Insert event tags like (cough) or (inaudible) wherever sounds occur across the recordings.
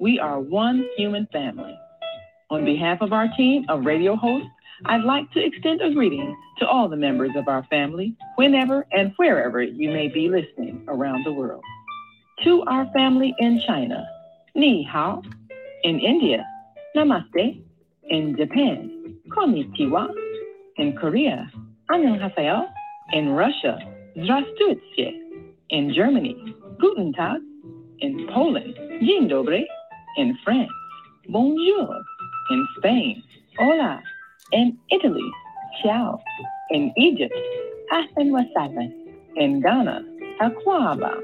we are one human family. On behalf of our team of radio hosts, I'd like to extend a greeting to all the members of our family, whenever and wherever you may be listening around the world. To our family in China, ni hao. In India, namaste. In Japan, konnichiwa. In Korea, annyeonghaseyo. In Russia, zdravstvuyte. In Germany, guten tag. In Poland, dzień dobry. In France, Bonjour. In Spain, Hola. In Italy, Ciao. In Egypt, Ahlan wa. In Ghana, Akwaba.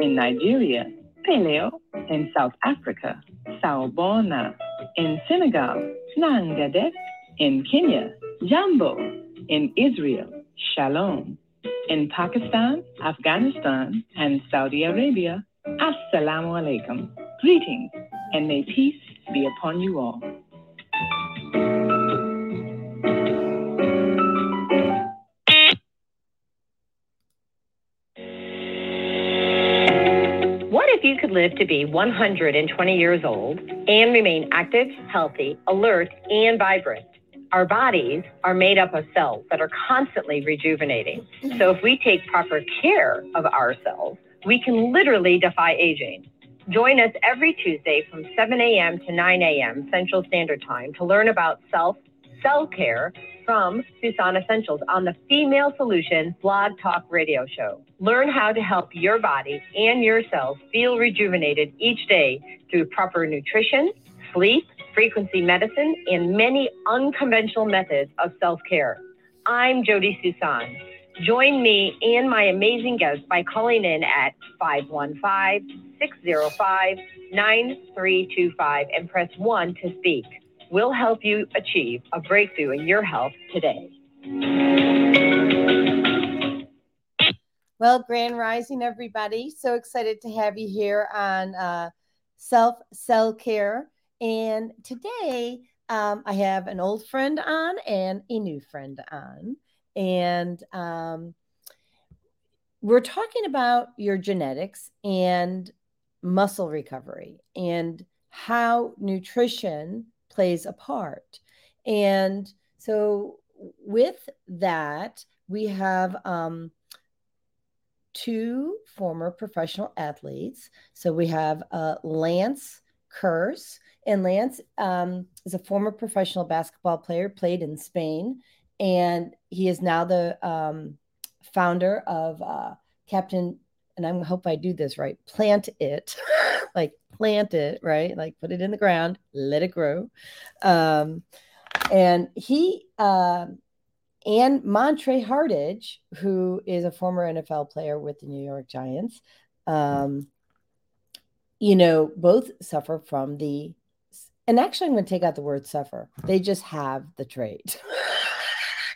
In Nigeria, Paleo. In South Africa, Sawubona. In Senegal, Nangadet. In Kenya, Jambo. In Israel, Shalom. In Pakistan, Afghanistan, and Saudi Arabia, Assalamu alaikum. Greetings, and may peace be upon you all. What if you could live to be 120 years old and remain active, healthy, alert, and vibrant? Our bodies are made up of cells that are constantly rejuvenating. So if we take proper care of ourselves, we can literally defy aging. Join us every Tuesday from 7 a.m. to 9 a.m. Central Standard Time to learn about self cell care from Susan Essentials on the Female Solution Blog Talk Radio Show. Learn how to help your body and your cells feel rejuvenated each day through proper nutrition, sleep, frequency medicine, and many unconventional methods of self care. I'm Jody Susan. Join me and my amazing guests by calling in at 515 605 9325 and press 1 to speak. We'll help you achieve a breakthrough in your health today. Well, Grand Rising, everybody. So excited to have you here on uh, Self Cell Care. And today um, I have an old friend on and a new friend on. And um, we're talking about your genetics and muscle recovery and how nutrition plays a part. And so, with that, we have um, two former professional athletes. So, we have uh, Lance Kearse, and Lance um, is a former professional basketball player, played in Spain, and he is now the um, founder of uh, Captain. And I hope I do this right. Plant it, (laughs) like plant it, right? Like put it in the ground, let it grow. Um, and he uh, and Montre Hardage, who is a former NFL player with the New York Giants, um, you know, both suffer from the. And actually, I'm going to take out the word suffer. They just have the trait. (laughs)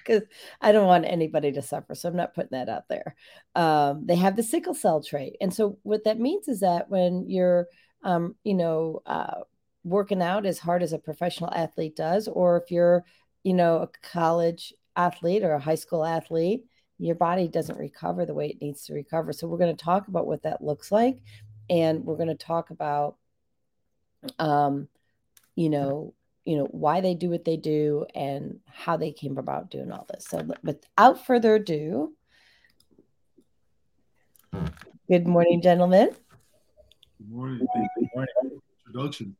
because I don't want anybody to suffer. So I'm not putting that out there. Um, they have the sickle cell trait. And so what that means is that when you're, um, you know, uh, working out as hard as a professional athlete does, or if you're you know, a college athlete or a high school athlete, your body doesn't recover the way it needs to recover. So we're going to talk about what that looks like, and we're going to talk about, um, you know, you know why they do what they do and how they came about doing all this. So without further ado, good morning, gentlemen. Good morning. Good morning. Introduction.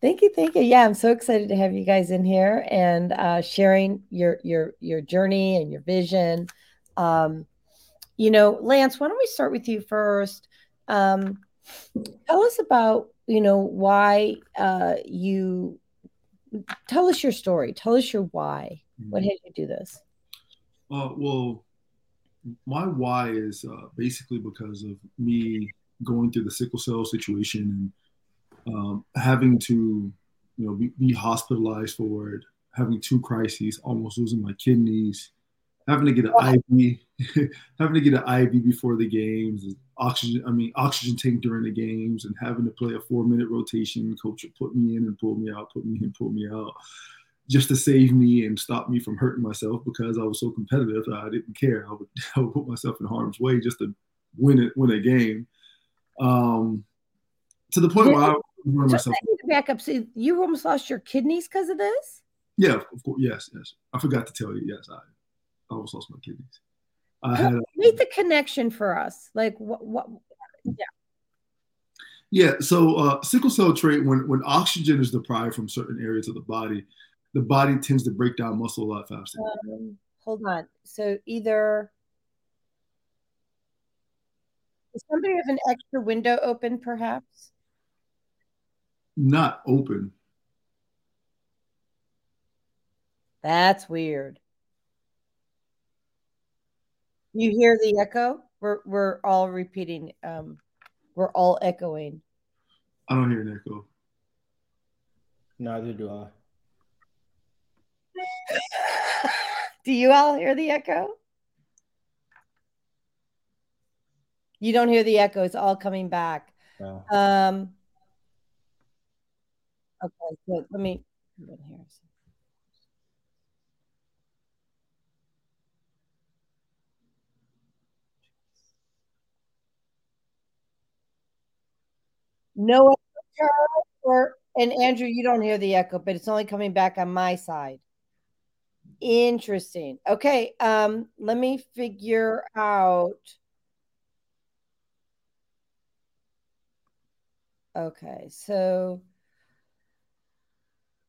Thank you, thank you. Yeah, I'm so excited to have you guys in here and uh, sharing your your your journey and your vision. Um, you know, Lance, why don't we start with you first? Um, tell us about you know why uh, you tell us your story. Tell us your why. Mm-hmm. What had you do this? Uh, well, my why is uh, basically because of me going through the sickle cell situation and um, having to, you know, be, be, hospitalized for it, having two crises, almost losing my kidneys, having to get an IV, (laughs) having to get an IV before the games, oxygen. I mean, oxygen tank during the games, and having to play a four-minute rotation. Coach would put me in and pull me out, put me in, pull me out, just to save me and stop me from hurting myself because I was so competitive. I didn't care. I would, (laughs) I would put myself in harm's way just to win it, win a game. Um, to the point yeah. where I ruined myself. back up. So you almost lost your kidneys because of this? Yeah, of course. Yes, yes. I forgot to tell you. Yes, I, I almost lost my kidneys. I had make the connection for us. Like what? What? Yeah. Yeah. So uh, sickle cell trait, when when oxygen is deprived from certain areas of the body, the body tends to break down muscle a lot faster. Um, hold on. So either does somebody have an extra window open, perhaps? Not open. That's weird. You hear the echo? We're we're all repeating. Um, we're all echoing. I don't hear an echo. Neither do I. (laughs) do you all hear the echo? You don't hear the echo. It's all coming back. No. Um. Okay, so let me. Here. No or and Andrew, you don't hear the echo, but it's only coming back on my side. Interesting. Okay, um, let me figure out. Okay, so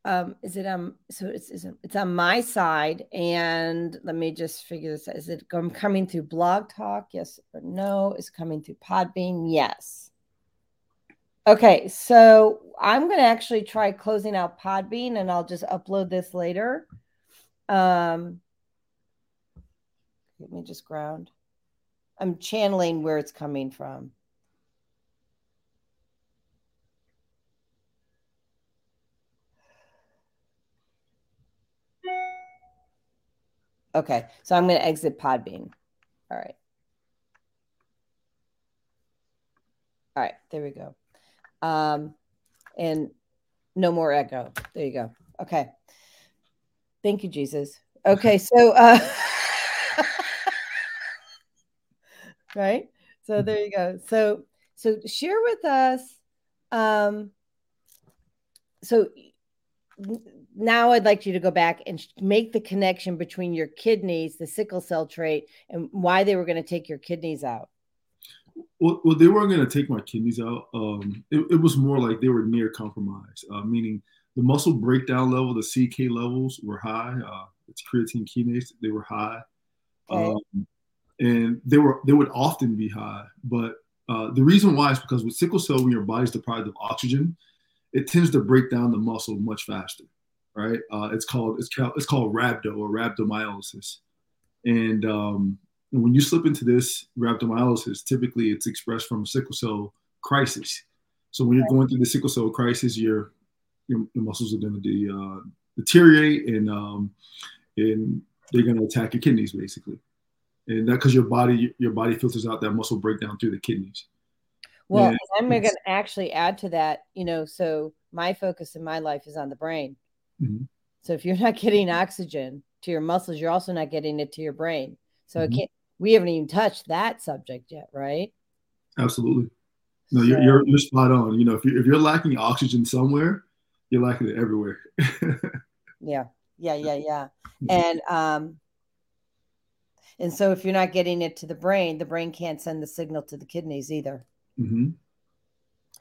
um is it um so it's it's, it's on my side and let me just figure this out. Is it I'm coming through blog talk yes or no is coming through podbean yes Okay, so I'm going to actually try closing out Podbean and I'll just upload this later. Um, let me just ground. I'm channeling where it's coming from. Okay, so I'm going to exit Podbean. All right. All right, there we go. Um, and no more echo. There you go. Okay. Thank you, Jesus. Okay, so uh (laughs) right. So there you go. So so share with us um so now I'd like you to go back and make the connection between your kidneys, the sickle cell trait, and why they were going to take your kidneys out. Well, well, they weren't going to take my kidneys out. Um, it, it, was more like they were near compromise, uh, meaning the muscle breakdown level, the CK levels were high. Uh, it's creatine kinase, they were high, okay. um, and they were they would often be high. But uh, the reason why is because with sickle cell, when your body's deprived of oxygen, it tends to break down the muscle much faster. Right? Uh, it's called it's called it's called rhabdo or rhabdomyolysis, and um, and when you slip into this rhabdomyolysis, typically it's expressed from sickle cell crisis. So when you're going through the sickle cell crisis, your your, your muscles are going to de, uh, deteriorate and um, and they're going to attack your kidneys basically, and that because your body your body filters out that muscle breakdown through the kidneys. Well, and I'm going to actually add to that. You know, so my focus in my life is on the brain. Mm-hmm. So if you're not getting oxygen to your muscles, you're also not getting it to your brain. So Mhm. it can't. We haven't even touched that subject yet, right? Absolutely. No, you're, you're you're spot on. You know, if you're if you're lacking oxygen somewhere, you're lacking it everywhere. (laughs) Yeah, yeah, yeah, yeah. And um, and so if you're not getting it to the brain, the brain can't send the signal to the kidneys either. Mm-hmm.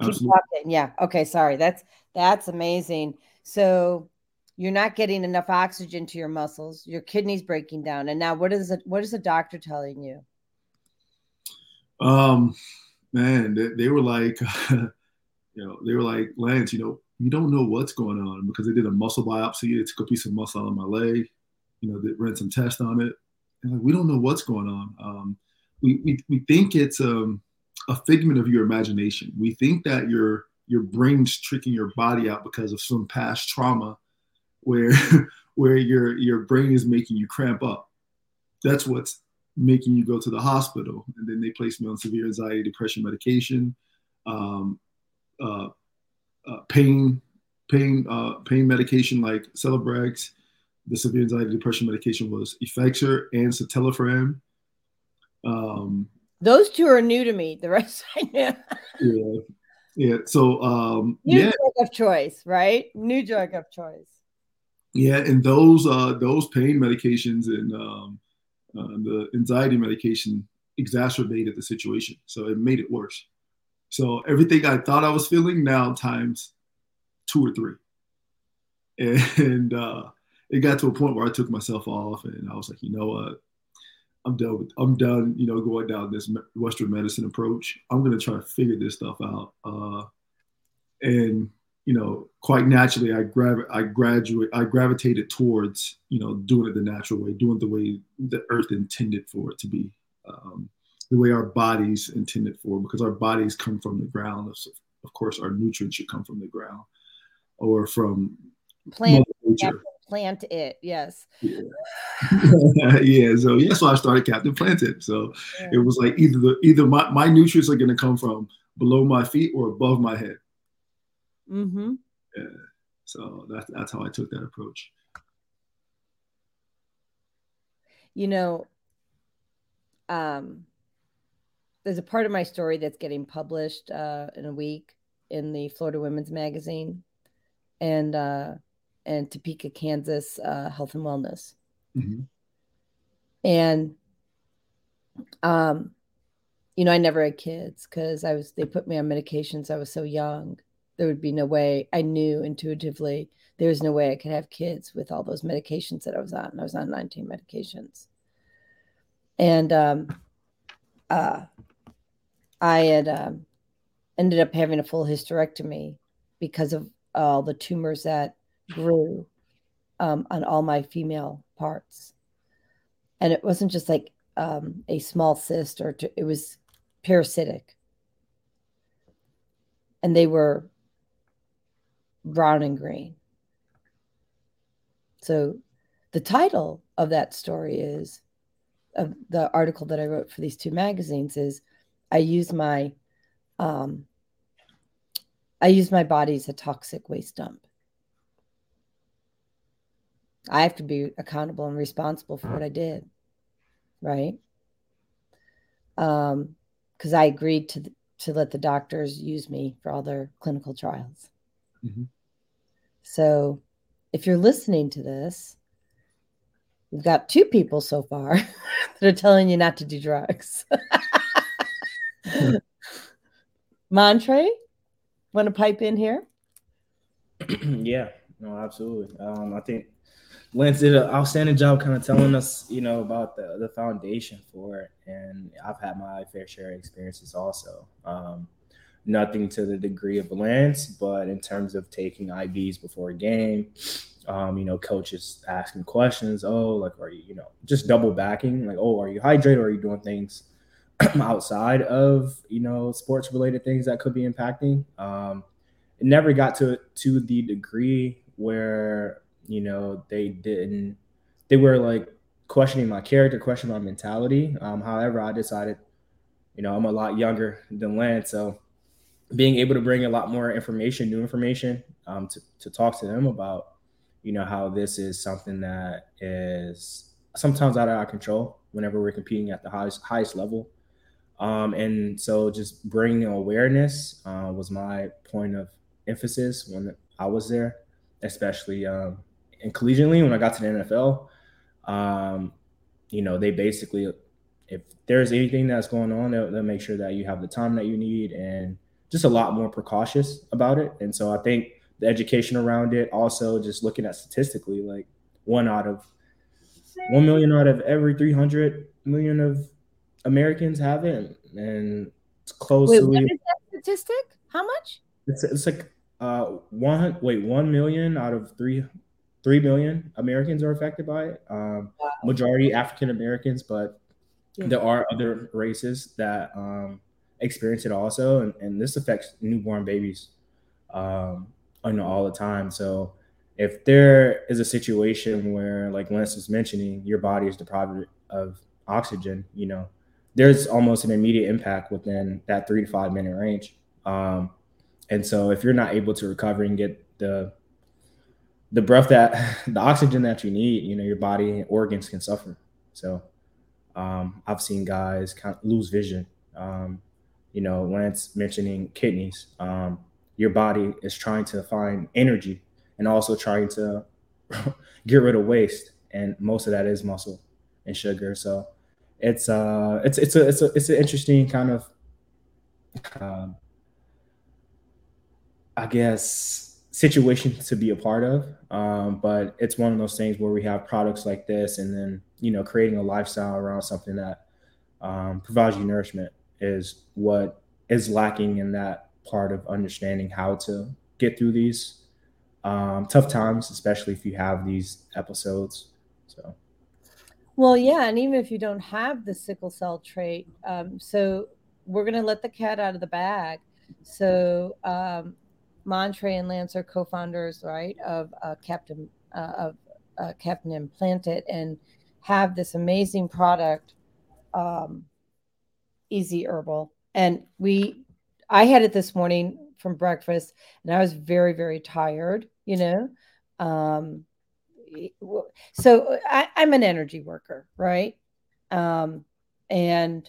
Keep talking. Yeah. Okay. Sorry. That's that's amazing. So you're not getting enough oxygen to your muscles. Your kidneys breaking down. And now, what is it? What is the doctor telling you? Um, man, they, they were like, (laughs) you know, they were like, Lance, you know, you don't know what's going on because they did a muscle biopsy. They took a piece of muscle out of my leg. You know, they ran some tests on it. And like, we don't know what's going on. Um, we, we, we think it's um, a figment of your imagination. We think that your your brain's tricking your body out because of some past trauma where (laughs) where your your brain is making you cramp up. That's what's making you go to the hospital. And then they place me on severe anxiety depression medication, um, uh, uh, pain pain uh, pain medication like Celebrex. The severe anxiety depression medication was Effexor and citalopram. Um, Those two are new to me. The rest (laughs) I know. yeah, yeah. So um, New yeah, drug of choice, right? New drug of choice. Yeah, and those uh, those pain medications and um, uh, the anxiety medication exacerbated the situation, so it made it worse. So everything I thought I was feeling now times two or three, (laughs) and uh, it got to a point where I took myself off, and I was like, you know what, I'm done. With, I'm done. You know, going down this Western medicine approach. I'm gonna try to figure this stuff out, uh, and you know, quite naturally, I grav I graduate, I gravitated towards, you know, doing it the natural way, doing it the way the earth intended for it to be, um, the way our bodies intended for, because our bodies come from the ground. Of, course, our nutrients should come from the ground or from Plant, Nature. plant it. Yes. Yeah. (laughs) yeah. So yeah, so I started Captain Planted. So it was like either the either my, my nutrients are gonna come from below my feet or above my head. Mm-hmm. Yeah. So that's that's how I took that approach. You know, um, there's a part of my story that's getting published uh, in a week in the Florida Women's Magazine and uh, and Topeka, Kansas uh, Health and Wellness. Mhm. And um, you know, I never had kids because I was they put me on medications. I was so young. There would be no way I knew intuitively there was no way I could have kids with all those medications that I was on. I was on 19 medications. And um uh I had um ended up having a full hysterectomy because of all the tumors that grew um, on all my female parts. And it wasn't just like um, a small cyst, or t- it was parasitic. And they were brown and green. So the title of that story is of the article that I wrote for these two magazines is I use my um, I use my body as a toxic waste dump. I have to be accountable and responsible for what I did, right? Um, because I agreed to to let the doctors use me for all their clinical trials. Mhm. So, if you're listening to this, we've got two people so far (laughs) that are telling you not to do drugs. (laughs) Montre, want to pipe in here? (clears throat) yeah, no, absolutely. Um, I think Lance did an outstanding job kind of telling us, you know, about the, the foundation for it. And I've had my fair share of experiences also. Um, nothing to the degree of Lance, but in terms of taking IVs before a game, um, you know, coaches asking questions, oh, like, are you, you know, just double backing, like, oh, are you hydrated or are you doing things (clears throat) outside of, you know, sports related things that could be impacting? Um, it never got to to the degree where you know they didn't they were like questioning my character questioning my mentality um, however i decided you know i'm a lot younger than lance so being able to bring a lot more information new information um, to, to talk to them about you know how this is something that is sometimes out of our control whenever we're competing at the highest highest level. Um, and so just bringing awareness uh, was my point of emphasis when I was there, especially um, in collegiately when I got to the NFL. Um, you know, they basically, if there's anything that's going on, they'll, they'll make sure that you have the time that you need and just a lot more precautious about it. And so I think the education around it, also just looking at statistically, like one out of one million out of every 300 million of Americans have it. And it's close Wait, to what is that statistic? How much? it's, it's like uh one wait one million out of three three million Americans are affected by it. Um, majority African Americans, but Yeah. there are other races that um, experience it also, and, and this affects newborn babies, um, know all the time. So if there is a situation where, like Lance was mentioning, your body is deprived of oxygen, you know, there's almost an immediate impact within that three to five minute range. Um, and so if you're not able to recover and get the the breath that (laughs) the oxygen that you need, you know, your body and organs can suffer. So um, I've seen guys kind of lose vision. Um, you know, when it's mentioning kidneys, um, your body is trying to find energy and also trying to (laughs) get rid of waste, and most of that is muscle and sugar. So it's uh, it's it's a it's a it's an interesting kind of um, I guess, situation to be a part of. Um, but it's one of those things where we have products like this, and then you know, creating a lifestyle around something that um, provides you nourishment is what is lacking in that part of understanding how to get through these um, tough times, especially if you have these episodes. So. Well, yeah, and even if you don't have the sickle cell trait, um, so we're going to let the cat out of the bag. So, um, Montre and Lance are co-founders, right, of uh, Captain uh, of uh, Captain Implanted, and have this amazing product, um, Easy Herbal. And we, I had it this morning from breakfast, and I was very, very tired. You know, um, so I, I'm an energy worker, right? Um, and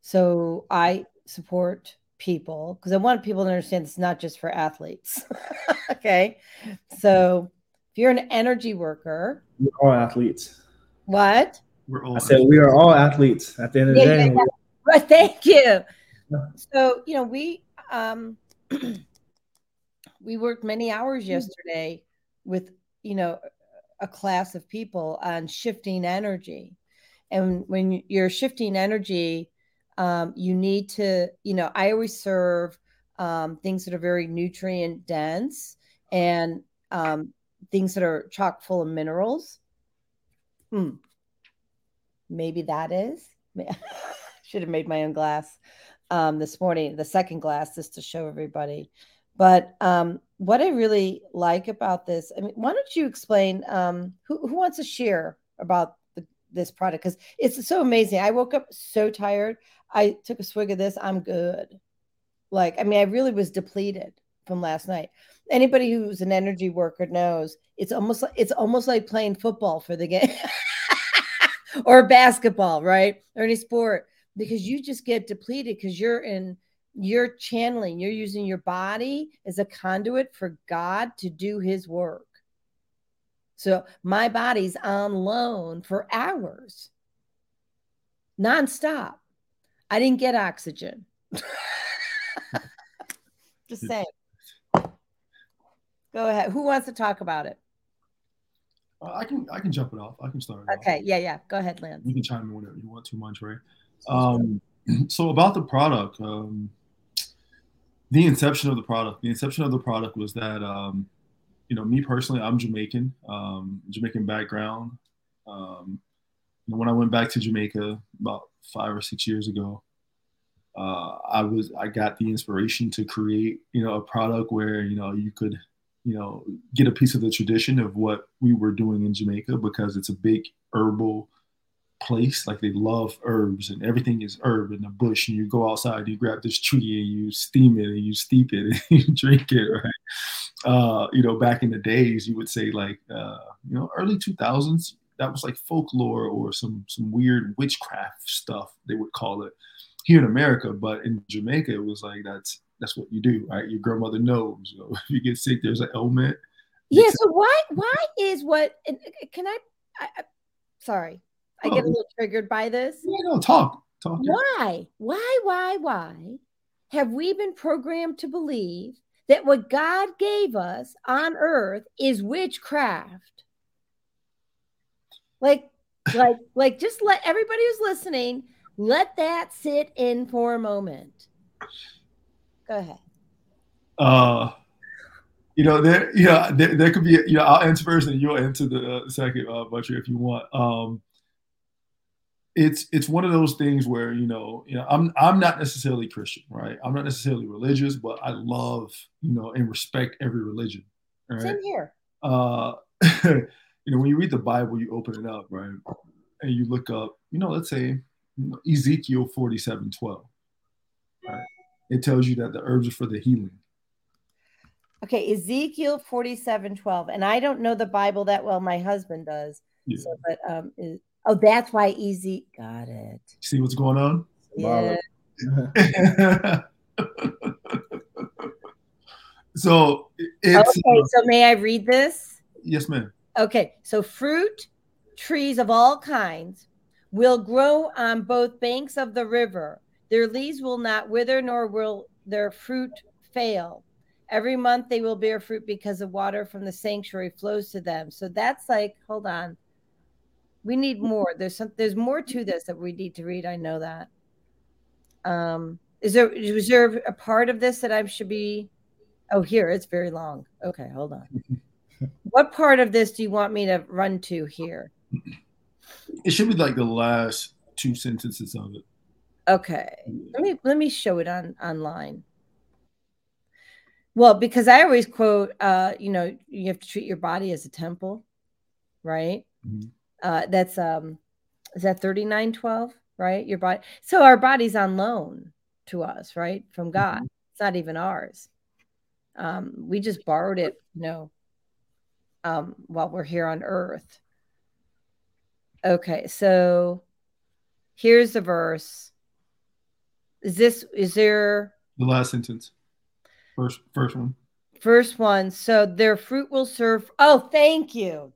so I support people because I want people to understand it's not just for athletes. (laughs) okay. So if you're an energy worker, we're all athletes. What? We're all I said we are all athletes at the end of the Yeah, day. Yeah. Thank you. So, you know, we um (clears throat) we worked many hours yesterday with, you know, a class of people on shifting energy. And when you're shifting energy, um, you need to, you know, I always serve um, things that are very nutrient dense and um, things that are chock full of minerals. Hmm. Maybe that is. (laughs) Should have made my own glass um, this morning, the second glass, just to show everybody. But um, what I really like about this, I mean, why don't you explain um, who, who wants to share about the, this product? Because it's so amazing. I woke up so tired. I took a swig of this. I'm good. Like, I mean, I really was depleted from last night. Anybody who's an energy worker knows it's almost like it's almost like playing football for the game (laughs) or basketball, right? Or any sport because you just get depleted because you're in you're channeling, you're using your body as a conduit for God to do his work. So my body's on loan for hours, nonstop. I didn't get oxygen. (laughs) Just saying. Go ahead. Who wants to talk about it? Uh, I can I can jump it off. I can start. It Okay. Off. Yeah. Yeah. Go ahead, Lance. You can chime in whenever you want to, Montre. Um, (clears throat) so about the product, um, the inception of the product. The inception of the product was that, um, you know, me personally, I'm Jamaican, um, Jamaican background. Um, when I went back to Jamaica about five or six years ago, uh, I was I got the inspiration to create, you know, a product where you know you could, you know, get a piece of the tradition of what we were doing in Jamaica because it's a big herbal place. Like they love herbs and everything is herb in the bush. And you go outside, you grab this tree and you steam it and you steep it and (laughs) you drink it, right? uh, you know, back in the days, you would say like, uh, you know, early 2000s, that was like folklore or some some weird witchcraft stuff they would call it here in America. But in Jamaica, it was like that's that's what you do, right? Your grandmother knows. You know, (laughs) if you get sick, there's an ailment. Yeah. So why why is what? Can I? I, I sorry, I get a oh. little triggered by this. Yeah, no, talk, talk. Why? Why? Why? Why have we been programmed to believe that what God gave us on earth is witchcraft? Like, (laughs) like, like, just let everybody who's listening let that sit in for a moment. Go ahead. Uh, you know, there, yeah, there, there could be, you know, I'll answer first and you'll answer the uh, second, uh, Butcher, if you want. Um, it's it's one of those things where you know you know I'm I'm not necessarily Christian right I'm not necessarily religious but I love you know and respect every religion right? Same here. Uh, (laughs) you know when you read the Bible you open it up right and you look up you know let's say Ezekiel 47 12 right it tells you that the herbs are for the healing Okay, Ezekiel 47 12. And I don't know the Bible that well. My husband does. Yeah. So, but um, is, oh, that's why easy. Got it. See what's going on? Yeah. (laughs) so it's okay. Uh, so may I read this? Yes, ma'am. Okay. So fruit trees of all kinds will grow on both banks of the river. Their leaves will not wither, nor will their fruit fail. Every month they will bear fruit because the water from the sanctuary flows to them. So that's like, hold on. We need more. There's some there's more to this that we need to read. I know that. Um is there is there a part of this that I should be oh here it's very long. Okay, hold on. (laughs) what part of this do you want me to run to here? It should be like the last two sentences of it. Okay. Let me let me show it on online. Well, because I always quote, uh, you know, you have to treat your body as a temple, right? Mm-hmm. Uh, that's um, is that thirty nine twelve, right? Your body. So our body's on loan to us, right, from God. Mm-hmm. It's not even ours. Um, we just borrowed it, you know, um, while we're here on Earth. Okay, so here's the verse. Is this is there the last sentence? First, first one. First one. So their fruit will serve. Oh, thank you.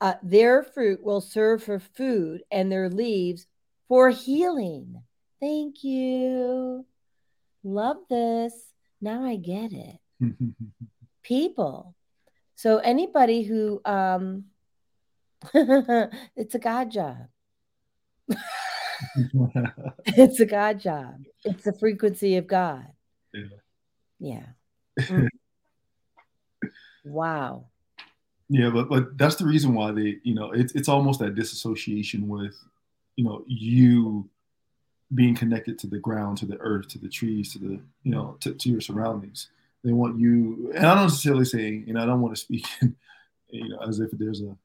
Uh, their fruit will serve for food, and their leaves for healing. Thank you. Love this. Now I get it. (laughs) People. So anybody who um (laughs) it's a God job. (laughs) it's a God job. It's the frequency of God. Yeah. Yeah. Mm. wow. Yeah, but but that's the reason why they, you know, it's it's almost that disassociation with, you know, you being connected to the ground, to the earth, to the trees, to the, you know, to, to your surroundings. They want you, and I don't necessarily say, you know, I don't want to speak, (laughs) you know, as if there's a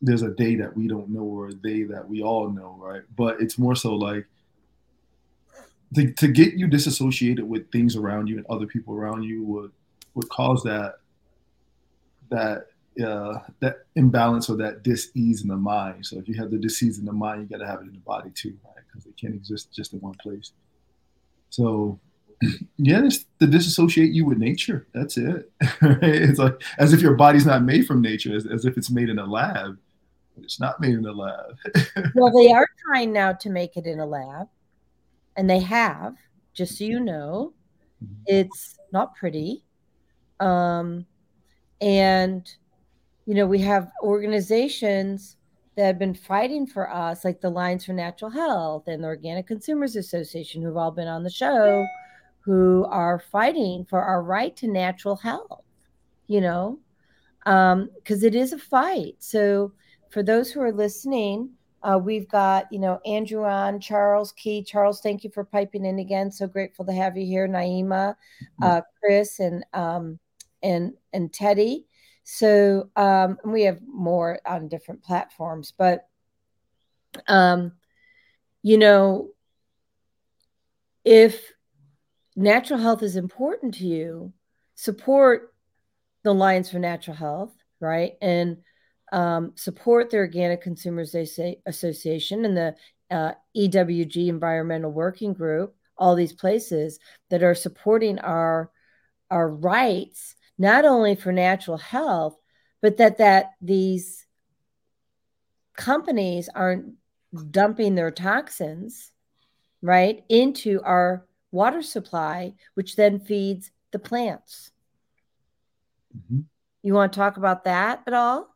there's a day that we don't know or a day that we all know, right? But it's more so like to, to get you disassociated with things around you and other people around you would would cause that that uh, that imbalance or that dis-ease in the mind. So if you have the dis-ease in the mind, you got to have it in the body too, right? Because it can't exist just in one place. So (clears throat) yeah, it's to disassociate you with nature. That's it. (laughs) it's like as if your body's not made from nature, as, as if it's made in a lab. It's not made in a lab. (laughs) well, they are trying now to make it in a lab and they have, just so you know. Mm-hmm. It's not pretty. Um, and, you know, we have organizations that have been fighting for us, like the Alliance for Natural Health and the Organic Consumers Association, who've all been on the show, who are fighting for our right to natural health, you know, because um, it is a fight. So, for those who are listening, uh, we've got, you know, Andrew on, Charles Key. Charles, thank you for piping in again. So grateful to have you here, Naima, uh, Chris, and um, and and Teddy. So um, we have more on different platforms, but um, you know, if natural health is important to you, support the Alliance for Natural Health, right? And um, support the Organic Consumers Association and the uh, EWG Environmental Working Group, all these places that are supporting our our rights, not only for natural health, but that that these companies aren't dumping their toxins right into our water supply, which then feeds the plants. Mm-hmm. You want to talk about that at all?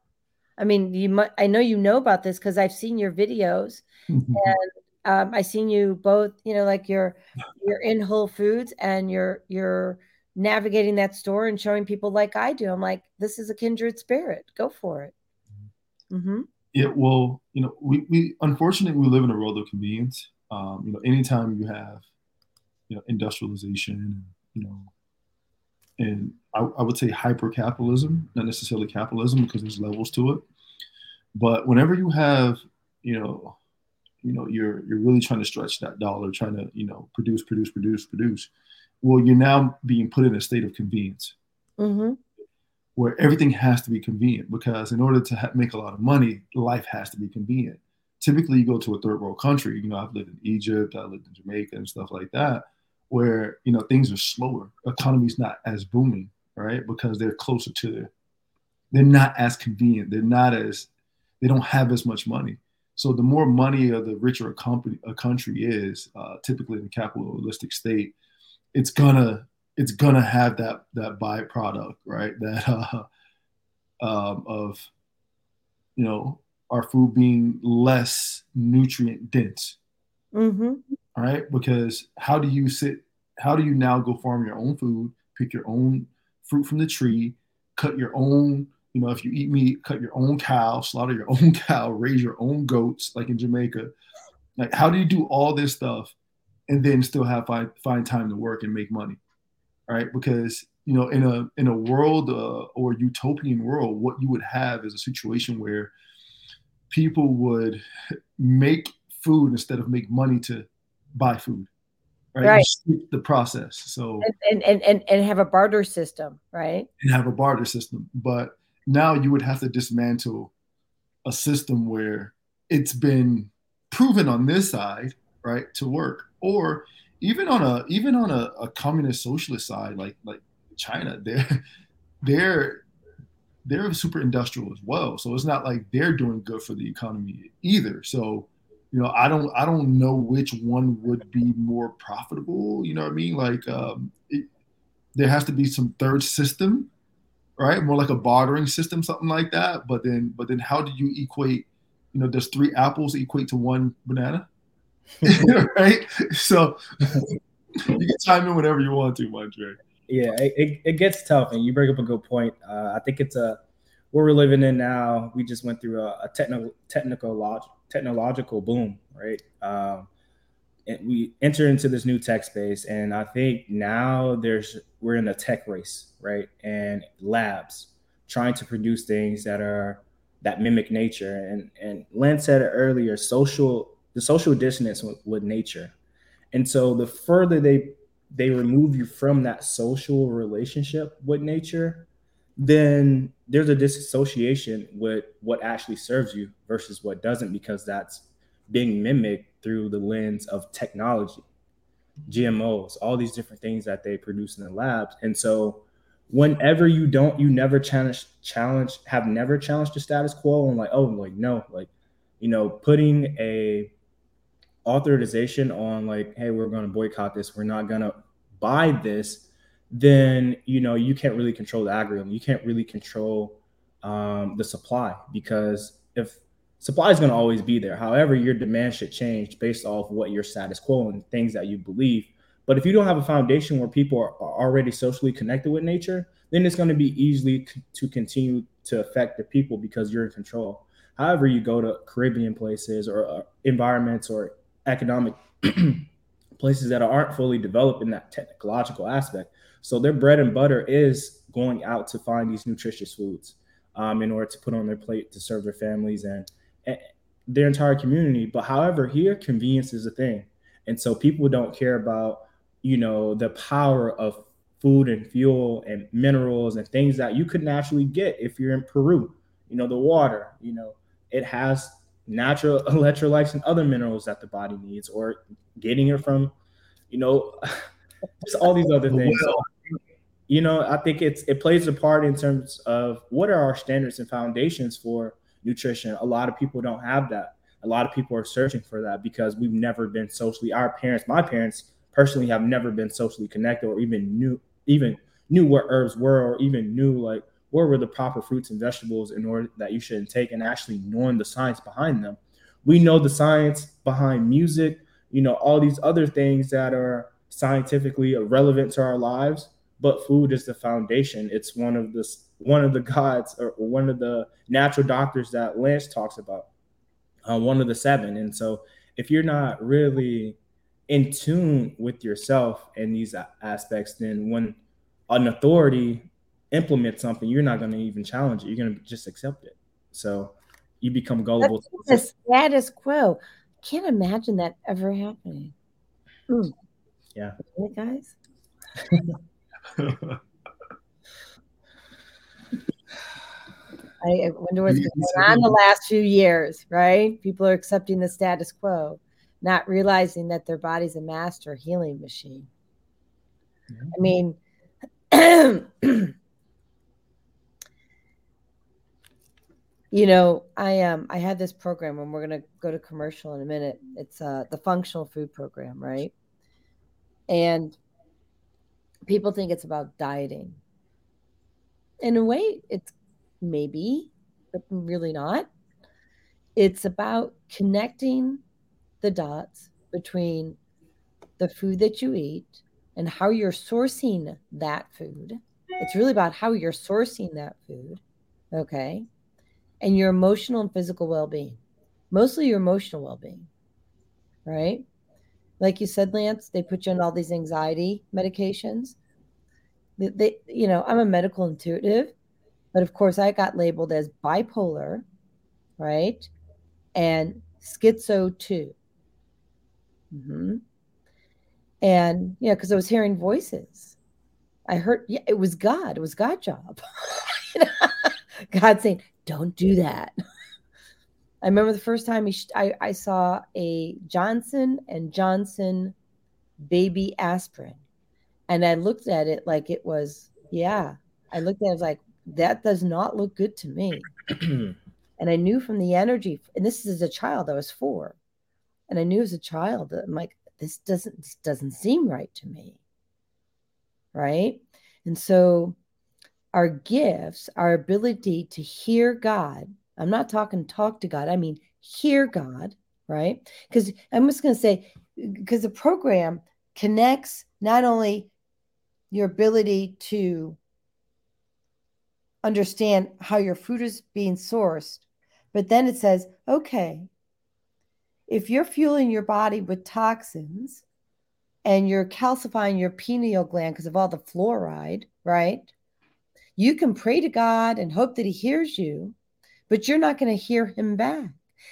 I mean, you might, I know you know about this because I've seen your videos mm-hmm. and um, I seen you both, you know, like you're, you're in Whole Foods and you're, you're navigating that store and showing people like I do. I'm like, this is a kindred spirit. Go for it. Mm-hmm. Yeah. Well, you know, we, we, unfortunately, we live in a world of convenience. Um, you know, anytime you have, you know, industrialization, you know, and I, I would say hyper capitalism, not necessarily capitalism because there's levels to it. But whenever you have, you know, you know, you're you're really trying to stretch that dollar, trying to, you know, produce, produce, produce, produce. Well, you're now being put in a state of convenience. Mm-hmm where everything has to be convenient because in order to ha- make a lot of money, life has to be convenient. Typically, you go to a third world country. You know, I've lived in Egypt, I lived in Jamaica, and stuff like that where you know things are slower economy's not as booming right because they're closer to the they're not as convenient they're not as they don't have as much money so the more money of the richer a company a country is uh, typically in a capitalistic state it's gonna it's gonna have that that byproduct right (laughs) that uh, um, of you know our food being less nutrient dense mm-hmm right? Because how do you sit? How do you now go farm your own food, pick your own fruit from the tree, cut your own? You know, if you eat meat, cut your own cow, slaughter your (laughs) own cow, raise your own goats, like in Jamaica. Like, how do you do all this stuff and then still have find, find time to work and make money, right? Because you know, in a in a world uh, or utopian world, what you would have is a situation where people would make food instead of make money to buy food right, right. the process so and, and and and have a barter system right and have a barter system but now you would have to dismantle a system where it's been proven on this side right to work or even on a even on a, a communist socialist side like like china they're (laughs) they're they're super industrial as well so it's not like they're doing good for the economy either so you know, I don't I don't know which one would be more profitable. You know what I mean? Like um, it, there has to be some third system, right? More like a bartering system, something like that. But then but then how do you equate? You know, does three apples equate to one banana? (laughs) right? So (laughs) you can chime in whenever you want to, Montre. Yeah, it, it gets tough, and you bring up a good point. Uh, I think it's a where we're living in now. We just went through a, a technical technical logic technological boom, right? Um, and we enter into this new tech space, and I think now there's we're in a tech race, right? And labs trying to produce things that are that mimic nature. And and Len said it earlier, social the social dissonance with, with nature. And so the further they they remove you from that social relationship with nature, then there's a disassociation with what actually serves you versus what doesn't because that's being mimicked through the lens of technology gmos all these different things that they produce in the labs and so whenever you don't you never challenge challenge have never challenged the status quo and like oh like no like you know putting a authorization on like hey we're going to boycott this we're not going to buy this then you know you can't really control the algorithm. You can't really control um, the supply because if supply is going to always be there. However, your demand should change based off what your status quo and things that you believe. But if you don't have a foundation where people are, already socially connected with nature, then it's going to be easily c- to continue to affect the people because you're in control. However, you go to Caribbean places or uh, environments or economic (clears throat) places that aren't fully developed in that technological aspect, so their bread and butter is going out to find these nutritious foods um, in order to put on their plate to serve their families and, and their entire community. But however, here convenience is a thing, and so people don't care about you know the power of food and fuel and minerals and things that you could naturally get if you're in Peru. You know, the water, you know, it has natural (laughs) electrolytes and other minerals that the body needs, or getting it from, you know, (laughs) just all these other things. So, you know, I think it's it plays a part in terms of what are our standards and foundations for nutrition. A lot of people don't have that. A lot of people are searching for that because we've never been socially. Our parents, my parents personally, have never been socially connected or even knew even knew what herbs were or even knew like what were the proper fruits and vegetables in order that you should take and actually knowing the science behind them. We know the science behind music, you know, all these other things that are scientifically relevant to our lives, but food is the foundation. It's one of the one of the gods or one of the natural doctors that Lance talks about, uh, one of the seven. And so, if you're not really in tune with yourself in these aspects, then when an authority implements something, you're not going to even challenge it. You're going to just accept it. So you become gullible. The status quo. Can't imagine that ever happening. Mm. Yeah. Really, guys. (laughs) I wonder what's going on the last few years, right? People are accepting the status quo not realizing that their body's a master healing machine. Mm-hmm. I mean, (clears throat) you know, I um I had this program and we're gonna go to commercial in a minute. It's uh the functional food program, right? And people think it's about dieting. In a way, it's maybe, but really not. It's about connecting the dots between the food that you eat and how you're sourcing that food. It's really about how you're sourcing that food, okay? And your emotional and physical well being, mostly your emotional well being, right? Like you said, Lance, they put you on all these anxiety medications. They, they, you know, I'm a medical intuitive, but of course, I got labeled as bipolar, right? And schizo 2. Mm-hmm. And yeah, because I was hearing voices. I heard, yeah, it was God. It was God job. (laughs) God saying, "Don't do that." (laughs) I remember the first time sh- I, I saw a Johnson and Johnson baby aspirin, and I looked at it like it was, yeah. I looked at it was like that does not look good to me, (clears throat) and I knew from the energy. And this is as a child. I was four and I knew as a child that I'm like, this doesn't this doesn't seem right to me. Right. And so our gifts, our ability to hear God, I'm not talking talk to God, I mean hear God, right? Because I'm just going to say, because the program connects not only your ability to understand how your food is being sourced, but then it says, okay, if you're fueling your body with toxins and you're calcifying your pineal gland because of all the fluoride, right? You can pray to God and hope that He hears you, but you're not going to hear Him back.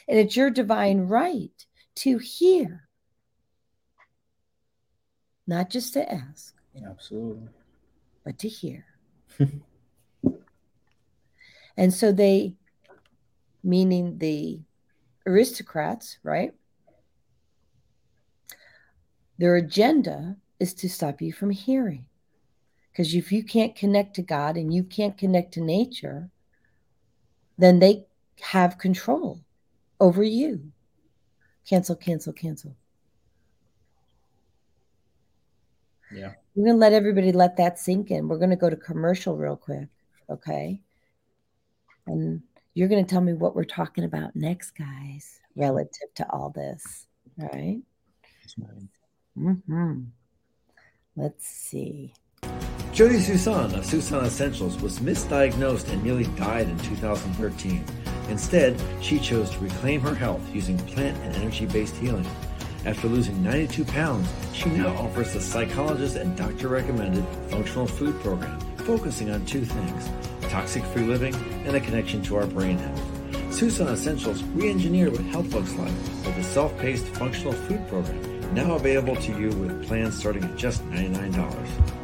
And it's your divine right to hear, not just to ask. Absolutely. But to hear. (laughs) and so they, meaning the aristocrats, right? Their agenda is to stop you from hearing. Because if you can't connect to God and you can't connect to nature, then they have control over you. Cancel, cancel, cancel. Yeah. We're going to let everybody let that sink in. We're going to go to commercial real quick. Okay. And you're going to tell me what we're talking about next, guys, relative to all this. All right. Mm-hmm. Let's see. Jody Susan of Susan Essentials was misdiagnosed and nearly died in 2013. Instead, she chose to reclaim her health using plant and energy based healing. After losing 92 pounds, she now offers the psychologist and doctor recommended functional food program, focusing on two things toxic free living, and a connection to our brain health. Susan Essentials re-engineered what health looks like with a self-paced functional food program now available to you with plans starting at just $99.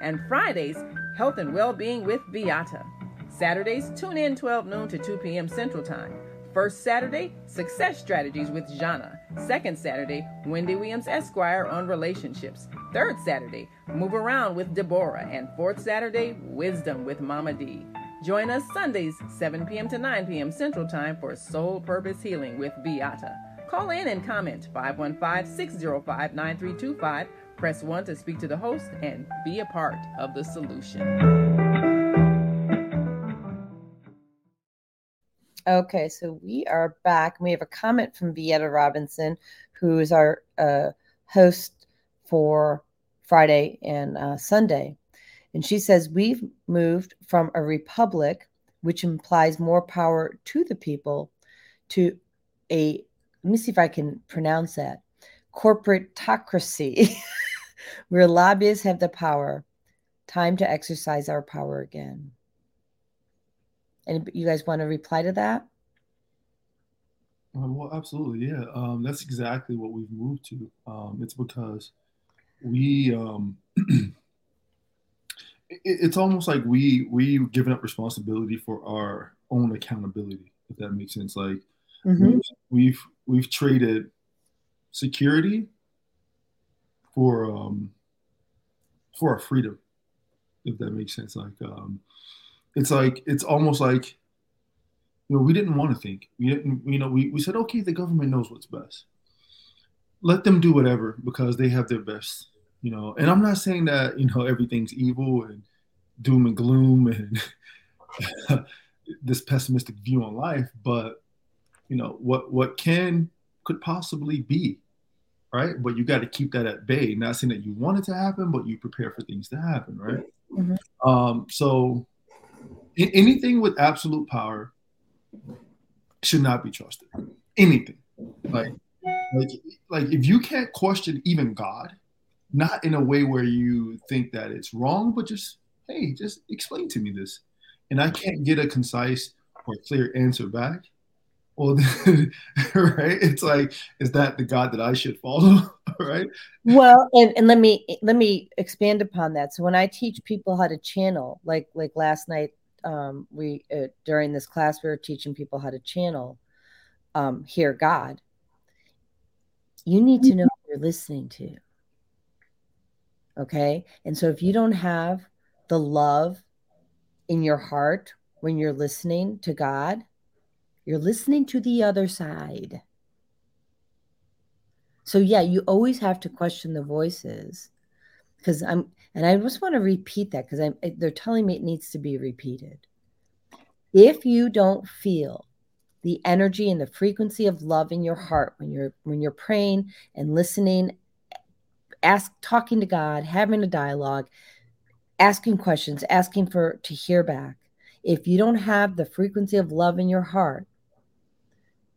And Fridays, Health and Well-Being with Beata. Saturdays, tune in 12 noon to 2 p.m. Central Time. First Saturday, Success Strategies with Jana. Second Saturday, Wendy Williams Esquire on relationships. Third Saturday, Move Around with Deborah. And fourth Saturday, Wisdom with Mama D. Join us Sundays, 7 p.m. to 9 p.m. Central Time for Soul Purpose Healing with Beata. Call in and comment 515 605 9325. Press 1 to speak to the host and be a part of the solution. Okay, so we are back. We have a comment from Beata Robinson, who is our uh, host for Friday and uh, Sunday. And she says, We've moved from a republic, which implies more power to the people, to a, let me see if I can pronounce that, corporatocracy, (laughs) where lobbyists have the power. Time to exercise our power again. And you guys want to reply to that? Um, well, absolutely, yeah. Um, that's exactly what we've moved to. Um, it's because we, um, (clears throat) it, it's almost like we we've given up responsibility for our own accountability, if that makes sense. Like mm-hmm. we've, we've we've traded security for um, for our freedom, if that makes sense. Like um, it's like it's almost like you know we didn't want to think. We didn't you know we, we said okay the government knows what's best. Let them do whatever because they have their best you know? And i'm not saying that you know everything's evil and doom and gloom and (laughs) this pessimistic view on life but you know what what can could possibly be right but you got to keep that at bay not saying that you want it to happen but you prepare for things to happen right mm-hmm. um so anything with absolute power should not be trusted. Anything. Like, like, like if you can't question even God, not in a way where you think that it's wrong, but just, hey, just explain to me this. And I can't get a concise or clear answer back. Well, (laughs) right? It's like, is that the God that I should follow? (laughs) right. Well, and, and let me let me expand upon that. So when I teach people how to channel, like like last night, um, we uh, during this class we were teaching people how to channel um, hear god you need to know what you're listening to okay and so if you don't have the love in your heart when you're listening to god you're listening to the other side so yeah you always have to question the voices because i'm and I just want to repeat that because I'm eh, they're telling me it needs to be repeated. If you don't feel the energy and the frequency of love in your heart when you're when you're praying and listening, ask talking to God, having a dialogue, asking questions, asking for to hear back. If you don't have the frequency of love in your heart,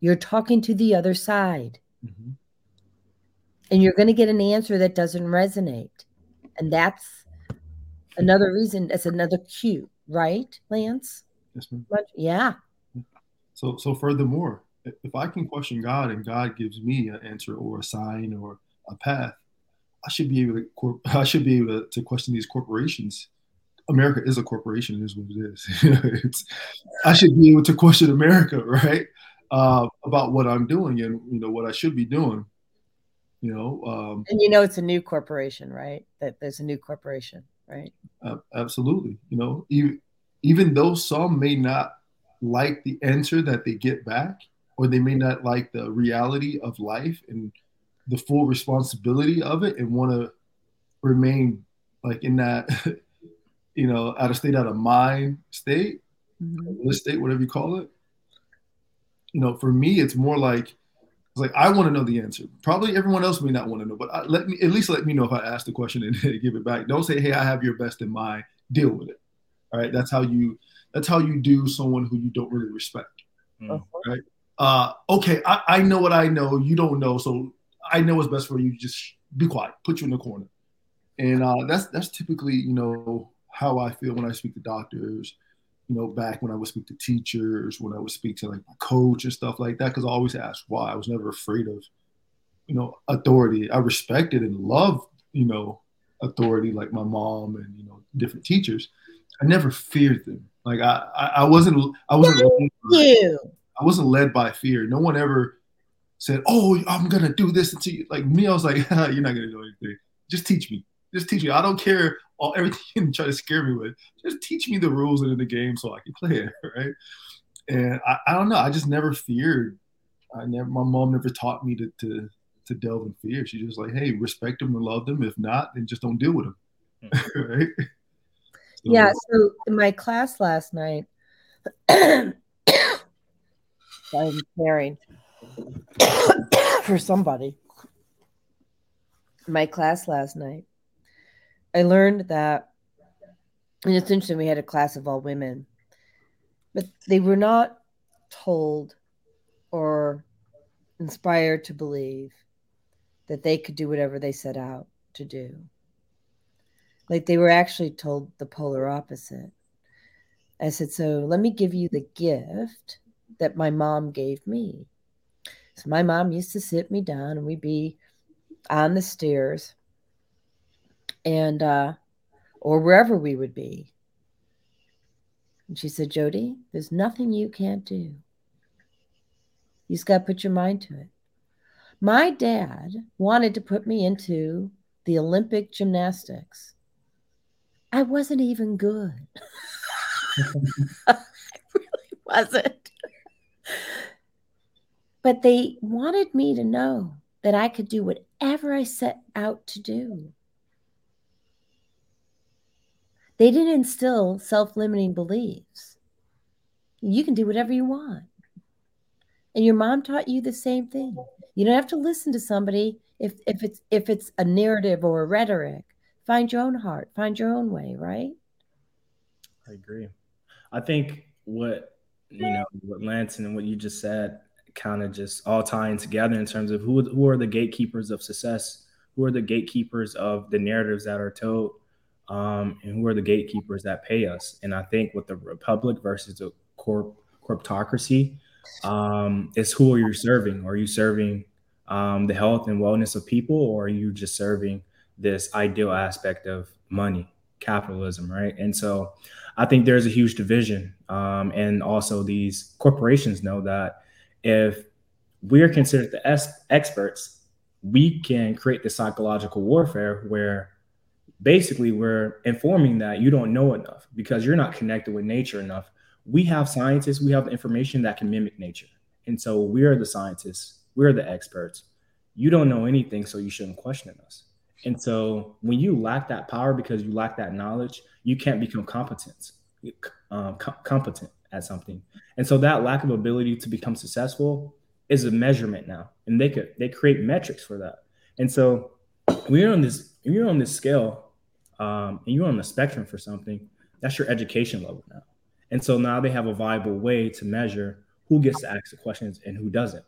you're talking to the other side. Mm-hmm. And you're going to get an answer that doesn't resonate. And that's another reason, that's another cue, right, Lance? Yes, ma'am. yeah. So, so furthermore, if I can question God and God gives me an answer or a sign or a path, I should be able to. (laughs) I should be able to question these corporations. America is a corporation, is what it is. (laughs) it's, I should be able to question America, (laughs) right, uh, about what I'm doing and you know what I should be doing you know um, and you know it's a new corporation right that there's a new corporation right uh, absolutely you know even, even though some may not like the answer that they get back or they may not like the reality of life and the full responsibility of it and want to remain like in that (laughs) you know out of state out of mind state mm-hmm. state whatever you call it you know for me it's more like it's like I want to know the answer. Probably everyone else may not want to know, but I, let me at least let me know if I ask the question (laughs) and give it back. Don't say, "Hey, I have your best in mind. Deal with it." All right, that's how you that's how you do someone who you don't really respect. Mm. Right? Uh, okay, I, I know what I know. You don't know, so I know what's best for you. Just be quiet. Put you in the corner. And uh, that's that's typically you know how I feel when I speak to doctors. You know, back when I would speak to teachers, when I would speak to like my coach and stuff like that, because I always asked why. I was never afraid of, you know, authority. I respected and loved, you know, authority like my mom and you know different teachers. I never feared them. Like I, I, I wasn't, I wasn't, led by, I wasn't led by fear. No one ever said, "Oh, I'm gonna do this." To you. Like me, I was like, (laughs) "You're not gonna do anything. Just teach me. Just teach me. I don't care all (laughs) everything you try to scare me with. Just teach me the rules in the game so I can play it, (laughs) right?" And I, I don't know. I just never feared. I never. My mom never taught me to to to delve in fear. She just like, "Hey, respect them and love them. If not, then just don't deal with them." (laughs) right? So, Yeah. So in my class last night, (coughs) I'm caring (coughs) for somebody. My class last night, I learned that, and it's interesting. We had a class of all women, but they were not told or inspired to believe that they could do whatever they set out to do. Like they were actually told the polar opposite. I said, So let me give you the gift that my mom gave me. So my mom used to sit me down and we'd be on the stairs and uh or wherever we would be. And she said, Jody, there's nothing you can't do. You just got to put your mind to it. My dad wanted to put me into the Olympic gymnastics. I wasn't even good. (laughs) I really wasn't. But they wanted me to know that I could do whatever I set out to do. They didn't instill self limiting beliefs. You can do whatever you want. And your mom taught you the same thing. You don't have to listen to somebody if, if it's if it's a narrative or a rhetoric. Find your own heart, find your own way, right? I agree. I think what you know, what Lance and what you just said, kind of just all tying together in terms of who who are the gatekeepers of success, who are the gatekeepers of the narratives that are told, um, and who are the gatekeepers that pay us. And I think with the republic versus the corp corptocracy, um, is who are you serving? Are you serving um, the health and wellness of people, or are you just serving this ideal aspect of money, capitalism, right? And so I think there's a huge division. Um, and also, these corporations know that if we are considered the es- experts, we can create the psychological warfare where basically we're informing that you don't know enough because you're not connected with nature enough. We have scientists, we have information that can mimic nature. And so we're the scientists, we're the experts. You don't know anything, so you shouldn't question us. And so when you lack that power because you lack that knowledge, you can't become competent, um, co- competent at something. And so that lack of ability to become successful is a measurement now, and they could they create metrics for that. And so you're on this, you're on this scale, um, and you're on the spectrum for something, that's your education level now. And so now they have a viable way to measure who gets to ask the questions and who doesn't.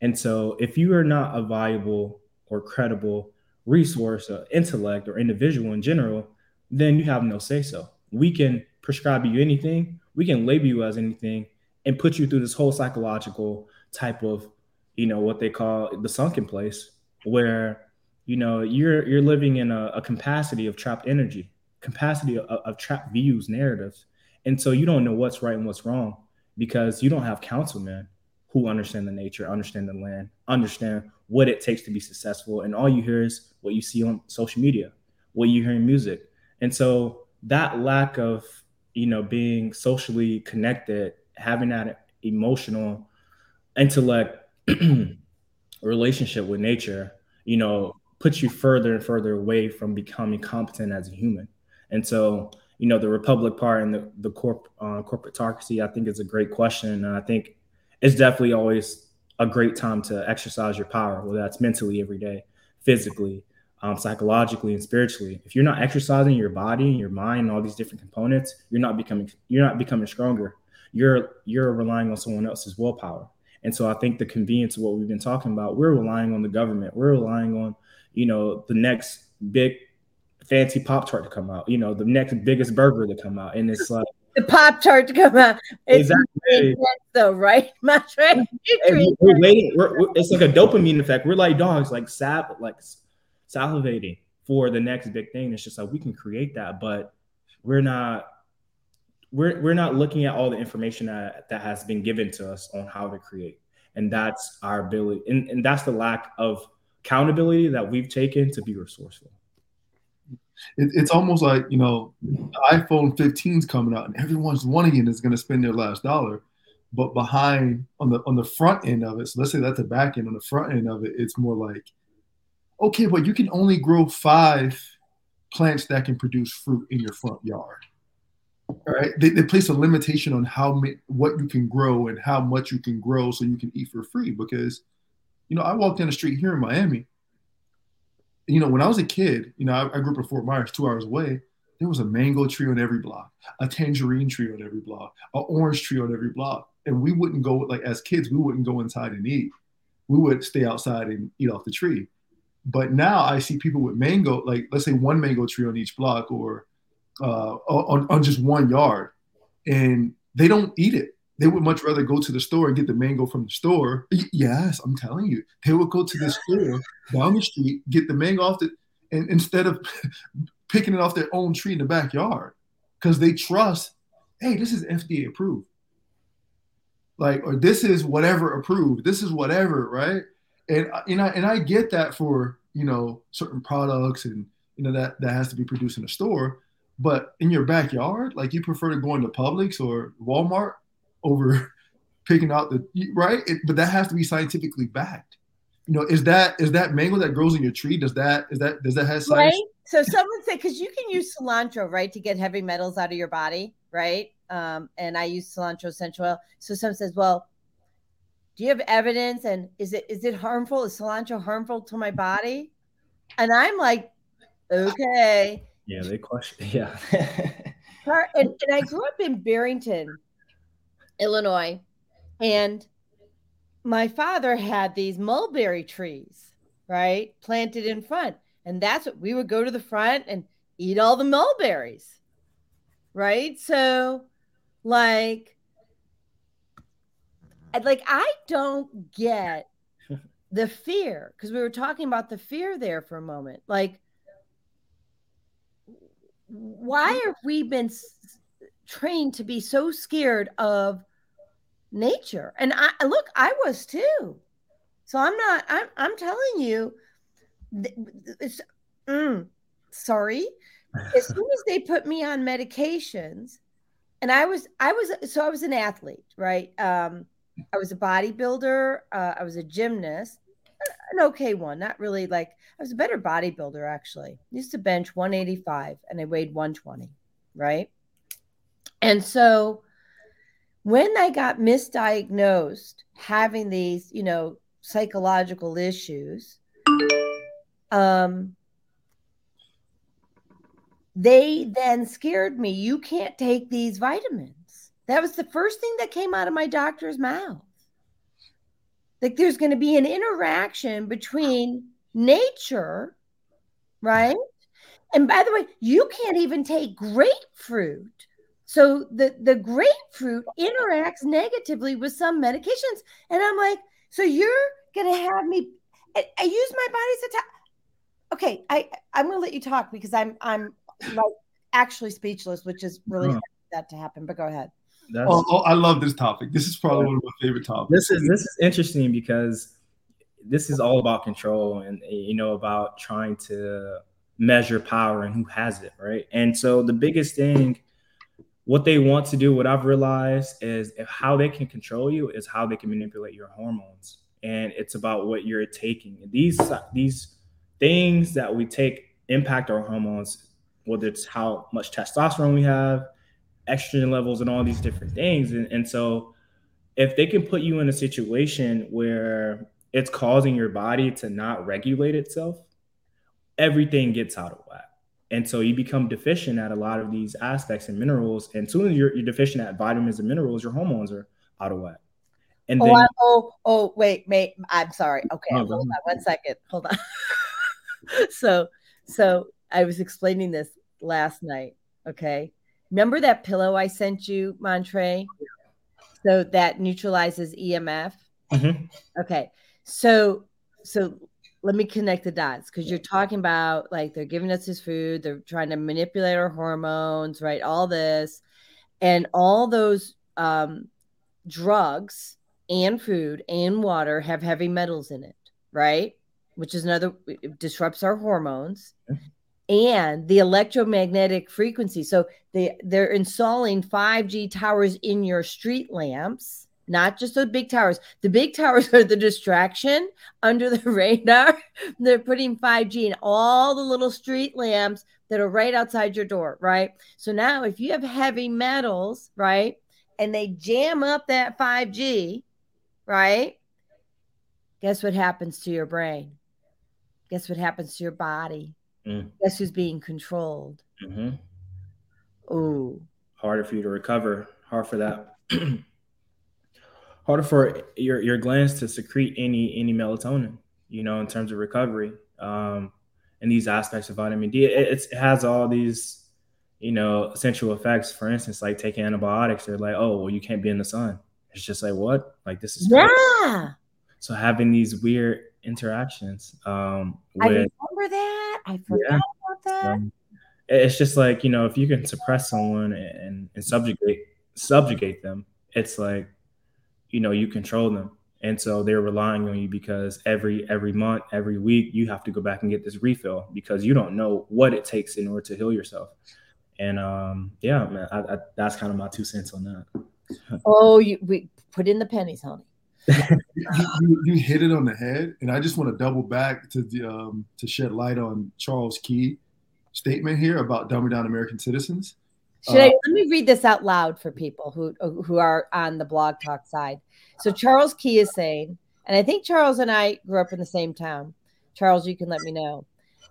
And so if you are not a viable or credible resource, or intellect, or individual in general, then you have no say so. We can prescribe you anything, we can label you as anything, and put you through this whole psychological type of, you know, what they call the sunken place, where you know you're you're living in a, a capacity of trapped energy, capacity of, of trapped views, narratives, and so you don't know what's right and what's wrong because you don't have councilmen who understand the nature, understand the land, understand what it takes to be successful. And all you hear is what you see on social media, what you hear in music. And so that lack of, you know, being socially connected, having that emotional intellect (clears throat) relationship with nature, you know, puts you further and further away from becoming competent as a human. And so, you know, the republic part and the, the corp, uh, corporatocracy, I think is a great question. And I think it's definitely always a great time to exercise your power, whether that's mentally every day, physically, um, psychologically and spiritually. If you're not exercising your body, and your mind, and all these different components, you're not becoming you're not becoming stronger. You're you're relying on someone else's willpower. And so I think the convenience of what we've been talking about, we're relying on the government. We're relying on, you know, the next big fancy Pop Tart to come out, you know, the next biggest burger to come out. And it's like the Pop Tart to come out. It's exactly. though, right? (laughs) My we're, we're waiting. We're, we're, it's like a dopamine effect. We're like dogs, like sap, like salivating for the next big thing. It's just like we can create that, but we're not we're we're not looking at all the information that that has been given to us on how to create. And that's our ability, and, and that's the lack of accountability that we've taken to be resourceful. It, it's almost like you know, iPhone 15 is coming out, and everyone's wanting it is going to spend their last dollar. But behind on the on the front end of it, so let's say that's the back end. On the front end of it, it's more like okay, but you can only grow five plants that can produce fruit in your front yard. All right. They, they place a limitation on how what you can grow and how much you can grow so you can eat for free. Because, you know, I walked down the street here in Miami. You know, when I was a kid, you know, I, I grew up in Fort Myers, two hours away. There was a mango tree on every block, a tangerine tree on every block, an orange tree on every block. And we wouldn't go, like, as kids, we wouldn't go inside and eat. We would stay outside and eat off the tree. But now I see people with mango, like let's say one mango tree on each block or uh, on, on just one yard, and they don't eat it. They would much rather go to the store and get the mango from the store. Yes, I'm telling you, they would go to the store down the street, get the mango off the, and instead of (laughs) picking it off their own tree in the backyard, because they trust, hey, this is FDA approved, like, or this is whatever approved, this is whatever, right? And and I and I get that for you know certain products and you know that that has to be produced in a store. But in your backyard like you prefer to go into publix or walmart over picking out the right? It, but that has to be scientifically backed. You know is that is that mango that grows in your tree does that is that does that have science? Right. So someone said because you can use cilantro right to get heavy metals out of your body right? Um, and i use cilantro essential oil. So someone says well do you have evidence? And is it is it harmful? Is cilantro harmful to my body? And i'm like okay. Yeah they question (laughs) yeah. And, and i grew up in barrington illinois. And my father had these mulberry trees right planted in front. And that's what we would go to the front and eat all the mulberries right? So like like I don't get (laughs) the fear because we were talking about the fear there for a moment. Like, why have we been s- trained to be so scared of nature? And I look, I was too. So I'm not. I'm. I'm telling you, it's. Mm, sorry. As (laughs) soon as they put me on medications, and I was, I was, so I was an athlete, right? Um, I was a bodybuilder. Uh, I was a gymnast, an okay one, not really like I was a better bodybuilder actually. I used to bench 185 and I weighed 120, right? And so when I got misdiagnosed having these, you know, psychological issues, um, they then scared me. You can't take these vitamins. That was the first thing that came out of my doctor's mouth. Like there's going to be an interaction between nature, right? And by the way, you can't even take grapefruit. So the, the grapefruit interacts negatively with some medications. And I'm like, so you're going to have me, I, I use my body as a top. Okay, I, I'm going to let you talk because I'm, I'm like actually speechless, which is really huh. that to happen, but go ahead. Oh, oh, I love this topic. This is probably one of my favorite topics. This is this is interesting because this is all about control and you know about trying to measure power and who has it, right? And so the biggest thing, what they want to do, what I've realized is how they can control you is how they can manipulate your hormones, and it's about what you're taking. These these things that we take impact our hormones, whether it's how much testosterone we have estrogen levels and all these different things. And, and so if they can put you in a situation where it's causing your body to not regulate itself, everything gets out of whack. And so you become deficient at a lot of these aspects and minerals. And soon as you're, you're deficient at vitamins and minerals, your hormones are out of whack. And oh, then, I, oh, oh, wait, wait. I'm sorry. Okay, hold on one second. Hold on. (laughs) so, so I was explaining this last night. Okay, remember that pillow I sent you, Montre? So that neutralizes EMF. Mm-hmm. Okay, so so let me connect the dots because you're talking about like they're giving us this food, they're trying to manipulate our hormones, right? All this, and all those um, drugs and food and water have heavy metals in it, right? Which is another disrupts our hormones. And the electromagnetic frequency. So they they're installing 5G towers in your street lamps not just the big towers. The big towers (laughs) are the distraction under the (laughs) radar. They're putting 5G in all the little street lamps that are right outside your door, right? So now if you have heavy metals, right, and they jam up that 5G, right? Guess what happens to your brain? Guess what happens to your body? Mm. Guess who's being controlled? Mm-hmm. Oh, harder for you to recover. Hard for that. (clears throat) harder for your your glands to secrete any any melatonin. You know, in terms of recovery, um, and these aspects of vitamin D, it, it has all these you know essential effects. For instance, like taking antibiotics, they're like, oh, well, you can't be in the sun. It's just like what? Like this is yeah. Crazy. So having these weird interactions. Um, with, I remember that. I forgot yeah, about that. Um, it's just like you know, if you can suppress someone and, and subjugate subjugate them, it's like you know you control them. And so they're relying on you because every every month every week you have to go back and get this refill because you don't know what it takes in order to heal yourself. And um yeah man I, I, that's kind of my two cents on that. (laughs) Oh you we put in the pennies honey. (laughs) You, you, you, hit it on the head. And i just want to double back to the um to shed light on charles key statement here about dumbing down american citizens should uh, I let me read this out loud for people who who are on the blog talk side? So Charles Key is saying, and I think Charles and I grew up in the same town. Charles, you can let me know.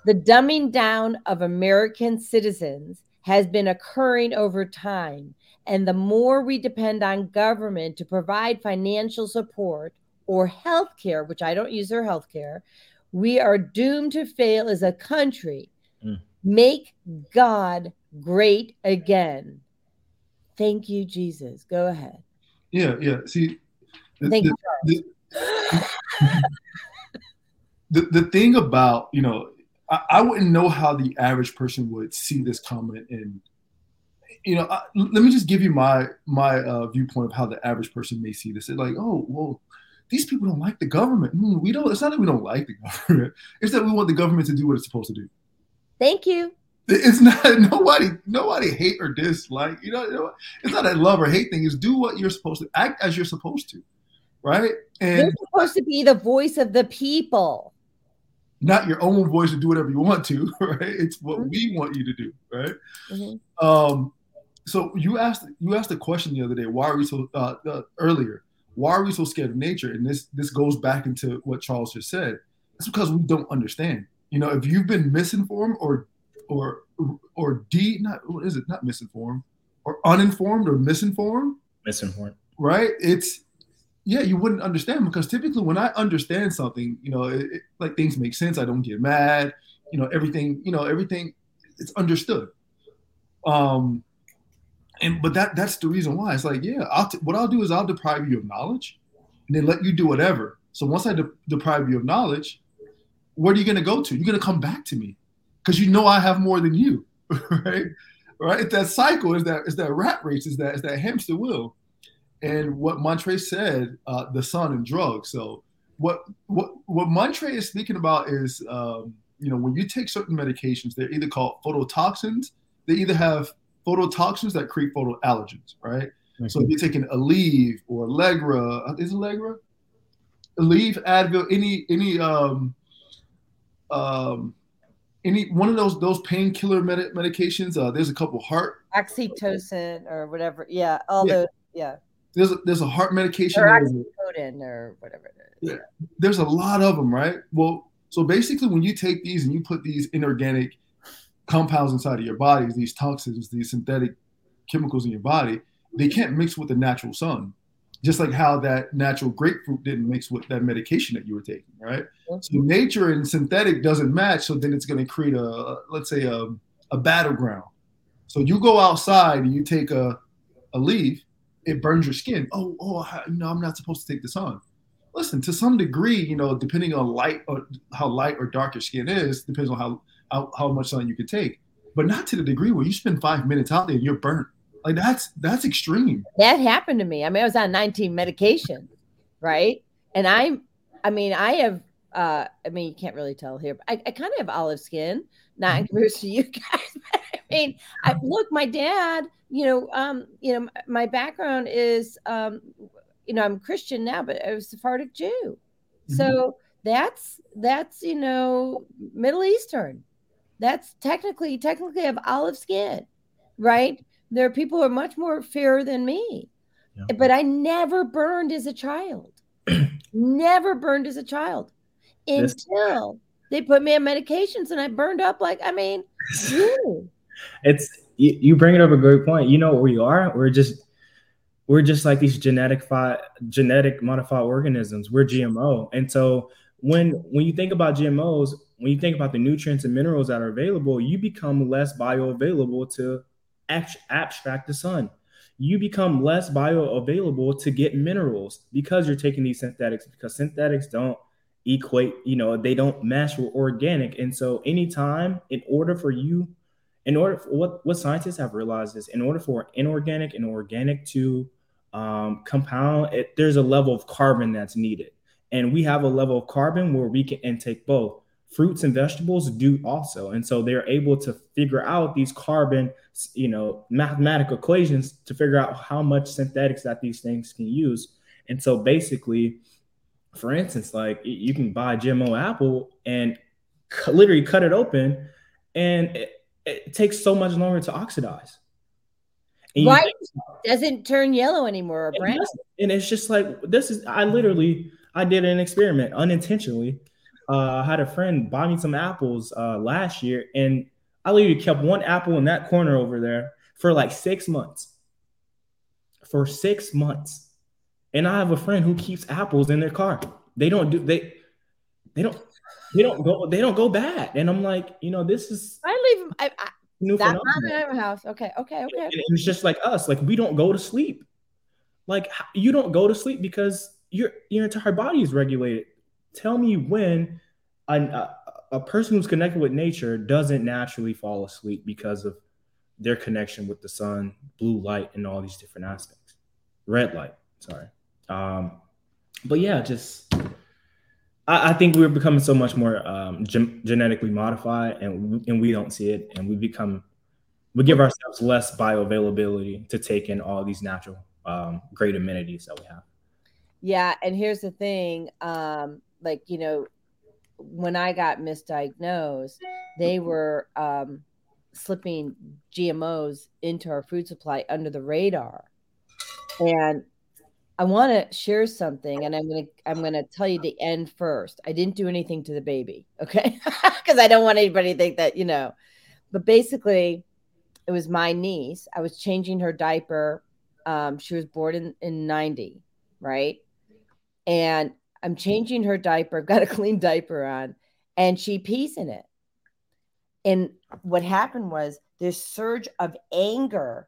The dumbing down of American citizens has been occurring over time, and the more we depend on government to provide financial support or health care, which I don't use their health care, we are doomed to fail as a country. Mm. Make God great again. Thank you, Jesus. Go ahead. Yeah, yeah. See, the, Thank the. The, the, the thing about, you know, I, I, wouldn't know how the average person would see this comment and you know, I, let me just give you my my uh, viewpoint of how the average person may see this. It's like, oh, well, these people don't like the government. Mm, we don't. It's not that we don't like the (laughs) government. It's that we want the government to do what it's supposed to do. Thank you. It's not (laughs) nobody nobody hate or dislike. You know, it's not a love or hate thing. It's do what you're supposed to act as you're supposed to, right? And you're supposed to be the voice of the people, not your own voice to do whatever you want to, (laughs) right? It's what mm-hmm. we want you to do, right? Mm-hmm. Um, so you asked you asked a question the other day. Why are we so uh, uh, earlier? Why are we so scared of nature? And this this goes back into what Charles just said. It's because we don't understand. You know, if you've been misinformed or or or D not what is it? Not misinformed. Or uninformed or misinformed? Misinformed. Right? It's yeah you wouldn't understand because typically when I understand something you know it, it, like things make sense I don't get mad you know everything you know everything it's understood. Um and but that that's the reason why. It's like yeah I'll t- what I'll do is I'll deprive you of knowledge and then let you do whatever. So once I de- deprive you of knowledge where are you going to go to? You're going to come back to me because you know I have more than you, (laughs) right? Right? It's that cycle, is that is that rat race, is that is that hamster wheel. And what Montre said, uh, the sun and drugs. So what what what Montre is speaking about is um, you know when you take certain medications, they're either called phototoxins. They either have phototoxins that create photoallergens, right? Mm-hmm. So if you're taking Aleve or Allegra, uh, is Allegra? Aleve, Advil, any any um, um, any one of those those painkiller med- medications. Uh, there's a couple heart oxytocin or whatever. Yeah, all yeah. those. Yeah. There's a, there's a heart medication or oxycodone or whatever it is. Yeah. There's a lot of them, right? Well, So basically, when you take these and you put these inorganic compounds inside of your bodies, these toxins, these synthetic chemicals in your body, they can't mix with the natural sun. Just like how that natural grapefruit didn't mix with that medication that you were taking, right? Mm-hmm. So nature and synthetic doesn't match. So then it's going to create a, let's say, a, a battleground. So you go outside and you take a, Aleve, it burns your skin. Oh, oh, you know, I'm not supposed to take this on. Listen, to some degree, you know, depending on light or how light or dark your skin is, depends on how how, how much sun you can take, but not to the degree where you spend five minutes out there and you're burnt. Like that's that's extreme. That happened to me. I mean, I was on 19 medication, right? And I'm, I mean, I have, uh, I mean, you can't really tell here, but I, I kind of have olive skin, not in mm-hmm. comparison to you (laughs) guys. I mean, I look, my dad, you know, um, you know, my background is, um, you know, I'm Christian now, but I was Sephardic Jew. Mm-hmm. So that's that's you know Middle Eastern that's technically technically have olive skin, right? There are people who are much more fairer than me. Yeah. But I never burned as a child. (clears throat) never burned as a child until they put me on medications and I burned up like I mean, (laughs) it's you, you bring it up a great point. You know what we are? We're just we're just like these genetic fi- genetic modified organisms. We're GMO. And so when when you think about GMOs, when you think about the nutrients and minerals that are available, you become less bioavailable to abstract the sun. You become less bioavailable to get minerals because you're taking these synthetics because synthetics don't equate, you know, they don't match with organic. And so anytime in order for you, in order for what what scientists have realized is in order for inorganic and organic to um, compound, it, there's a level of carbon that's needed. And we have a level of carbon where we can intake both fruits and vegetables do also. And so they're able to figure out these carbon you know mathematical equations to figure out how much synthetics that these things can use. And so basically for instance like you can buy gmo apple and literally cut it open and it, it takes so much longer to oxidize. Right doesn't turn yellow anymore or brown? and it's just like this is i literally i did an experiment unintentionally uh, I had a friend buy me some apples uh, last year, and I literally kept one apple in that corner over there for like six months. For six months, and I have a friend who keeps apples in their car. They don't do they they don't they don't go they don't go bad. And I'm like, you know, this is I leave I, I new that's not in my house. Okay, okay, okay. And it's just like us. Like we don't go to sleep. Like you don't go to sleep because your your entire body is regulated tell me when a, a person who's connected with nature doesn't naturally fall asleep because of their connection with the sun, blue light, and all these different aspects. Red light, sorry. Um, but yeah, just I, I, think we're becoming so much more um, gen- genetically modified, and and we don't see it, and we become we give ourselves less bioavailability to take in all these natural um, great amenities that we have. Yeah, and here's the thing: um, like you know when i got misdiagnosed they were um, slipping gmos into our food supply under the radar. And i want to share something and i'm going to i'm to tell you the end first. I didn't do anything to the baby okay? (laughs) Because i don't want anybody to think that you know. But basically it was my niece. I was changing her diaper. Um, she was born in, in 90 right? And I'm changing her diaper. I've got a (laughs) clean diaper on, and she pees in it. And what happened was this surge of anger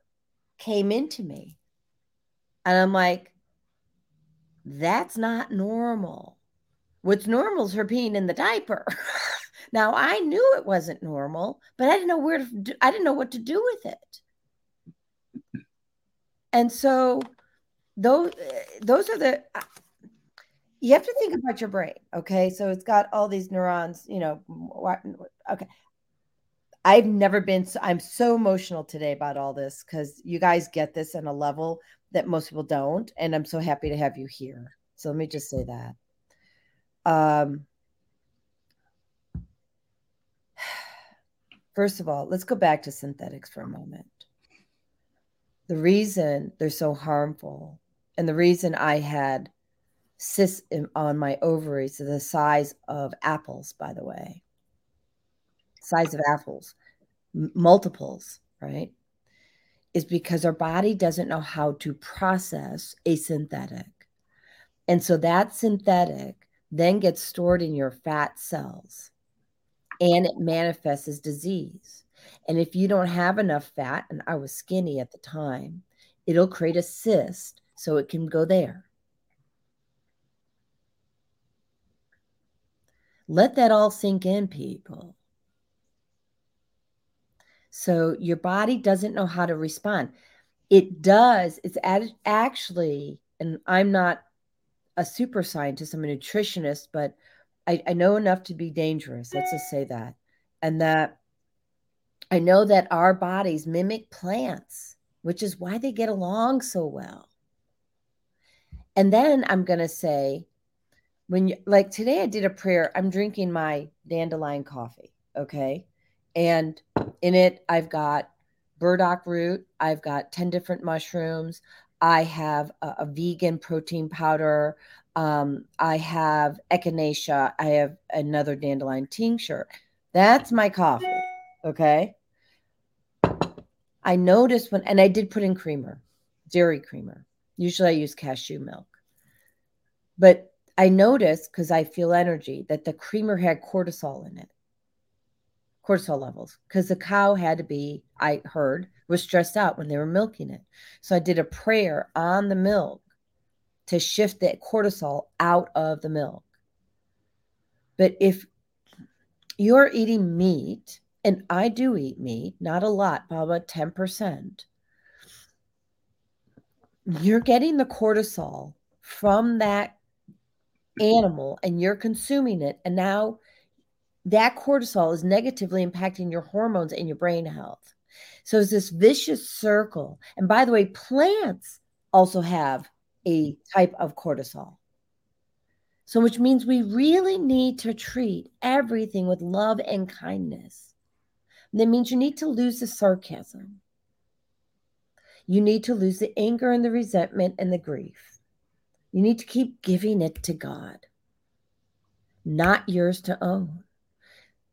came into me. And I'm like, that's not normal. What's normal is her peeing in the diaper. (laughs) now I knew it wasn't normal, but I didn't know where to I didn't know what to do with it. And so those eh, those are the you have to think about your brain. Okay. So it's got all these neurons, you know. Okay. I've never been so, I'm so emotional today about all this because you guys get this on a level that most people don't. And I'm so happy to have you here. So let me just say that. Um, (sighs) first of all, let's go back to synthetics for a moment. The reason they're so harmful and the reason I had cysts um, on my ovaries the size of apples, by the way, size of apples, m- multiples, right? Is because our body doesn't know how to process a synthetic. And so that synthetic then gets stored in your fat cells and it manifests as disease. And if you don't have enough fat, and I was skinny at the time, it'll create a cyst so it can go there. Let that all sink in, people. So your body doesn't know how to respond. It does. It's actually, and I'm not a super scientist, I'm a nutritionist, but I, I know enough to be dangerous. Let's just say that. And that I know that our bodies mimic plants, which is why they get along so well. And then I'm going to say, when you like today, I did a prayer. I'm drinking my dandelion coffee. Okay. And in it, I've got burdock root, I've got 10 different mushrooms, I have a, a vegan protein powder, um, I have echinacea. I have another dandelion tincture. That's my coffee. Okay. I noticed when, and I did put in creamer, dairy creamer. Usually I use cashew milk. But I noticed because I feel energy that the creamer had cortisol in it, cortisol levels, because the cow had to be, I heard, was stressed out when they were milking it. So I did a prayer on the milk to shift that cortisol out of the milk. But if you're eating meat, and I do eat meat, not a lot, about 10%, you're getting the cortisol from that animal and you're consuming it. And now that cortisol is negatively impacting your hormones and your brain health. So it's this vicious circle. And by the way, plants also have a type of cortisol. So, which means we really need to treat everything with love and kindness. That means you need to lose the sarcasm. You need to lose the anger and the resentment and the grief. You need to keep giving it to God, not yours to own.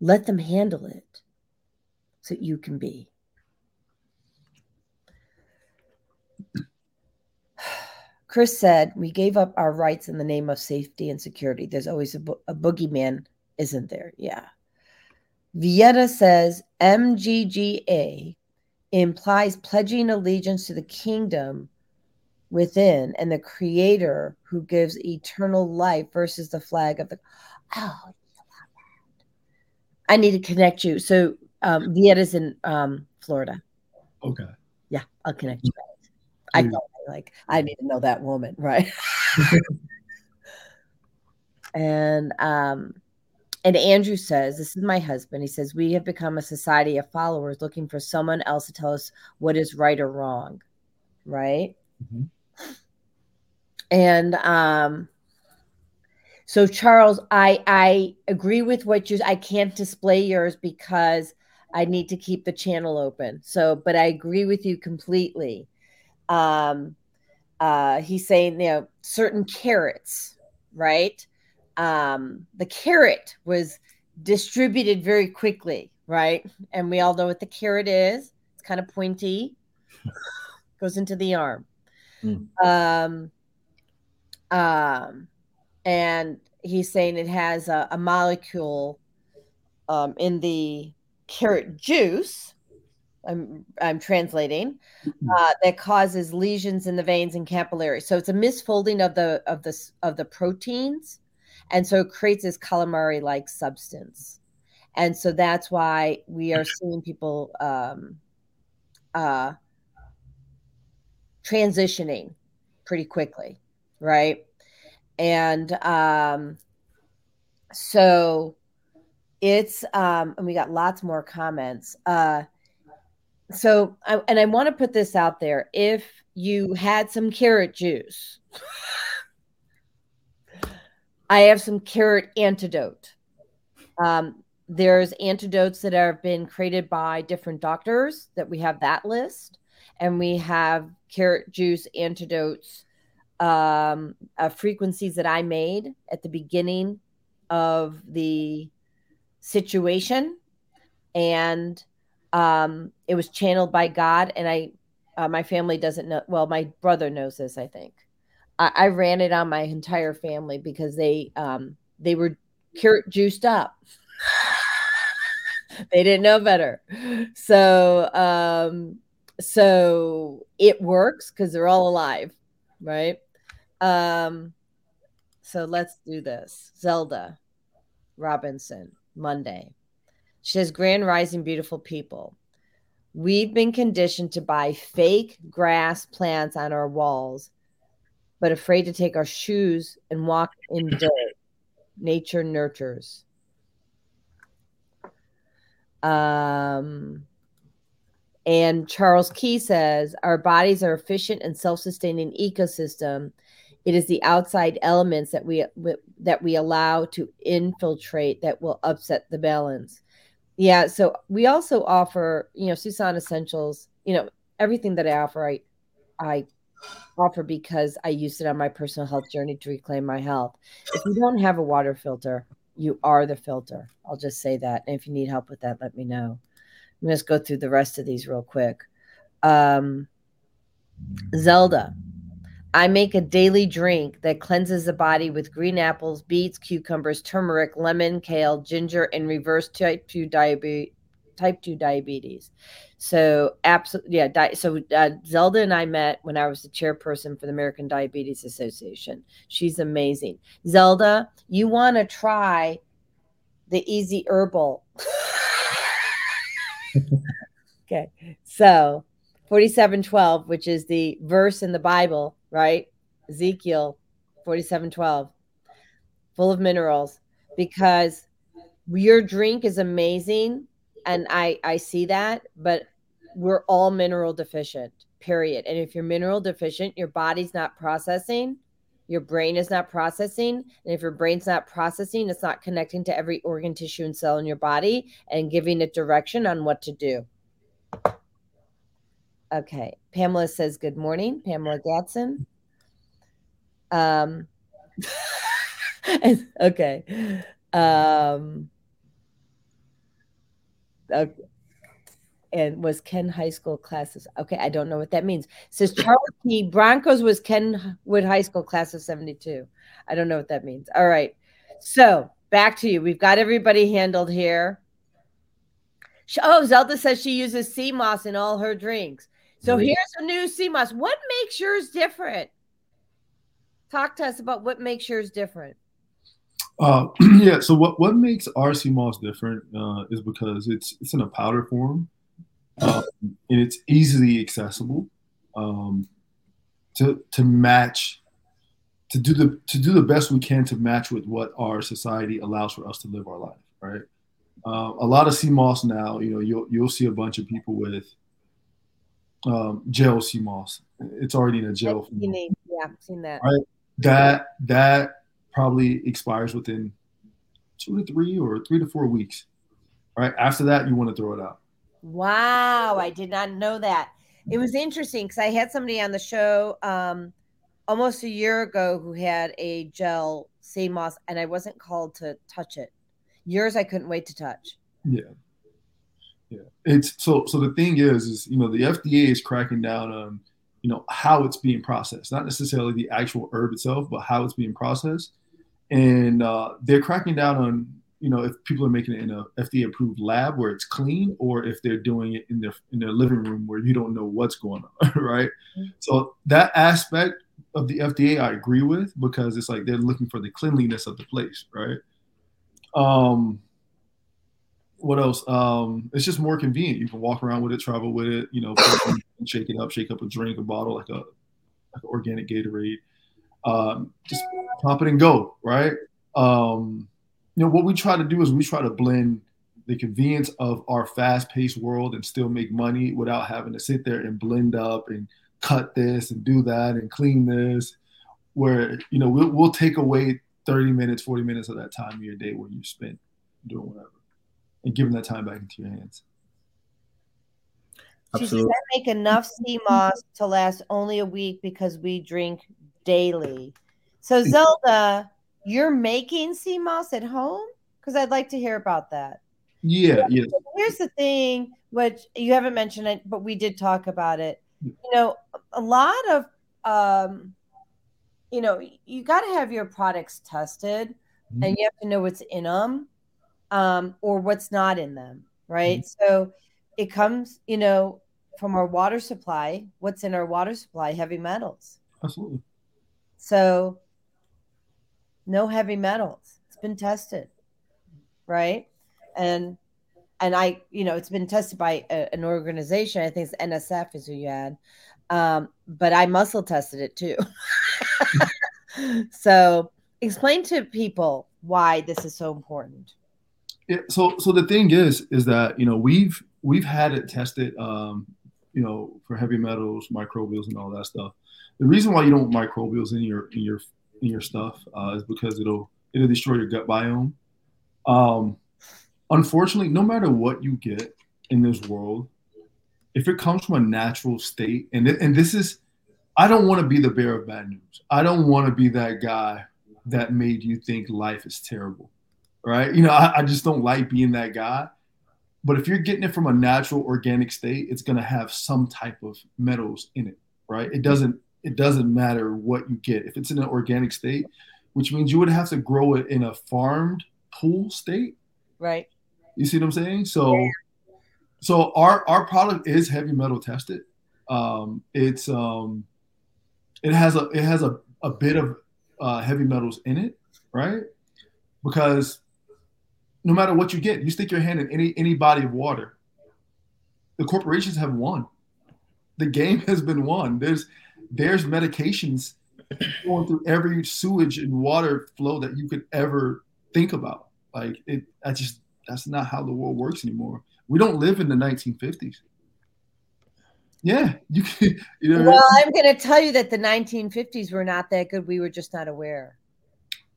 Let them handle it so you can be. (sighs) Chris said, We gave up our rights in the name of safety and security. There's always a, bo- a boogeyman, isn't there? Yeah. Beata says, MGGA implies pledging allegiance to the kingdom within and the creator who gives eternal life versus the flag of the. Oh, I need to connect you. So, um, Beata's in um, Florida. Okay. Yeah, I'll connect you. I know like I need to know that woman, right? (laughs) and um and Andrew says, This is my husband. He says, We have become a society of followers looking for someone else to tell us what is right or wrong. Right. Mm-hmm. And um so Charles, I I agree with what you I can't display yours because I need to keep the channel open. So, but I agree with you completely um, uh, he's saying you know certain carrots, right? Um, the carrot was distributed very quickly, right? And we all know what the carrot is. It's kind of pointy, (laughs) goes into the arm. Mm. Um, um, and he's saying it has a, a molecule um, in the carrot juice I'm I'm translating mm-hmm. uh, that causes lesions in the veins and capillaries. So it's a misfolding of the of the of the proteins, and so it creates this calamari like substance, and so that's why we are seeing people um, uh, transitioning pretty quickly, right? And um, so it's um, and we got lots more comments. Uh, so I, and I want to put this out there if you had some carrot juice I have some carrot antidote. Um, there's antidotes that have been created by different doctors that we have that list and we have carrot juice antidotes um, uh, frequencies that I made at the beginning of the situation, and um, it was channeled by God. And I, uh, my family doesn't know. Well, my brother knows this. I think I, I ran it on my entire family because they um, they were juiced up. (laughs) they didn't know better. So um, so it works because they're all alive, right? Um, so let's do this. Zelda Robinson, Monday. She says, Grand Rising, beautiful people. We've been conditioned to buy fake grass plants on our walls, but afraid to take our shoes and walk in dirt. Nature nurtures. Um, and Charles Key says, Our bodies are efficient and self sustaining ecosystem it is the outside elements that we that we allow to infiltrate that will upset the balance. Yeah, so we also offer, you know, Susan Essentials, you know, everything that I offer I I offer because I used it on my personal health journey to reclaim my health. If you don't have a water filter, you are the filter. I'll just say that. And if you need help with that, let me know. I'm to go through the rest of these real quick. Um, Zelda, I make a daily drink that cleanses the body with green apples, beets, cucumbers, turmeric, lemon, kale, ginger, and reverse type 2 diabetes. Type 2 diabetes. So, absolutely, yeah. Di- so, uh, Zelda and I met when I was the chairperson for the American Diabetes Association. She's amazing. Zelda, you want to try the easy herbal. (laughs) okay. So, 4712, which is the verse in the Bible right? Ezekiel 47 12, full of minerals, because your drink is amazing. And I, I see that, but we're all mineral deficient, period. And if you're mineral deficient, your body's not processing, your brain is not processing. And if your brain's not processing, it's not connecting to every organ, tissue, and cell in your body and giving it direction on what to do. Okay. Pamela says, Good morning. Pamela Gatson. Um, (laughs) okay. Um, okay. And was Ken High School classes? Okay, I don't know what that means. It says Charles P. Broncos was Kenwood High School class of 72. I don't know what that means. All right. So back to you. We've got everybody handled here. Oh, Zelda says she uses sea moss in all her drinks. So here's a new moss. What makes yours different? Talk to us about what makes yours different. Uh, (clears throat) yeah. So what what makes our moss different uh, is because it's it's in a powder form, um, and it's easily accessible um, to to match to do the to do the best we can to match with what our society allows for us to live our life. Right. Uh, a lot of moss now, you know, you'll you'll see a bunch of people with um, gel sea moss. It's already in a gel. Yeah, I've seen that. Right. That that probably expires within two to three or three to four weeks. Right. After that, you want to throw it out. Wow, I did not know that. It was interesting because I had somebody on the show um, almost a year ago who had a gel sea moss, and I wasn't called to touch it. Yours, I couldn't wait to touch. Yeah. Yeah, it's so. So the thing is, is you know the FDA is cracking down on you know how it's being processed, not necessarily the actual herb itself, but how it's being processed, and uh, they're cracking down on you know if people are making it in a FDA approved lab where it's clean, or if they're doing it in their in their living room where you don't know what's going on, (laughs) right? Mm-hmm. So that aspect of the FDA, I agree with because it's like they're looking for the cleanliness of the place, right? Um, what else? Um, it's just more convenient. You can walk around with it, travel with it, you know, shake it up, shake up a drink, a bottle like a like an organic Gatorade. Um, just pop it and go, right? Um, you know, what we try to do is we try to blend the convenience of our fast-paced world and still make money without having to sit there and blend up and cut this and do that and clean this. Where you know we'll, we'll take away 30 minutes, 40 minutes of that time of your day where you spent doing whatever and giving that time back into your hands. Absolutely. She make enough sea moss to last only a week because we drink daily. So Zelda, you're making sea moss at home? Because I'd like to hear about that. Yeah, yeah. Here's the thing, which you haven't mentioned it, but we did talk about it. You know, a lot of um, you know, you got to have your products tested, mm-hmm. and you have to know what's in them, um, or what's not in them, right? Mm-hmm. So it comes, you know, from our water supply. What's in our water supply? Heavy metals. Absolutely. So no heavy metals. It's been tested, right? And and I, you know, it's been tested by a, an organization. I think it's NSF is who you had, um, but I muscle tested it too. (laughs) (laughs) so explain to people why this is so important. Yeah. So so the thing is, is that you know we've we've had it tested, um, you know, for heavy metals, microbials, and all that stuff. The reason why you don't microbials in your in your in your stuff uh, is because it'll it'll destroy your gut biome. Um, unfortunately, no matter what you get in this world, if it comes from a natural state, and th- and this is, I don't want to be the bearer of bad news. I don't want to be that guy that made you think life is terrible, right? You know, I, I just don't like being that guy. But if you're getting it from a natural organic state, it's going to have some type of metals in it, right? It doesn't it doesn't matter what you get. If it's in an organic state, which means you would have to grow it in a farmed pool state. Right. You see what I'm saying? So yeah. so our our product is heavy metal tested. Um, it's um it has a it has a, a bit of uh, heavy metals in it, right? Because no matter what you get, you stick your hand in any any body of water. The corporations have won. The game has been won. There's there's medications going through every sewage and water flow that you could ever think about. Like it, I just that's not how the world works anymore. We don't live in the 1950s. Yeah, you can. (laughs) You know, well, I'm going to tell you that the 1950s were not that good. We were just not aware.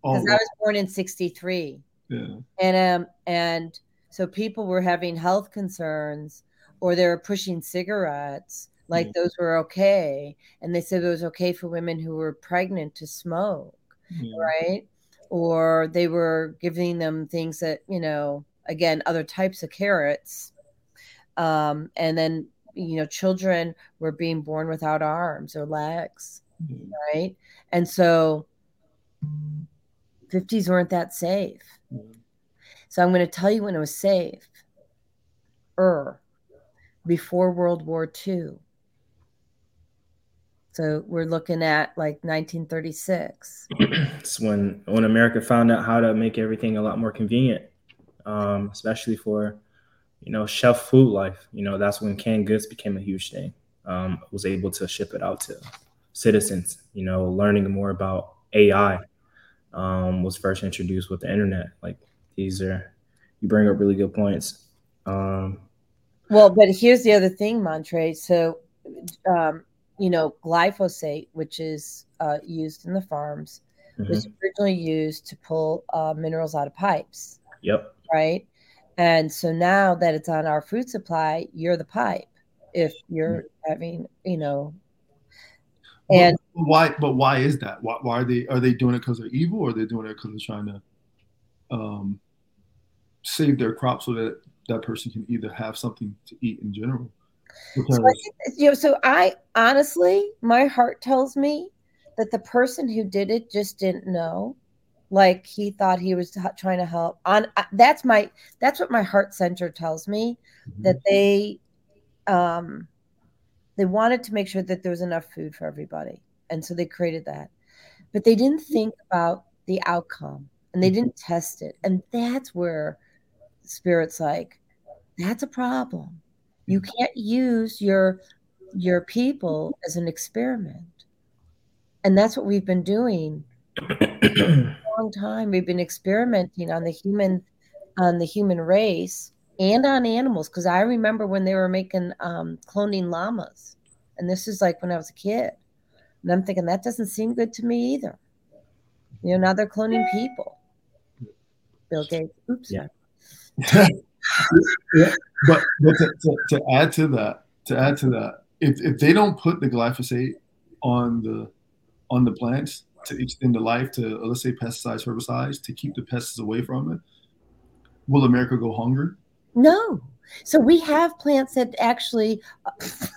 Because oh, I was born in '63. Yeah. And um and so people were having health concerns, or they were pushing cigarettes, like mm. those were okay and they said it was okay for women who were pregnant to smoke mm. right or they were giving them things that you know again other types of carrots um, and then you know children were being born without arms or legs mm. right and so 50s weren't that safe so i'm going to tell you when it was safe er before world war ii so we're looking at like 1936. (clears throat) it's when when America found out how to make everything a lot more convenient, um, especially for you know shelf food life. You know that's when canned goods became a huge thing. Um, was able to ship it out to citizens. You know, learning more about AI um, was first introduced with the internet. Like these are you bring up really good points. Um, well, but here's the other thing, Montre. So um, you know, glyphosate, which is uh, used in the farms, mm-hmm. was originally used to pull uh, minerals out of pipes. Yep. Right. And so now that it's on our food supply, you're the pipe. If you're mm-hmm. having, you know, and but why? But why is that? Why, why are they? Are they doing it because they're evil, or are they doing it because they're trying to um, save their crop so that that person can either have something to eat in general? So I you know, so I honestly, my heart tells me that the person who did it just didn't know. Like he thought he was trying to help. On uh, that's my that's what my heart center tells me mm-hmm. that they um they wanted to make sure that there was enough food for everybody, and so they created that. But they didn't think about the outcome, and they mm-hmm. didn't test it, and that's where spirits like that's a problem you can't use your your people as an experiment. And that's what we've been doing (coughs) a long time. We've been experimenting on the human on the human race and on animals. Because I remember when they were making um, cloning llamas, and this is like when I was a kid, and I'm thinking that doesn't seem good to me either. You know, now they're cloning people. Bill Gates. Oops. Yeah. yeah, (laughs) but, but to, to, to, add to that, to add to that, if, if they don't put the glyphosate on the on the plants to extend the life to let's say pesticides, herbicides to keep the pests away from it, will America go hungry? No. So we have plants that actually. (laughs)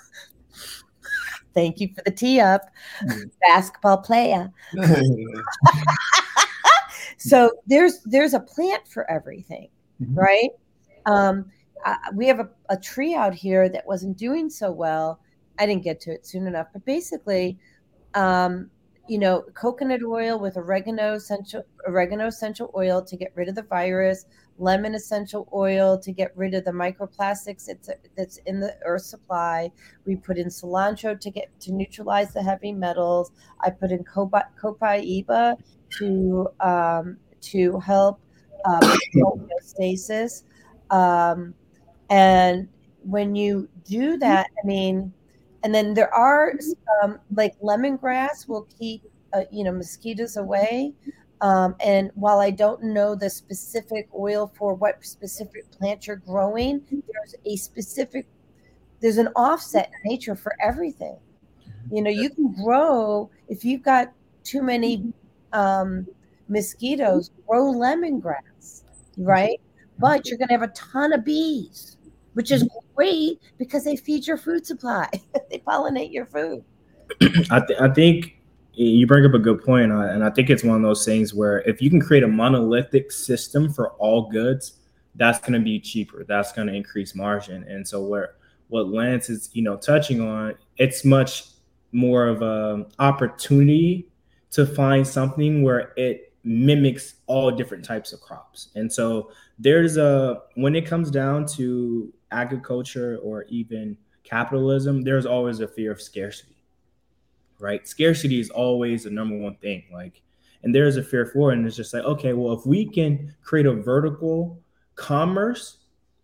thank you for the tee up, mm. basketball player. (laughs) (laughs) so there's there's a plant for everything, mm-hmm. right? Um, uh, we have a, a tree out here that wasn't doing so well. I didn't get to it soon enough, but basically, um, you know, coconut oil with oregano essential oregano essential oil to get rid of the virus, lemon essential oil to get rid of the microplastics that's, that's in the earth supply. We put in cilantro to get to neutralize the heavy metals. I put in copaiba to um, to help homeostasis. Um, and when you do that, I mean, and then there are like lemongrass will keep uh, you know mosquitoes away. Um, and while I don't know the specific oil for what specific plant you're growing, there's a specific there's an offset in nature for everything. You know, you can grow if you've got too many um, mosquitoes, grow lemongrass, right? But you're going to have a ton of bees, which is great because they feed your food supply. (laughs) they pollinate your food. I, th- I think you bring up a good point, and I think it's one of those things where if you can create a monolithic system for all goods, that's going to be cheaper. That's going to increase margin. And so where what Lance is, you know, touching on, it's much more of a um, opportunity to find something where it mimics all different types of crops. And so there's a when it comes down to agriculture or even capitalism, there's always a fear of scarcity. Right? Scarcity is always the number one thing. Like, and there's a fear for. And it's just like, okay, well, if we can create a vertical commerce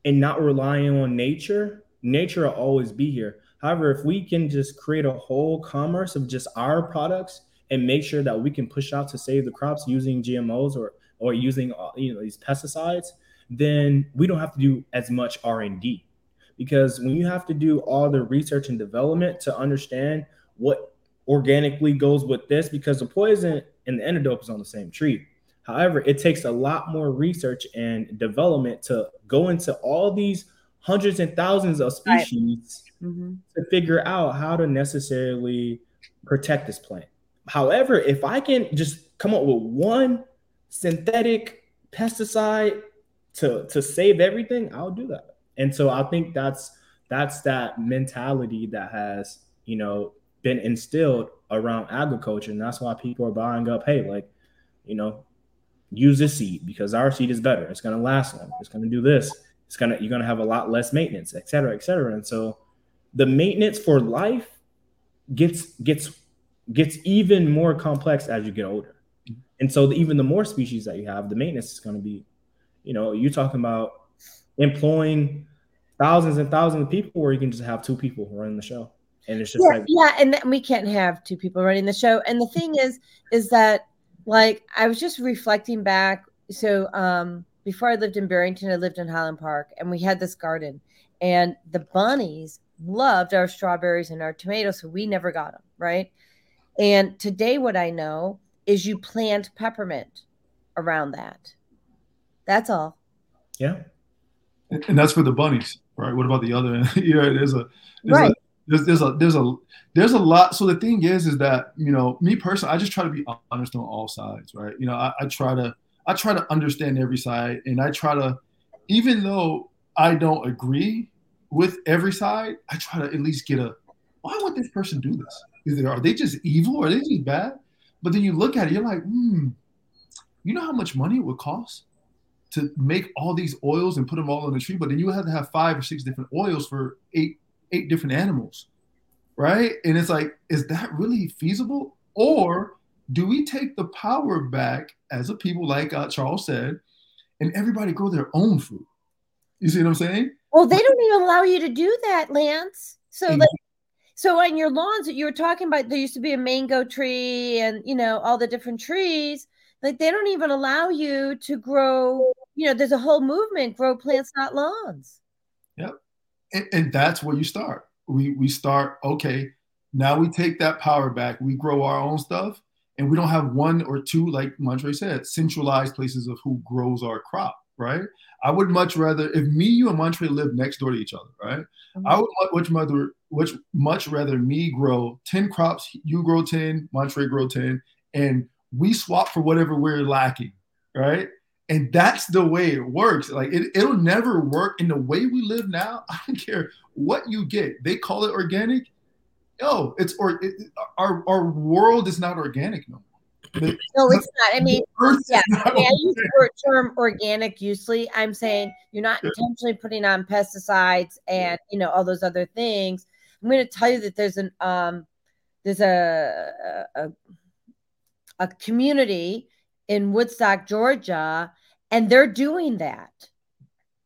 and not relying on nature, nature will always be here. However, if we can just create a whole commerce of just our products and make sure that we can push out to save the crops using GMOs or or using uh, you know these pesticides, then we don't have to do as much R&D. Because when you have to do all the research and development to understand what organically goes with this, because the poison and the antidote is on the same tree. However, it takes a lot more research and development to go into all these hundreds and thousands of species right. mm-hmm. to figure out how to necessarily protect this plant. However, if I can just come up with one synthetic pesticide to to save everything, I'll do that. And so I think that's that's that mentality that has, you know, been instilled around agriculture. And that's why people are buying up, hey, like, you know, use this seed because our seed is better. It's gonna last long. It's gonna do this. It's gonna you're gonna have a lot less maintenance, et cetera, et cetera. And so the maintenance for life gets gets gets even more complex as you get older. Mm-hmm. And so the, even the more species that you have, the maintenance is going to be, you know, you're talking about employing thousands and thousands of people, or you can just have two people running the show. And it's just yeah, like yeah, and th- we can't have two people running the show. And the thing is, is that like I was just reflecting back. So um before I lived in Barrington, I lived in Highland Park, and we had this garden, and the bunnies loved our strawberries and our tomatoes, so we never got them right. And today, what I know is you plant peppermint around that. That's all. Yeah. And that's for the bunnies, right? What about the other? (laughs) yeah, there's a there's right. There's, there's a there's a there's a lot. So the thing is, is that you know, me personally, I just try to be honest on all sides, right? You know, I, I try to I try to understand every side, and I try to, even though I don't agree with every side, I try to at least get a why would this person do this? Is are they just evil? Are they just bad? But then you look at it, you're like, hmm, you know how much money it would cost to make all these oils and put them all on the tree? But then you have to have five or six different oils for eight eight different animals, right? And it's like, is that really feasible? Or do we take the power back as a people, like uh, Charles said, and everybody grow their own food? You see what I'm saying? Well, they don't even allow you to do that, Lance. So, like, so on your lawns that you were talking about, there used to be a mango tree and you know all the different trees. Like they don't even allow you to grow. You know, there's a whole movement: grow plants, not lawns. And, and that's where you start. We we start. Okay, Now we take that power back. We grow our own stuff, and we don't have one or two, like Montre said, centralized places of who grows our crop. Right? I would much rather if me, you, and Montre live next door to each other. Right? Mm-hmm. I would much rather, much much rather me grow ten crops, you grow ten, Montre grow ten, and we swap for whatever we're lacking. Right? And that's the way it works. Like it, it'll never work. In the way we live now (laughs) i don't care what you get. They call it organic. Oh it's or it, our, our world is not organic no more. (laughs) No, it's not. I mean, yeah, I, mean, I use the term organic usually. I'm saying you're not intentionally putting on pesticides and you know all those other things. I'm going to tell you that there's an um, there's a, a a community in Woodstock, Georgia, and they're doing that.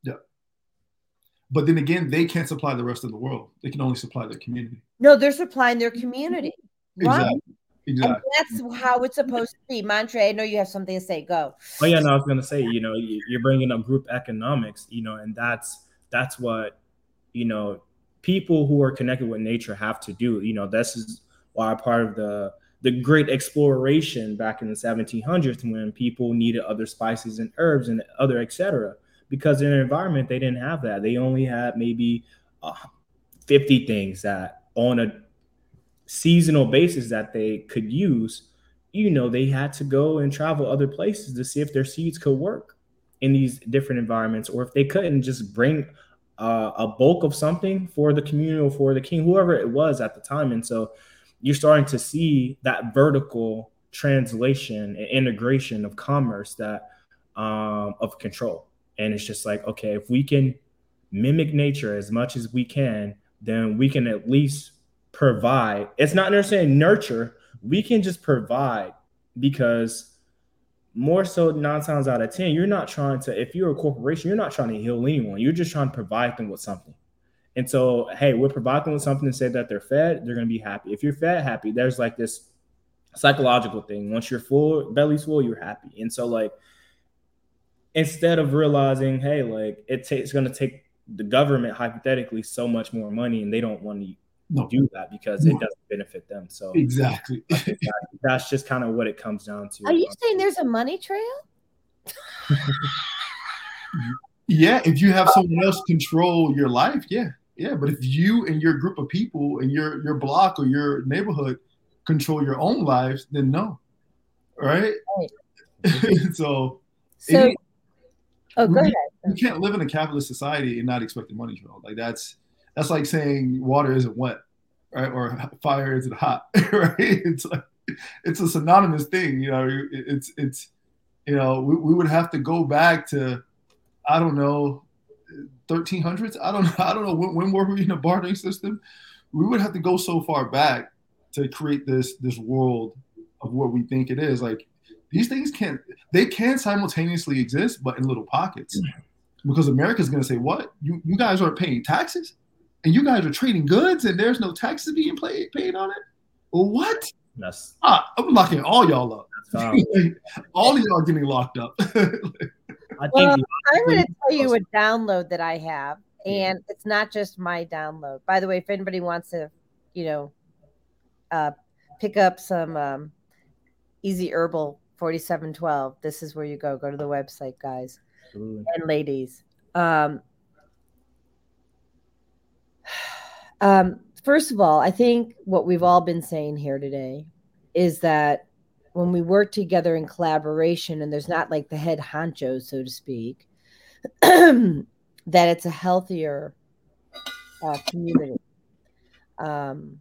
Yeah. But then again, they can't supply the rest of the world. They can only supply their community. No, they're supplying their community. Exactly. Right? Exactly. And that's how it's supposed to be. Montre, I know you have something to say. Go. Oh yeah, no, I was gonna say, you know, you're bringing up group economics, you know, and that's that's what you know people who are connected with nature have to do. You know, this is why part of the the great exploration back in the 1700s when people needed other spices and herbs and other etc because in their environment they didn't have that. They only had maybe uh, 50 things that on a seasonal basis that they could use. You know they had to go and travel other places to see if their seeds could work in these different environments or if they couldn't just bring uh, a bulk of something for the community or for the king whoever it was at the time. And so you're starting to see that vertical translation and integration of commerce that um, of control. And it's just like, okay, if we can mimic nature as much as we can, then we can at least provide. It's not necessarily nurture. We can just provide because more so nine times out of 10, you're not trying to, if you're a corporation, you're not trying to heal anyone. You're just trying to provide them with something. And so, hey, we're providing them with something to say that they're fed, they're going to be happy. If you're fed, happy, there's like this psychological thing. Once you're full, belly's full, you're happy. And so, like, instead of realizing, hey, like, it t- it's going to take the government hypothetically so much more money and they don't want to no. do that because no. it doesn't benefit them. So, exactly. that's just kind of what it comes down to. Are you saying there's a money trail? (laughs) yeah, if you have someone else control your life, yeah. Yeah, but if you and your group of people and your your block or your neighborhood control your own lives, then no, right? right. (laughs) so, so it, oh, go ahead. You can't live in a capitalist society and not expect the money trail. Like that's that's like saying water isn't wet, right? Or fire isn't hot, (laughs) right? It's like it's a synonymous thing, you know. It's it's you know we, we would have to go back to I don't know 1300s. I don't know. (laughs) I don't know when, when were we in a bartering system. We would have to go so far back to create this this world of what we think it is. Like these things can't they can simultaneously exist, but in little pockets. Because America's going to say, "What you you guys aren't paying taxes, and you guys are trading goods, and there's no taxes being paid paid on it." What? That's, ah, I'm locking all y'all up. (laughs) all of y'all getting locked up. (laughs) I well, I'm going to tell you a download that I have, and it's not just my download. By the way, if anybody wants to, you know, uh, pick up some um, Easy Herbal 4712, this is where you go. Go to the website, guys Absolutely. and ladies. Um, (sighs) um, first of all, I think what we've all been saying here today is that when we work together in collaboration and there's not like the head honcho so to speak (clears throat) that it's a healthier uh, community. Um,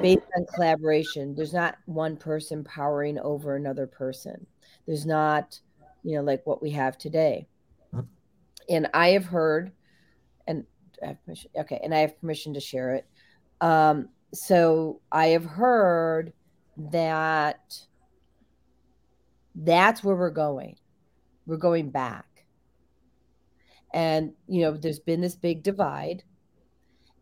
based on collaboration there's not one person powering over another person. There's not you know like what we have today. And i have heard and I have permission, okay and i have permission to share it. Um, so i have heard that that's where we're going. We're going back. And, you know, there's been this big divide.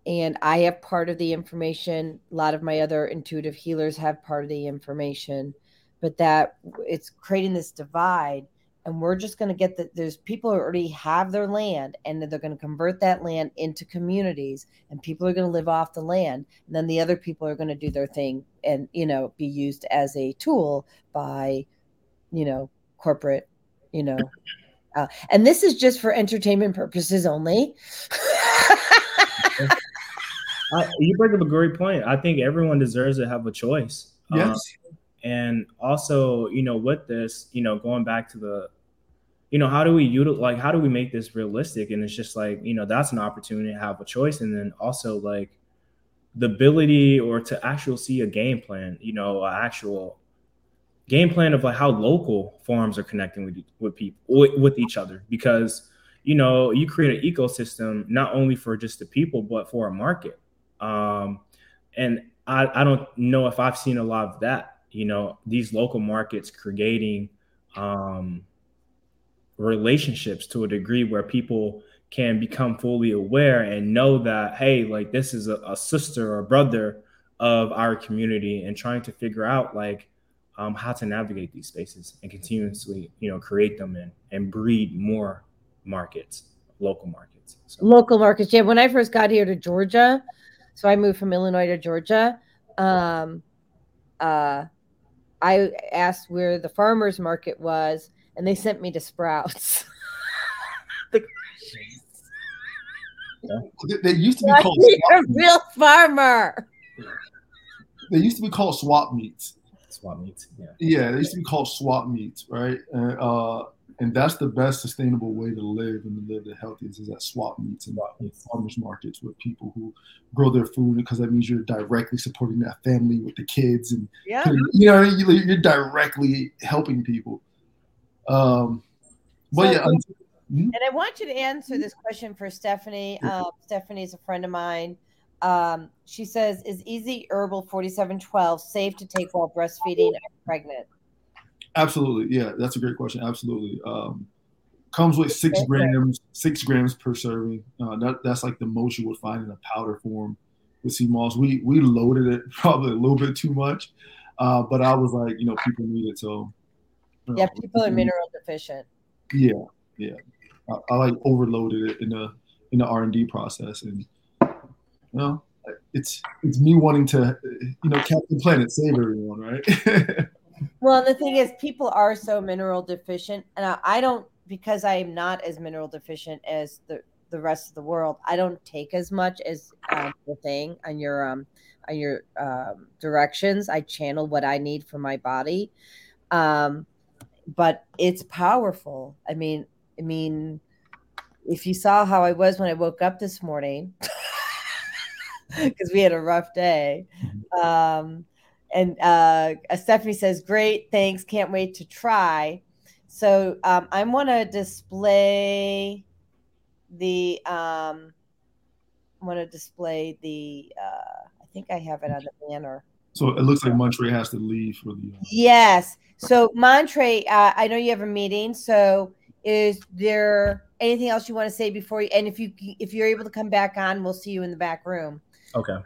And I have part of the information. A lot of my other intuitive healers have part of the information, but that it's creating this divide. and we're just going to get that there's people who already have their land and they're going to convert that land into communities and people are going to live off the land and then the other people are going to do their thing and you know be used as a tool by you know corporate you know uh, and this is just for entertainment purposes only. (laughs) I, you bring up a great point. I think everyone deserves to have a choice. Yes. Um, and also you know with this you know going back to the you know how do we utilize like how do we make this realistic? And it's just like you know that's an opportunity to have a choice. And then also like the ability or to actually see a game plan you know an actual game plan of like how local farms are connecting with with people with, with each other. Because you know you create an ecosystem not only for just the people but for a market. Um and i i don't know if i've seen a lot of that you know these local markets creating um relationships to a degree where people can become fully aware and know that hey like this is a, a sister or brother of our community and trying to figure out like um, how to navigate these spaces and continuously you know create them and, and breed more markets local markets. So, local markets yeah. When i first got here to georgia so i moved from illinois to georgia um uh i asked where the farmers market was and they sent me to sprouts. (laughs) They, they used to be I called need a swap real farmer? They used to be called swap meets. Swap meets yeah Yeah, they used to be called swap meets, right? And uh, and that's the best sustainable way to live and to live the healthiest is at swap meets and farmers markets with people who grow their food because that means you're directly supporting that family with the kids and yeah you know you- you're directly helping people. Um, but So- yeah, I'm- And I want you to answer this question for Stephanie. Um, Stephanie's a friend of mine. Um, she says, "Is Easy Herbal 4712 safe to take while breastfeeding and pregnant?" Absolutely, yeah, that's a great question. Absolutely, um, comes with six Okay. grams, six grams per serving. Uh, that, that's like the most you would find in a powder form with sea moss. We we loaded it (laughs) probably a little bit too much, uh, but I was like, you know, people need it, so uh, Yeah, people are mineral deficient. Yeah, yeah, I, I like overloaded it in the in the R and D process, and you know, it's it's me wanting to, you know, Captain Planet save everyone, right? (laughs) Well, the thing is, people are so mineral deficient, and I, I don't because I am not as mineral deficient as the the rest of the world. I don't take as much as um, the thing on your um on your um, directions. I channel what I need for my body, um, but it's powerful. I mean, I mean, if you saw how I was when I woke up this morning, (laughs) (laughs) because we had a rough day. Um, and uh, Stephanie says, "Great, thanks. Can't wait to try." So um, I want to display the. Um, want to display the. Uh, I think I have it on the banner. so it looks like Montre has to leave for the. Uh, Yes. So Montre, uh, I know you have a meeting. So is there anything else you want to say before you? And if you if you're able to come back on, we'll see you in the back room. Okay.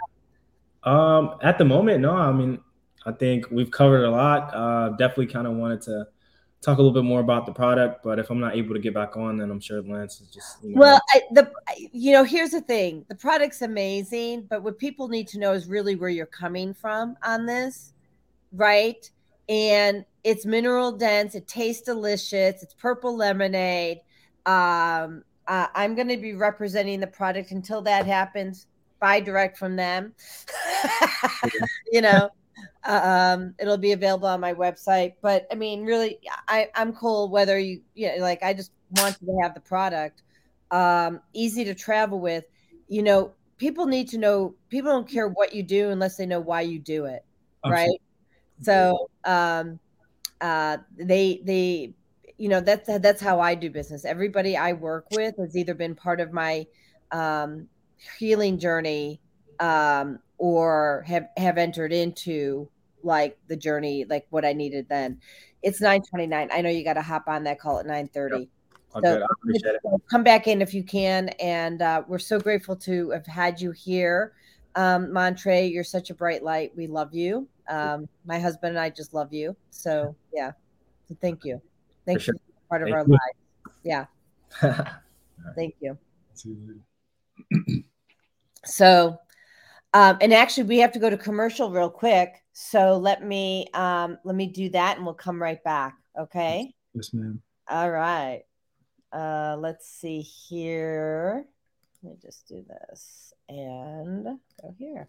Um, at the moment, no. I mean, I think we've covered a lot. Uh, definitely kind of wanted to talk a little bit more about the product, but if I'm not able to get back on, then I'm sure Lance is just. You know, Well, I, the you know, here's the thing: the product's amazing, but what people need to know is really where you're coming from on this, right? And it's mineral dense. It tastes delicious. It's purple lemonade. Um, uh, I'm going to be representing the product until that happens. Buy direct from them. (laughs) you know, um, it'll be available on my website. But I mean, really, I, I'm cool whether you, yeah, like I just want you to have the product. Um, easy to travel with. You know, people need to know. People don't care what you do unless they know why you do it, right? So, um, uh, they they, you know, that's that's how I do business. Everybody I work with has either been part of my um, healing journey um, or have have entered into like the journey, like what I needed then. It's nine twenty nine. I know you got to hop on that call at nine thirty. Okay, So I appreciate it. come back in if you can, and uh, we're so grateful to have had you here, um, Montre. You're such a bright light. We love you. Um, my husband and I just love you. So yeah, so thank you. Thank sure. you. part of our you. lives. Yeah. (laughs) Thank you. (clears throat) See you later. So, um, and actually, we have to go to commercial real quick. So let me um, let me do that, and we'll come right back. Okay. Yes, ma'am. All right. Uh, let's see here. Let me just do this and go here.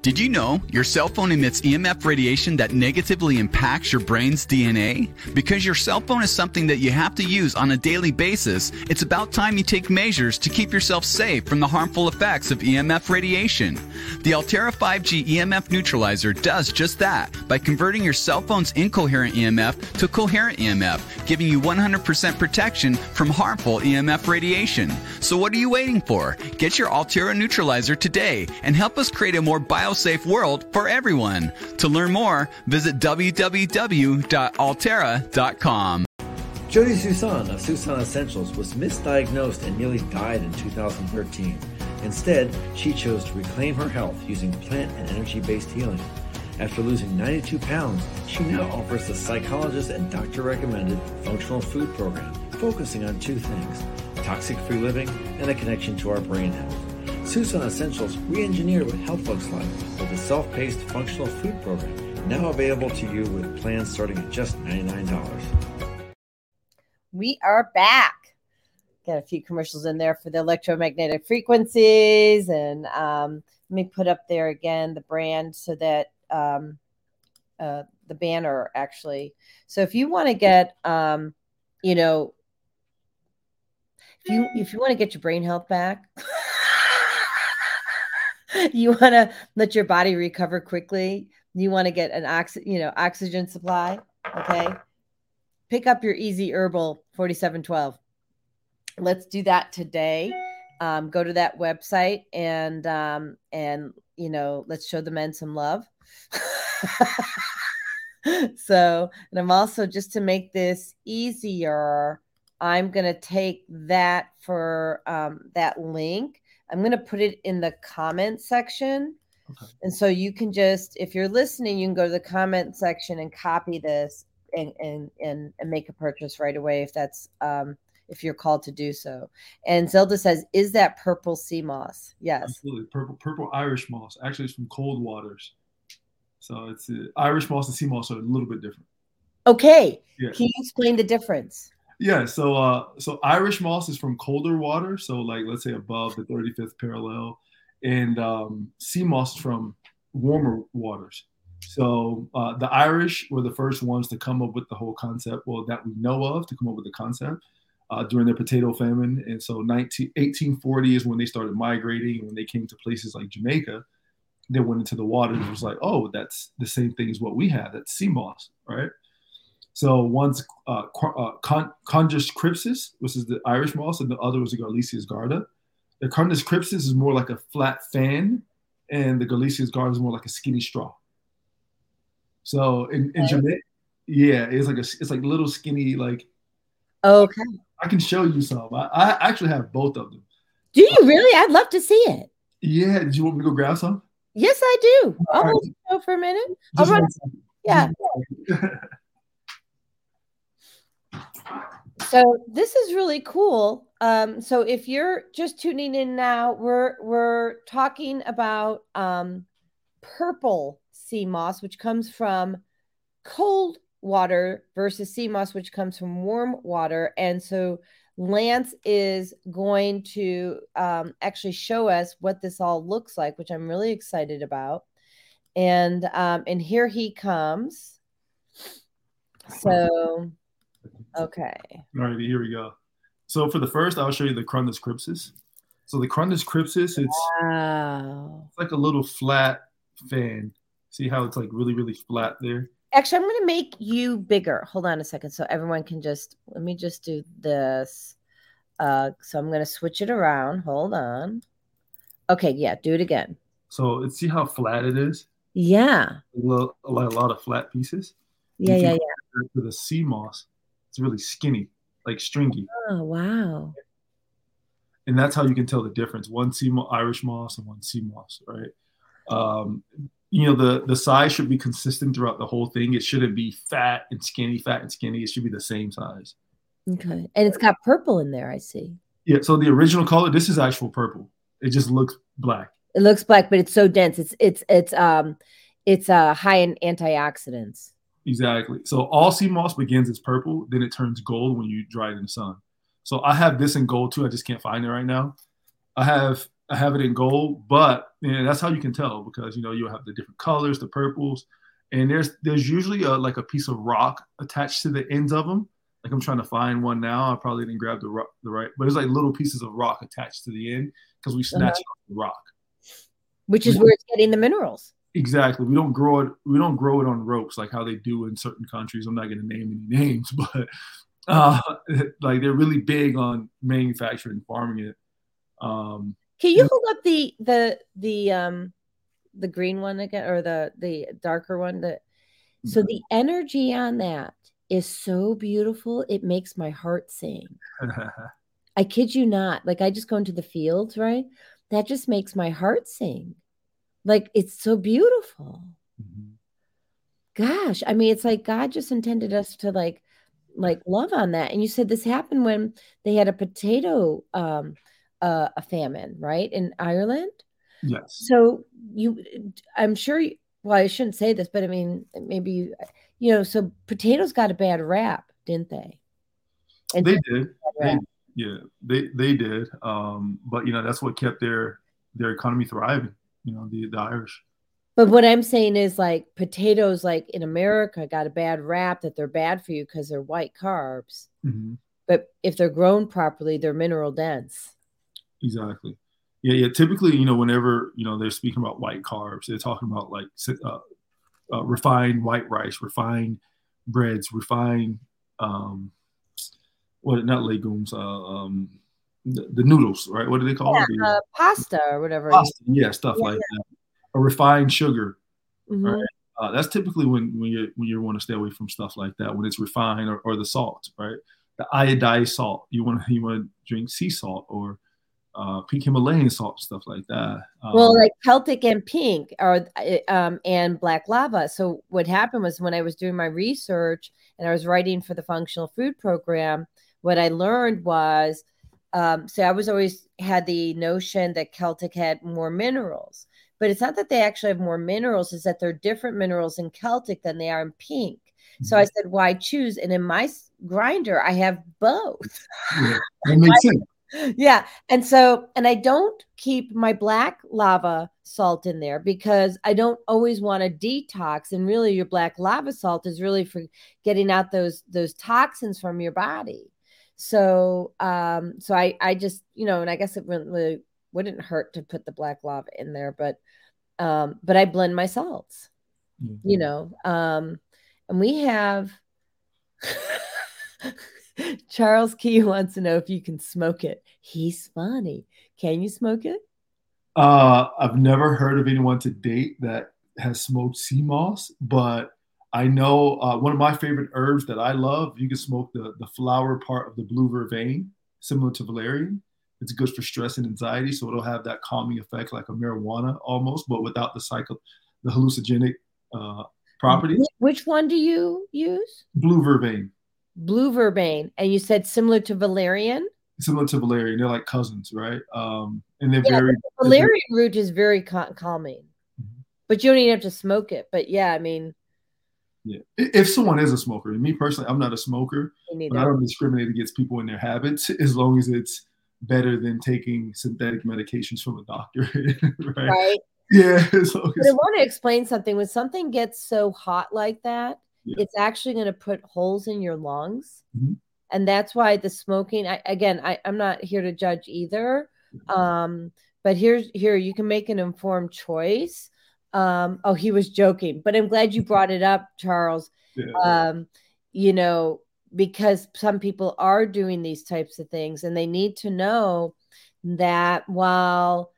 Did you know your cell phone emits EMF radiation that negatively impacts your brain's DNA? Because your cell phone is something that you have to use on a daily basis, it's about time you take measures to keep yourself safe from the harmful effects of EMF radiation. The Altera 5G EMF neutralizer does just that by converting your cell phone's incoherent EMF to coherent EMF, giving you 100% protection from harmful EMF radiation. So what are you waiting for? Get your Altera neutralizer today and help us create a more biosafe world for everyone. To learn more, visit www.altera.com. Jody Susan of Susan Essentials was misdiagnosed and nearly died in 2013. Instead, she chose to reclaim her health using plant and energy based healing. After losing 92 pounds, she now offers the psychologist and doctor recommended functional food program focusing on two things toxic free living and a connection to our brain health. Susan Essentials re engineered what health looks like with a self paced functional food program now available to you with plans starting at just $99. We are back. Got a few commercials in there for the electromagnetic frequencies. And um, let me put up there again the brand so that um, uh, the banner actually. So if you want to get, um, you know, if you if you want to get your brain health back, (laughs) (laughs) you want to let your body recover quickly. You want to get an oxy, you know, oxygen supply. Okay, pick up your Easy Herbal 4712. Let's do that today. Um, go to that website and um, and you know, let's show the men some love. (laughs) so, and I'm also just to make this easier, I'm going to take that for um, that link. I'm going to put it in the comment section. Okay. And so you can just, if you're listening, you can go to the comment section and copy this and and and, and make a purchase right away if that's um, if you're called to do so. And Zelda says, "Is that purple sea moss?" Yes. Absolutely. Purple purple Irish moss. Actually, it's from cold waters. So it's uh, Irish moss and sea moss are a little bit different. Okay. Yeah. Can you explain the difference? Yeah, so uh so Irish moss is from colder water, so like let's say above the 35th parallel, and um, sea moss from warmer waters. So uh, the Irish were the first ones to come up with the whole concept, well, that we know of, to come up with the concept uh, during the potato famine. And so 19, 1840 is when they started migrating. When they came to places like Jamaica, they went into the waters. It was like, oh, that's the same thing as what we have. That's sea moss, right? So one's uh, uh, Con- crypsis, which is the Irish moss, and the other was the Garlices garda. The Chondrus crypsis is more like a flat fan, and the Garlices garda is more like a skinny straw. So in, in Okay. Jamaica, yeah, it's like a it's like little skinny like. Okay. I can show you some. I, I actually have both of them. Do you really? I'd love to see it. Yeah, did you want me to go grab some? Yes, I do. I'll right. hold for a minute. I'll run- Yeah. (laughs) So this is really cool. Um, so if you're just tuning in now, we're we're talking about um, purple sea moss, which comes from cold water, versus sea moss, which comes from warm water. And so Lance is going to um, actually show us what this all looks like, which I'm really excited about. And um, and here he comes. So, okay. All right, here we go. So for the first, I'll show you the Chondrus crypsis. So the Chondrus crypsis, it's, Wow. it's like a little flat fan. See how it's like really, really flat there? Actually, I'm going to make you bigger. Hold on a second, so everyone can just let me just do this. Uh, so I'm going to switch it around. Hold on. Okay, yeah, do it again. So it's see how flat it is? Yeah, A, lot, a lot of flat pieces. yeah, yeah, yeah. To the sea moss, it's really skinny, like stringy. Oh, wow. and that's how you can tell the difference. One sea mo- Irish moss and one sea moss, right? Um, you know, the the size should be consistent throughout the whole thing. It shouldn't be fat and skinny, fat and skinny. It should be the same size. Okay, and it's got purple in there. I see. Yeah. So the original color, this is actual purple. It just looks black. It looks black, but it's so dense. It's it's it's um, it's uh high in antioxidants. Exactly. So all sea moss begins as purple, then it turns gold when you dry it in the sun. So I have this in gold too. I just can't find it right now. I have I have it in gold, but know, that's how you can tell because you know you'll have the different colors, the purples, and there's there's usually a, like a piece of rock attached to the ends of them. Like I'm trying to find one now. I probably didn't grab the rock, the right, but there's like little pieces of rock attached to the end because we snatch uh-huh. it off the rock. which is where it's getting the minerals. Exactly. We don't grow it. We don't grow it on ropes like how they do in certain countries. I'm not going to name any (laughs) names, but uh, (laughs) like they're really big on manufacturing and farming it. Um, Can you hold up the the the um the green one again or the the darker one? That so the energy on that is so beautiful. It makes my heart sing. (laughs) I kid you not. Like I just go into the fields, right? That just makes my heart sing. Like it's so beautiful. Gosh, I mean, it's like God just intended us to like like love on that. And you said this happened when they had a potato um uh, a famine, right? In Ireland. yes. So you I'm sure you, well, I shouldn't say this, but I mean maybe you, you know, so potatoes got a bad rap, didn't they? And They did. They, yeah, they they did. Um, but you know that's what kept their their economy thriving. You know the the Irish. But what I'm saying is like potatoes, like in America, got a bad rap that they're bad for you because they're white carbs. Mhm. But if they're grown properly, they're mineral dense. Exactly. Yeah, yeah. Typically, you know, whenever you know they're speaking about white carbs, they're talking about like uh, uh, refined white rice, refined breads, refined um, what not legumes, uh, um, the, the noodles, right? What do they call Yeah, it? Uh, pasta or whatever. pasta, yeah, stuff Yeah, like that. A refined sugar. Mhm. right? Uh, that's typically when when you when you want to stay away from stuff like that when it's refined or, or the salt, right? The iodized salt. You want to you want to drink sea salt or uh, pink Himalayan salt, stuff like that. Um, Well, like Celtic and pink are uh, um, and black lava. So what happened was when I was doing my research and I was writing for the functional food program, what I learned was um, so I was always had the notion that Celtic had more minerals, but it's not that they actually have more minerals; is that they're different minerals in Celtic than they are in pink. So I said, why choose? And in my grinder, I have both. yeah, (laughs) that makes sense. yeah and so and i don't keep my black lava salt in there because i don't always want to detox and really your black lava salt is really for getting out those those toxins from your body so um so i i just you know and i guess it really wouldn't hurt to put the black lava in there but um but i blend my salts Mhm. you know um and we have (laughs) Charles Key wants to know if you can smoke it. He's funny. Can you smoke it? Uh, I've never heard of anyone to date that has smoked sea moss, but I know uh, one of my favorite herbs that I love. You can smoke the the flower part of the blue vervain, similar to valerian. It's good for stress and anxiety, so it'll have that calming effect like a marijuana almost, but without the cycle, the hallucinogenic uh, properties. Which one do you use? Blue vervain, Blue vervain. And you said similar to valerian? similar to valerian, they're like cousins, right? Um, and they're Yeah, very Valerian root is very cal- calming. but you don't even have to smoke it. But yeah, I mean, yeah. If someone is a smoker, and me personally, I'm not a smoker. But I don't discriminate against people and their habits (laughs) as long as it's better than taking synthetic medications from a doctor. (laughs) right? right? Yeah. (laughs) As But I want to explain something. When something gets so hot like that, Yeah. it's actually going to put holes in your lungs. Mhm. And that's why the smoking, I, again, I, I'm not here to judge either. Um, but here's here, you can make an informed choice. Um, oh, he was joking, but I'm glad you brought it up, Charles. yeah. Um, you know, because some people are doing these types of things and they need to know that while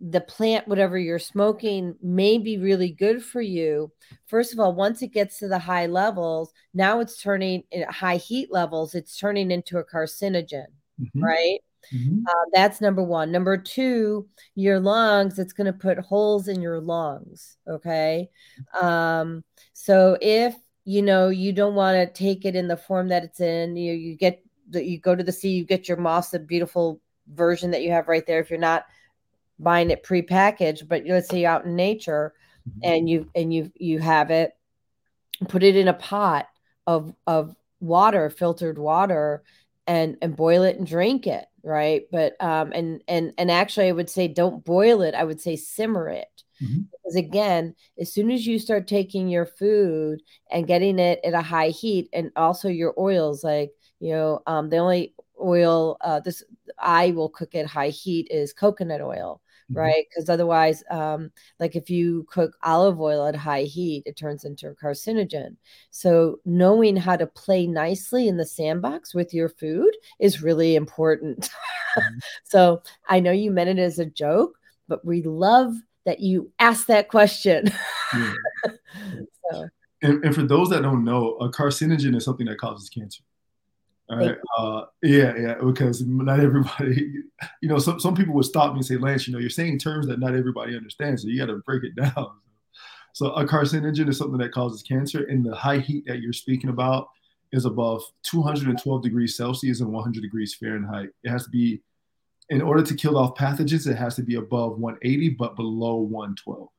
the plant, whatever you're smoking, may be really good for you. First of all, once it gets to the high levels, now it's turning at high heat levels, it's turning into a carcinogen, Mhm. right? Mhm. Uh, that's number one. Number two, your lungs, it's going to put holes in your lungs. Okay. Um, so if you know you don't want to take it in the form that it's in, you you get you go to the sea, you get your moss, the beautiful version that you have right there. If you're not buying it prepackaged, but let's say you're out in nature Mhm. and you and you you have it, put it in a pot of of water, filtered water, and and boil it and drink it, right? But um and and and actually I would say don't boil it, I would say simmer it. Mhm. Because again, as soon as you start taking your food and getting it at a high heat and also your oils like, you know, um the only oil uh this I will cook at high heat is coconut oil. Right? Because otherwise, um, like if you cook olive oil at high heat, it turns into a carcinogen. So knowing how to play nicely in the sandbox with your food is really important. Mhm. (laughs) so I know you meant it as a joke, but we love that you asked that question. Yeah. (laughs) so And, and for those that don't know, a carcinogen is something that causes cancer. All Thank right. Uh, yeah, yeah, because not everybody, (laughs) you know, some, some people would stop me and say, Lance, you know, you're saying terms that not everybody understands, so you got to break it (laughs) down. So a carcinogen is something that causes cancer, and the high heat that you're speaking about is above 212 degrees Celsius and 100 degrees Fahrenheit. It has to be, in order to kill off pathogens, it has to be above 180 but below 112. All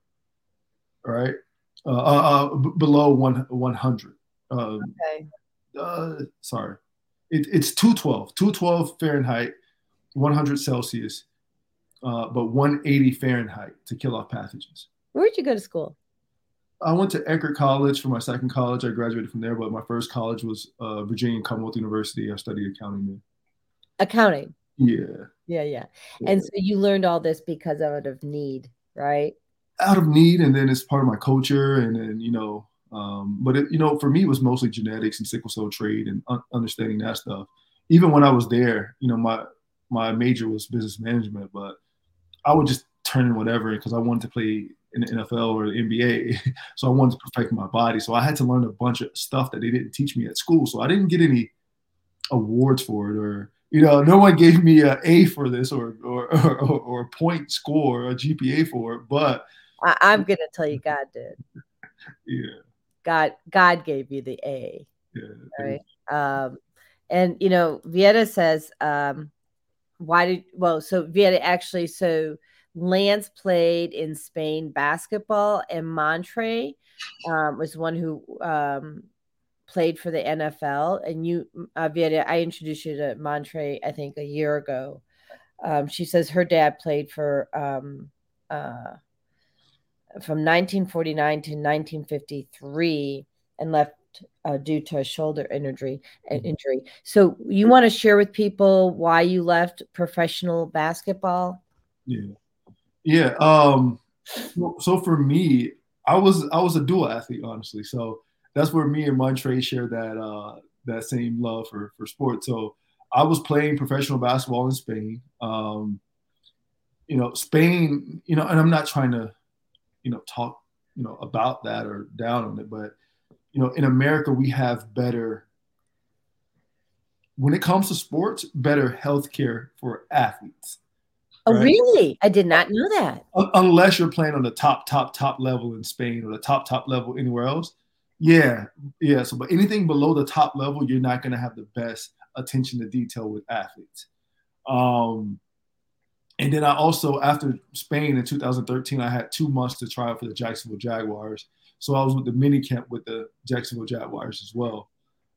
right, uh, uh, uh, b- below one 100. Um, okay. uh, sorry, it, it's 212, 212 Fahrenheit, 100 Celsius, uh, but 180 Fahrenheit to kill off pathogens. Where'd you go to school? I went to Eckerd College for my second college. I graduated from there, but my first college was uh, Virginia Commonwealth University. I studied accounting there. Accounting. Yeah. Yeah, yeah. And so you learned all this because out of need, right? out of need, and then it's part of my culture, and then you know, um, but it, you know, for me, it was mostly genetics and sickle cell trade and un- understanding that stuff. Even when I was there, you know, my my major was business management, but I would just turn in whatever because I wanted to play in the NFL or the NBA, (laughs) so I wanted to perfect my body. So I had to learn a bunch of stuff that they didn't teach me at school. So I didn't get any awards for it or you know, no one (laughs) gave me a A for this or or (laughs) or, or a point score or a GPA for it, but I, I'm gonna tell you God did. yeah, God God gave you the A. yeah. right um and you know Beata says um why did well so Beata actually so lance played in spain basketball and montre um was one who um played for the nfl and you uh, Beata i introduced you to montre i think a year ago um she says her dad played for um uh from 1949 to 1953 and left uh, due to a shoulder injury. An Mhm. injury. So you want to share with people why you left professional basketball? Yeah. Yeah. Um, so- for me, I was I was a dual athlete, honestly. So that's where me and Montre share that uh, that same love for for sports. So I was playing professional basketball in Spain. Um, you know, Spain. You know, and I'm not trying to, you know, talk you know about that or down on it, but you know, in America we have better. When it comes to sports, better healthcare for athletes. Oh, really? I did not know that. Unless you're playing on the top, top, top level in Spain or the top, top level anywhere else. Yeah, yeah. So, but anything below the top level, you're not going to have the best attention to detail with athletes. Um, and then I also, after Spain in 2013, I had two months to try out for the Jacksonville Jaguars. So I was with the mini camp with the Jacksonville Jaguars as well.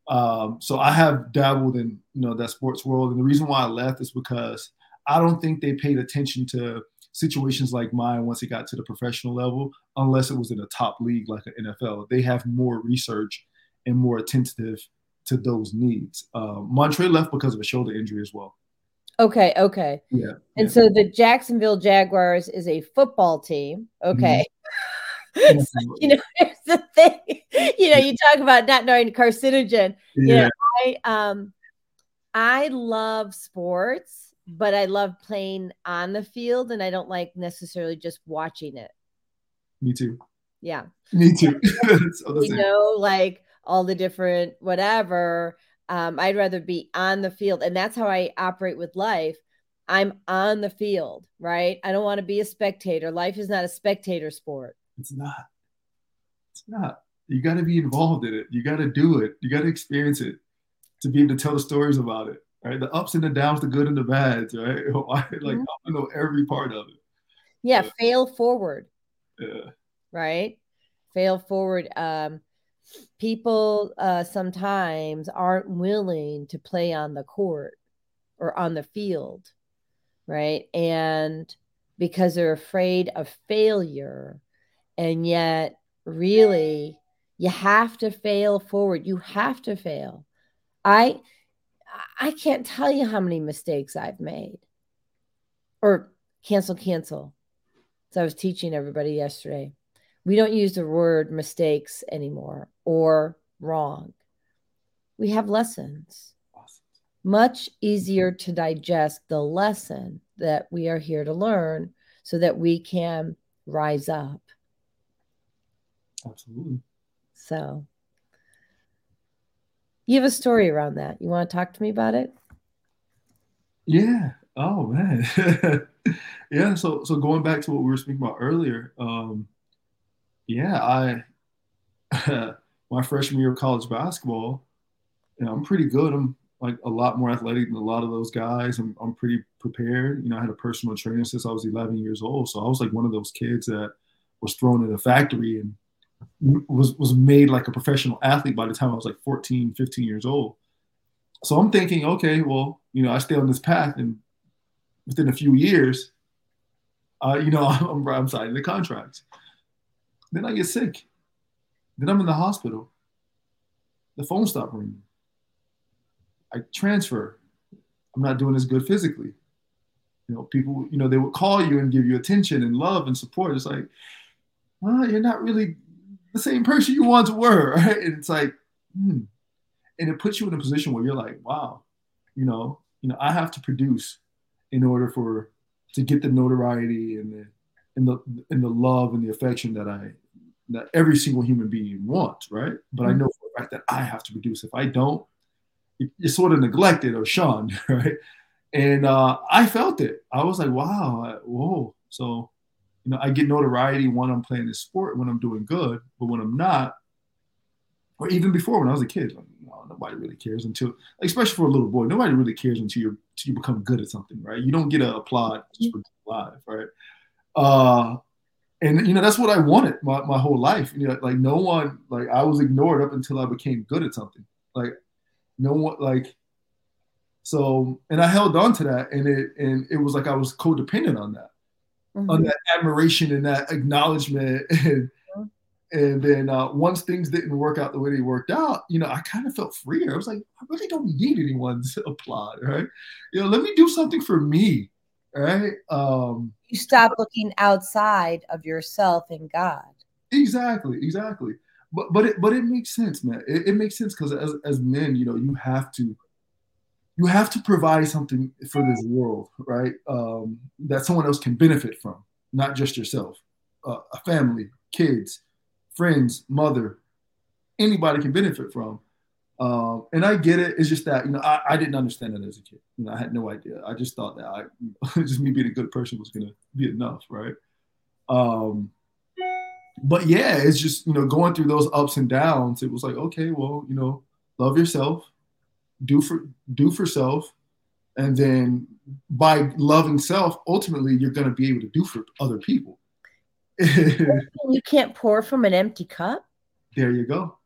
Um, so I have dabbled in you know that sports world, and the reason why I left is because I don't think they paid attention to situations like mine once it got to the professional level, unless it was in a top league like an NFL. They have more research and more attentive to those needs. Uh, Montre left because of a shoulder injury as well. Okay, okay. Yeah. And yeah. so the Jacksonville Jaguars is a football team. Okay. Mm-hmm. (laughs) so, you know, (laughs) here's the thing. You know, you talk about not knowing carcinogen. You yeah. know, I um I love sports, but I love playing on the field and I don't like necessarily just watching it. Me too. Yeah. Me too. (laughs) you know, like all the different whatever um, I'd rather be on the field. And that's how I operate with life. I'm on the field, right? I don't want to be a spectator. Life is not a spectator sport. It's not. It's not. You got to be involved in it. You got to do it. You got to experience it to be able to tell the stories about it, right? The ups and the downs, the good and the bads, right? (laughs) like mm-hmm. I know every part of it. Yeah, yeah. fail forward. Yeah. Right? Fail forward. Um, people uh, sometimes aren't willing to play on the court or on the field, right? And because they're afraid of failure. And yet, really, you have to fail forward. You have to fail. I I can't tell you how many mistakes I've made. Or cancel, cancel. So I was teaching everybody yesterday we don't use the word mistakes anymore or wrong. We have lessons. Much easier to digest the lesson that we are here to learn so that we can rise up. Absolutely. So, you have a story around that. You want to talk to me about it? Yeah. Oh man. (laughs) yeah. So so going back to what we were speaking about earlier, um, yeah, I (laughs) my freshman year of college basketball, you know, I'm pretty good. I'm like a lot more athletic than a lot of those guys. I'm, I'm pretty prepared. You know, I had a personal trainer since I was 11 years old, so I was like one of those kids that was thrown in a factory and was was made like a professional athlete by the time I was like 14, 15 years old. So I'm thinking, okay, well, you know, I stay on this path, and within a few years, uh, you know, (laughs) I'm, I'm signing the contracts. Then I get sick. Then I'm in the hospital. The phone stopped ringing. I transfer. I'm not doing as good physically. You know, people, you know, they would call you and give you attention and love and support. It's like, well, you're not really the same person you once were, (laughs) right? And it's like, hmm. And it puts you in a position where you're like, wow, you know, you know, I have to produce in order for to get the notoriety and the and the and the love and the affection that I that every single human being wants, right? But mm-hmm. I know for a fact that I have to produce. If I don't, you're sort of neglected or shunned, (laughs) right? And uh, I felt it. I was like, wow, whoa. So, you know, I get notoriety when I'm playing this sport, when I'm doing good, but when I'm not, or even before when I was a kid, like, nobody really cares until, especially for a little boy, nobody really cares until you you become good at something, right? You don't get a applaud just for live, right? Uh, and you know that's what I wanted my, my whole life. You know, like no one, like I was ignored up until I became good at something. Like no one, like so, and I held on to that, and it and it was like I was codependent on that, mm-hmm. on that admiration and that acknowledgement, (laughs) and mm-hmm. and then uh, once things didn't work out the way they worked out, you know, I kind of felt freer. I was like, I really don't need anyone's (laughs) applaud, right? You know, let me do something for me right? Um, you stop looking outside of yourself and God. Exactly, exactly. But but it but it makes sense, man. It, it makes sense because as as men, you know, you have to you have to provide something for this world, right? Um, that someone else can benefit from, not just yourself. Uh, a family, kids, friends, mother, anybody can benefit from. Um, and I get it. It's just that you know I, I didn't understand it as a kid. You know, I had no idea. I just thought that I (laughs) just me being a good person was gonna be enough, right? Um, but yeah, it's just you know going through those ups and downs. It was like okay, well, you know, love yourself, do for do for self, and then by loving self, ultimately you're going to be able to do for other people. (laughs) you can't pour from an empty cup. There you go.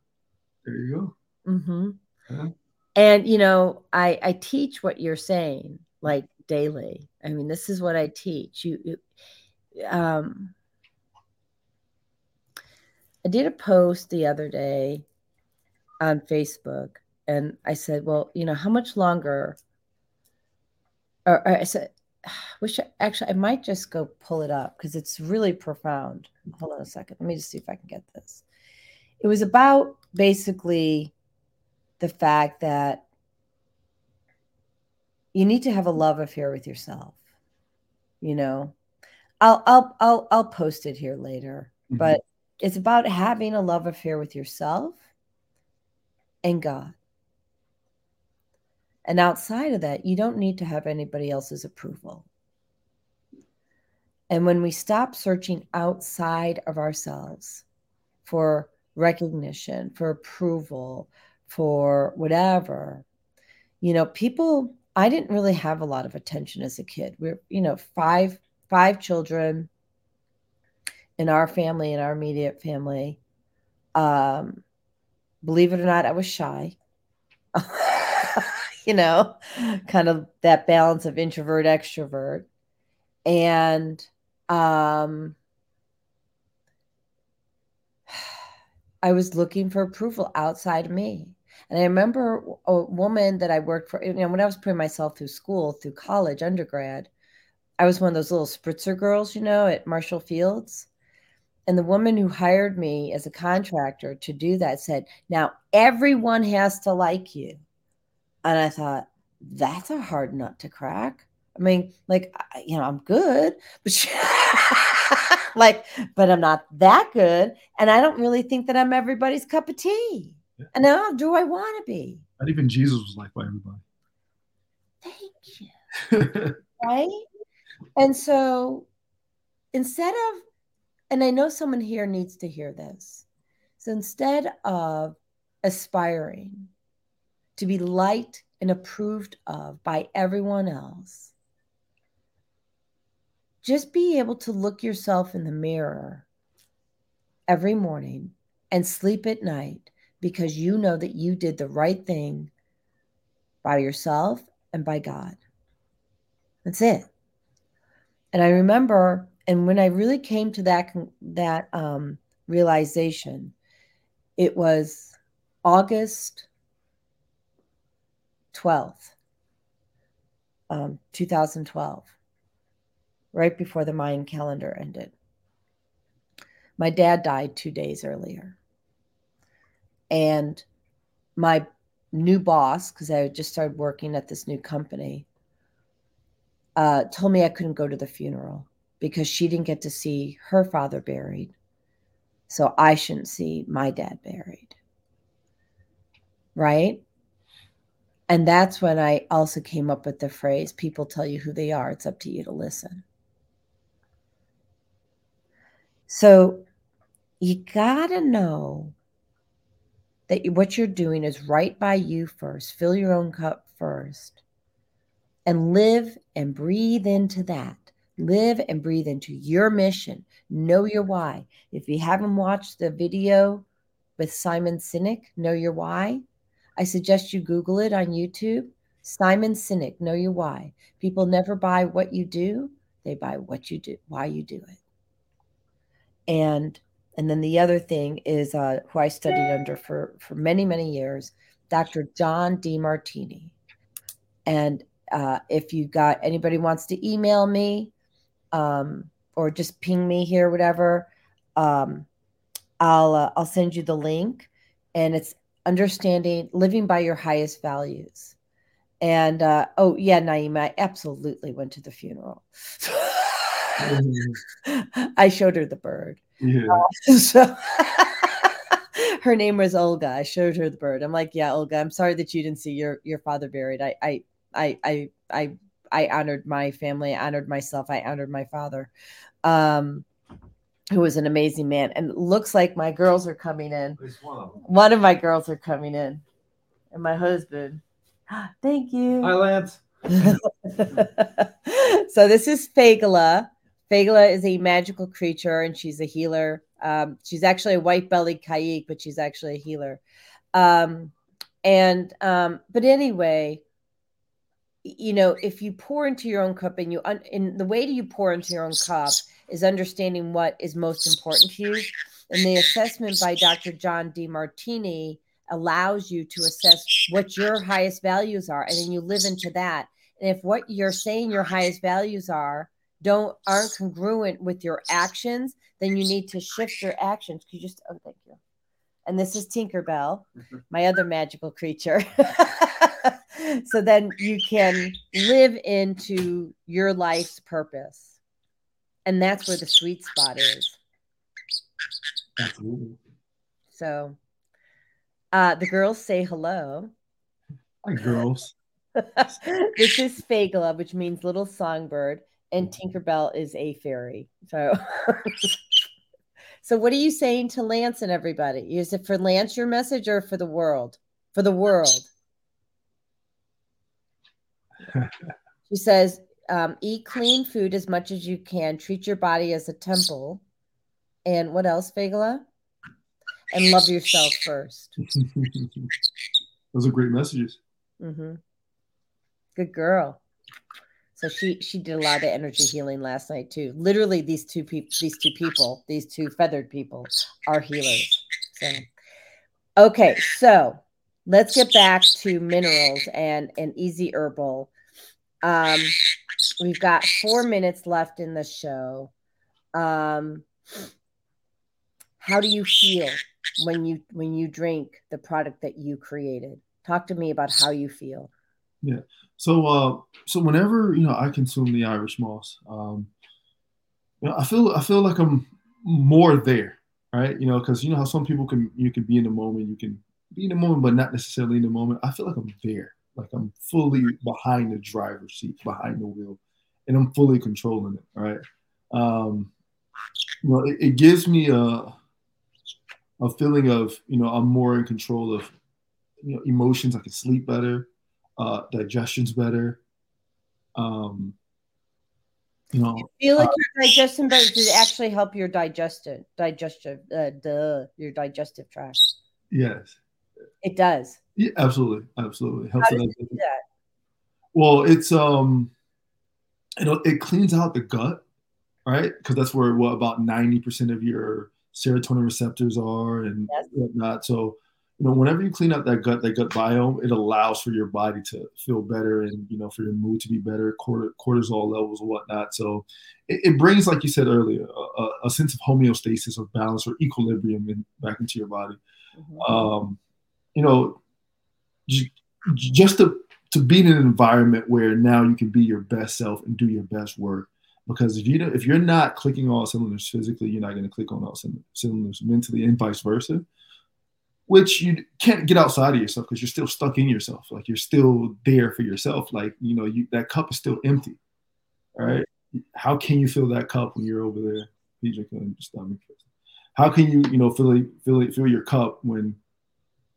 There you go. Mm-hmm. Yeah. And you know, I I teach what you're saying like daily. I mean, this is what I teach. You, you um, I did a post the other day on Facebook, and I said, "Well, you know, how much longer?" Or, or I said, (sighs) "Wish I, actually I might just go pull it up because it's really profound." Hold on a second. Let me just see if I can get this. It was about basically the fact that you need to have a love affair with yourself. You know, I'll I'll I'll I'll post it here later, mm-hmm. but it's about having a love affair with yourself and God. And outside of that, you don't need to have anybody else's approval. And when we stop searching outside of ourselves for recognition, for approval, for whatever, you know, people, I didn't really have a lot of attention as a kid. We're, you know, five, five children in our family, in our immediate family. Um, believe it or not, I was shy. (laughs) you know, kind of that balance of introvert, extrovert. And um, (sighs) I was looking for approval outside me. And I remember a woman that I worked for, you know, when I was putting myself through school, through college, undergrad, I was one of those little spritzer girls, you know, at Marshall Fields. And the woman who hired me as a contractor to do that said, Now everyone has to like you. And I thought, That's a hard nut to crack. I mean, like, you know, I'm good, but she, (laughs) like, but I'm not that good. And I don't really think that I'm everybody's cup of tea. Yeah. And now do I want to be? Not even Jesus was liked by everybody. Thank you. right? And so instead of, and I know someone here needs to hear this. So instead of aspiring to be liked and approved of by everyone else, just be able to look yourself in the mirror every morning and sleep at night because you know that you did the right thing by yourself and by God. That's it. And I remember, and when I really came to that that um, realization, it was August twelfth, um, two thousand twelve right before the Mayan calendar ended. My dad died two days earlier. And my new boss, because I just started working at this new company, uh, told me I couldn't go to the funeral because she didn't get to see her father buried. So I shouldn't see my dad buried. Right? And that's when I also came up with the phrase people tell you who they are, it's up to you to listen. So you got to know that what you're doing is right by you first. Fill your own cup first and live and breathe into that. Live and breathe into your mission. Know your why. If you haven't watched the video with Simon Sinek, Know Your Why, I suggest you Google it on YouTube. Simon Sinek, Know Your Why. People never buy what you do, they buy what you do, why you do it and and then the other thing is uh, who I studied under for for many many years, Dr. John Demartini. And uh, if you got anybody wants to email me, um, or just ping me here, whatever, um, I'll uh, I'll send you the link, and it's understanding living by your highest values. And uh, oh yeah, Naima, I absolutely went to the funeral. (laughs) I showed her the bird. Yeah. Uh, (laughs) so (laughs) her name was Olga. I showed her the bird. I'm like, yeah, Olga, I'm sorry that you didn't see your your father buried. I I I I I, I honored my family, I honored myself, I honored my father. Um who was an amazing man. And looks like my girls are coming in. One of, one of my girls are coming in. And my husband. (gasps) Thank you. Hi, Lance. (laughs) so this is Fagala. Fagala is a magical creature and she's a healer. Um, she's actually a white bellied caique, but she's actually a healer. Um, and um, but anyway, you know, if you pour into your own cup and you un- in the way that you pour into your own cup is understanding what is most important to you. And the assessment by Dr. John Demartini allows you to assess what your highest values are, and then you live into that. And if what you're saying your highest values are don't aren't congruent with your actions, then you need to shift your actions. Could you just oh thank you. And this is Tinkerbell, my other magical creature. (laughs) so then you can live into your life's purpose. And that's where the sweet spot is. Absolutely. So uh, the girls say hello. Hi, girls. (laughs) this is Fagala, which means little songbird, and Tinkerbell is a fairy. So, (laughs) so what are you saying to Lance and everybody? Is it for Lance your message or for the world? For the world. (laughs) she says, um, eat clean food as much as you can. Treat your body as a temple. And what else, Fagala? And love yourself first. (laughs) Those are great messages. Mm-hmm. Good girl. So she she did a lot of energy healing last night too. Literally, these two people, these two people, these two feathered people are healers. So, okay, so let's get back to minerals and and easy herbal. Um, we've got four minutes left in the show. Um, how do you feel when you when you drink the product that you created? Talk to me about how you feel. Yeah. So, uh, so whenever you know I consume the Irish moss, um, you know, I feel I feel like I'm more there, right? You know, because you know how some people can you can be in the moment, you can be in the moment, but not necessarily in the moment. I feel like I'm there, like I'm fully behind the driver's seat, behind the wheel, and I'm fully controlling it. Right? Um, you know, it, it gives me a a feeling of you know I'm more in control of you know emotions. I can sleep better uh, digestion's better. Um, you know, you feel like uh, your digestion better. Did it actually help your digestion, digestive, uh, the your digestive tract? Yes, it does. Yeah, absolutely, absolutely. It How helps does it do that. that? Well, it's um, it it cleans out the gut, right? Because that's where what about ninety percent of your serotonin receptors are and Yes. whatnot. So you know, whenever you clean up that gut, that gut biome, it allows for your body to feel better and you know for your mood to be better, cortisol levels and whatnot. So it, it brings, like you said earlier, a, a- sense of homeostasis or balance or equilibrium in, back into your body. Mhm. Um, you know, j- just to to be in an environment where now you can be your best self and do your best work. Because if you don't, if you're not clicking all cylinders physically, you're not going to click on all cylinders mentally, and vice versa which you can't get outside of yourself because you're still stuck in yourself. Like you're still there for yourself. Like, you know, you that cup is still empty. All right. How can you fill that cup when you're over there? Stomach. How can you, you know, fill fill fill your cup when,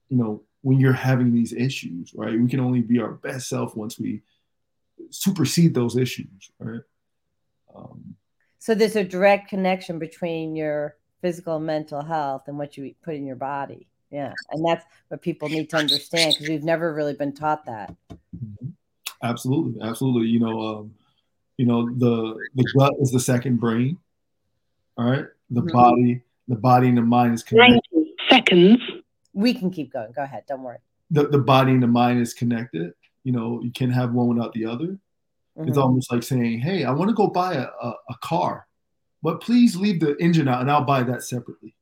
you know, when you're having these issues, right? We can only be our best self once we supersede those issues, right? Um, So there's a direct connection between your physical and mental health and what you put in your body. Yeah, and that's what people need to understand because we've never really been taught that. Absolutely, absolutely. You know, um, you know the the gut is the second brain. All right, the Mhm. body, the body and the mind is connected. 90 seconds. We can keep going. Go ahead. Don't worry. The, the body and the mind is connected. You know, you can't have one without the other. It's Mhm. almost like saying, "Hey, I want to go buy a, a, a car, but please leave the engine out, and I'll buy that separately."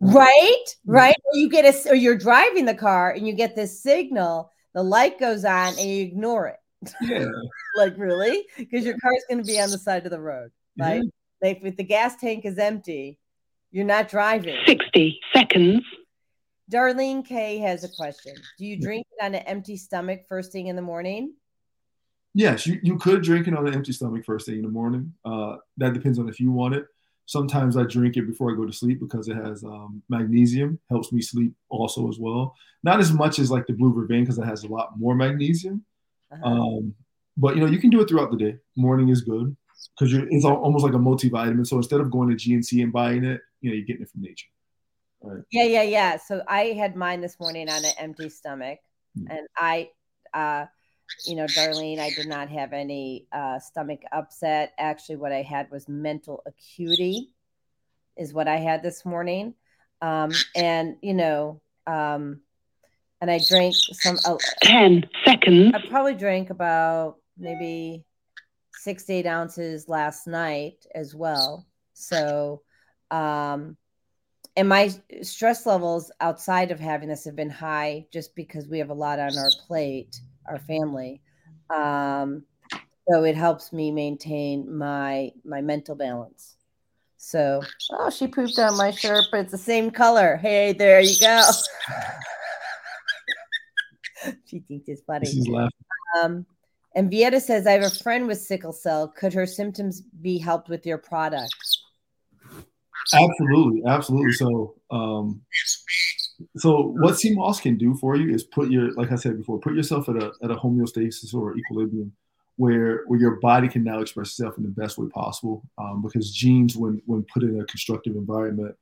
Right, right. Or you get a, or you're driving the car and you get this signal, the light goes on and you ignore it. Yeah, (laughs) Like really, because your car's going to be on the side of the road. Right. Yeah. Like if the gas tank is empty, you're not driving. 60 seconds. Darlene K has a question. Do you drink it on an empty stomach first thing in the morning? Yes, you, you could drink it on an empty stomach first thing in the morning. Uh, that depends on if you want it. Sometimes I drink it before I go to sleep because it has um, magnesium, helps me sleep also as well. Not as much as like the blue vervain because it has a lot more magnesium. Uh-huh. Um, but you know, you can do it throughout the day. Morning is good because it's almost like a multivitamin. So instead of going to GNC and buying it, you know, you're getting it from nature. Right. Yeah, yeah, yeah. So I had mine this morning on an empty stomach, mm-hmm. and I, uh, you know, Darlene, I did not have any uh, stomach upset. Actually, what I had was mental acuity, is what I had this morning. Um, and you know, um, and I drank some. Uh, 10 seconds. I probably drank about maybe six to eight ounces last night as well. So, um, and my stress levels outside of having this have been high just because we have a lot on our plate, our family. Um, so it helps me maintain my my mental balance. So, oh, she pooped on my shirt, but it's the same color. Hey, there you go. (laughs) she thinks it's funny. She's. Um, and Beata says, I have a friend with sickle cell. Could her symptoms be helped with your product? Absolutely, absolutely. So, um, so what sea moss can do for you is put your, like I said before, put yourself at a at a homeostasis or equilibrium where where your body can now express itself in the best way possible. Um, because genes, when when put in a constructive environment,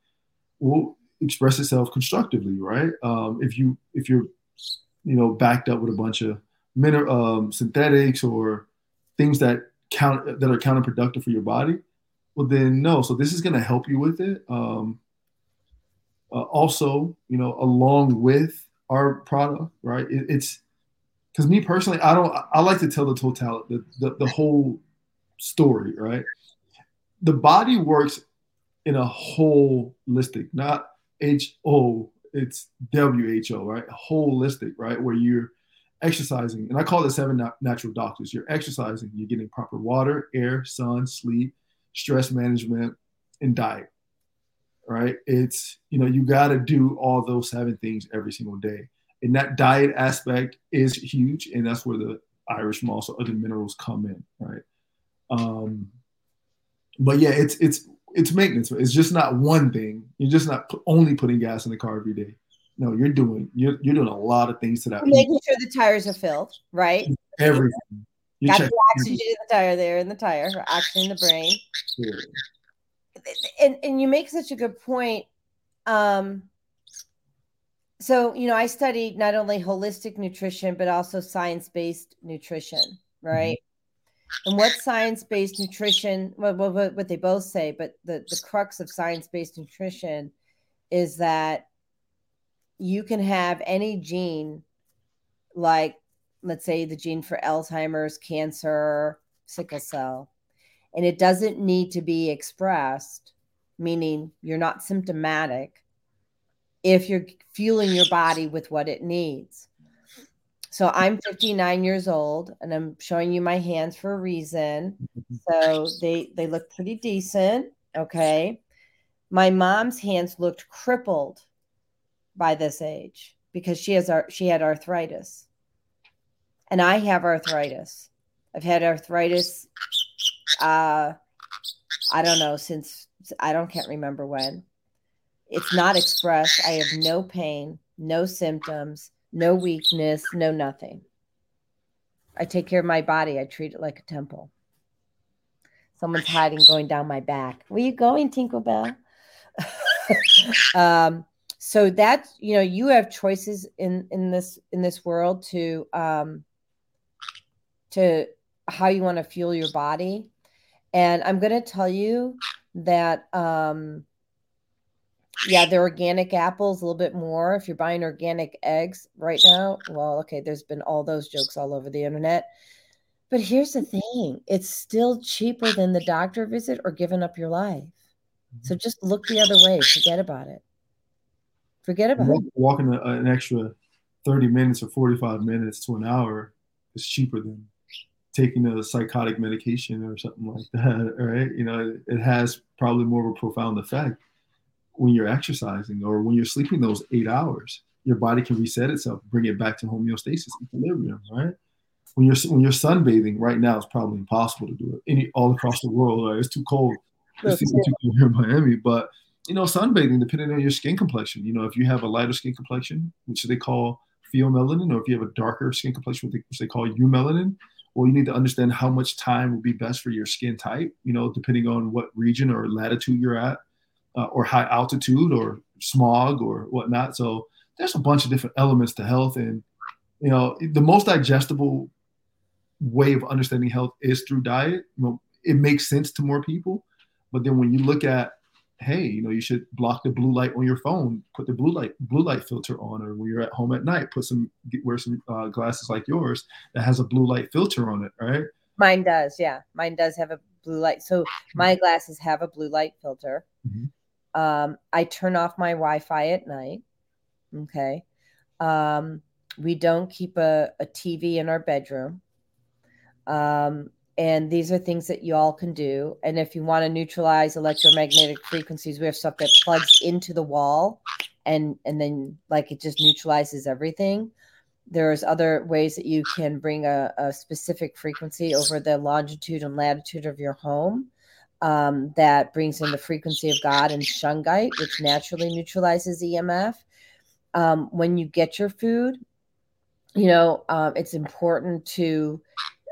will express itself constructively, right? Um, if you if you're you know backed up with a bunch of mineral um, synthetics or things that count that are counterproductive for your body, well then no. So this is going to help you with it. Um, uh, also, you know, along with our product, right? It, it's because me personally, I don't. I like to tell the totality, the, the the whole story, right? The body works in a holistic, not H O. It's W H O, right? Holistic, right? Where you're exercising, and I call it seven natural doctors. You're exercising, you're getting proper water, air, sun, sleep, stress management, and diet. Right? It's you know you got to do all those seven things every single day, and that diet aspect is huge, and that's where the Irish moss or other minerals come in. Right? Um, but yeah, it's it's it's maintenance. It's just not one thing. You're just not only putting gas in the car every day. No, you're doing you're you're doing a lot of things to that. Making sure the tires are filled, right? Everything. You Got the oxygen in the tire there in the tire, oxygen in the brain. Yeah. And and you make such a good point. Um so you know, I studied not only holistic nutrition but also science-based nutrition, right? Mm-hmm. And what science-based nutrition, what, what, what they both say, but the, the crux of science-based nutrition is that you can have any gene, like let's say the gene for Alzheimer's, cancer, sickle cell, and it doesn't need to be expressed, meaning you're not symptomatic if you're fueling your body with what it needs. So I'm 59 years old and I'm showing you my hands for a reason. So they they look pretty decent, okay? My mom's hands looked crippled by this age because she has she had arthritis. And I have arthritis. I've had arthritis uh I don't know since I don't can't remember when. It's not expressed. I have no pain, no symptoms, no weakness, no nothing. I take care of my body. I treat it like a temple. Someone's hiding going down my back. Where you going, Tinkerbell? (laughs) um, so that's you know you have choices in in this in this world to um to how you want to fuel your body and i'm going to tell you that um yeah the organic apples a little bit more. If you're buying organic eggs right now well okay there's been all those jokes all over the internet. But here's the thing it's still cheaper than the doctor visit or giving up your life. So just look the other way forget about it. Forget about Walk, walking a, an extra 30 minutes or 45 minutes to an hour is cheaper than taking a psychotic medication or something like that, (laughs) right? You know, it has probably more of a profound effect when you're exercising or when you're sleeping those eight hours. Your body can reset itself, bring it back to homeostasis, equilibrium, right? When you're when you're sunbathing right now, it's probably impossible to do it any all across the world. Right? It's too cold. It's too cold here in Miami, but you know, sunbathing, depending on your skin complexion. You know, if you have a lighter skin complexion, which they call pheomelanin, or if you have a darker skin complexion, which they call eumelanin, well, you need to understand how much time would be best for your skin type, you know, depending on what region or latitude you're at, uh, or high altitude or smog or whatnot. So there's a bunch of different elements to health. And, you know, the most digestible way of understanding health is through diet. You know, it makes sense to more people. But then when you look at hey, you know, you should block the blue light on your phone, put the blue light blue light filter on, or when you're at home at night, put some wear some uh, glasses like yours that has a blue light filter on it, right? Mine does, yeah. Mine does have a blue light. So my glasses have a blue light filter. Mm-hmm. Um, I turn off my Wi-Fi at night. Okay. Um, we don't keep a, a TV in our bedroom. Um, and these are things that you all can do and if you want to neutralize electromagnetic frequencies we have stuff that plugs into the wall and and then like it just neutralizes everything. There's other ways that you can bring a, a specific frequency over the longitude and latitude of your home um, that brings in the frequency of god and shungite which naturally neutralizes emf um, when you get your food you know um, it's important to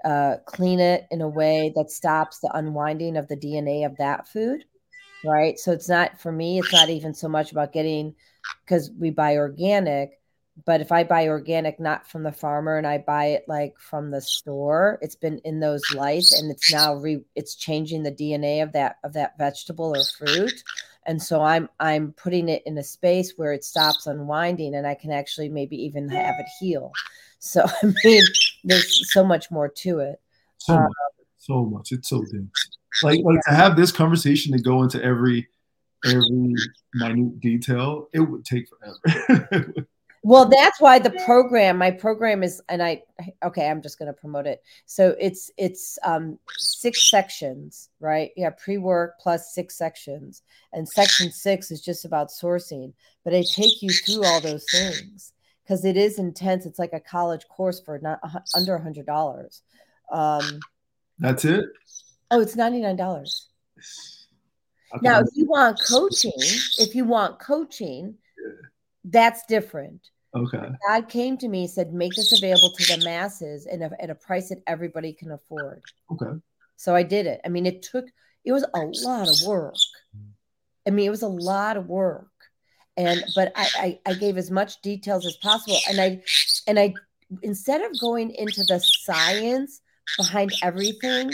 uh, clean it in a way that stops the unwinding of the DNA of that food. Right. So it's not for me, it's not even so much about getting because we buy organic. But if I buy organic, not from the farmer, and I buy it like from the store, it's been in those lights, and it's now re, it's changing the DNA of that of that vegetable or fruit, and so I'm I'm putting it in a space where it stops unwinding, and I can actually maybe even have it heal. So (laughs) I mean, there's so much more to it. So um, much, so much. It's so dense. Like like to have this conversation to go into every every minute detail, it would take forever. (laughs) well, that's why the program, my program is, and I okay, I'm just going to promote it. So it's it's um six sections, right? Yeah, pre-work plus six sections, and section six is just about sourcing. But I take you through all those things because it is intense. It's like a college course for not under a hundred dollars. Um, That's it. Oh, it's ninety nine dollars. Now, if you want coaching, if you want coaching, that's different. Okay. God came to me and said, make this available to the masses and at a price that everybody can afford. Okay. So I did it. I mean, it took, it was a lot of work. I mean, it was a lot of work and but I, I, I gave as much details as possible and i and i instead of going into the science behind everything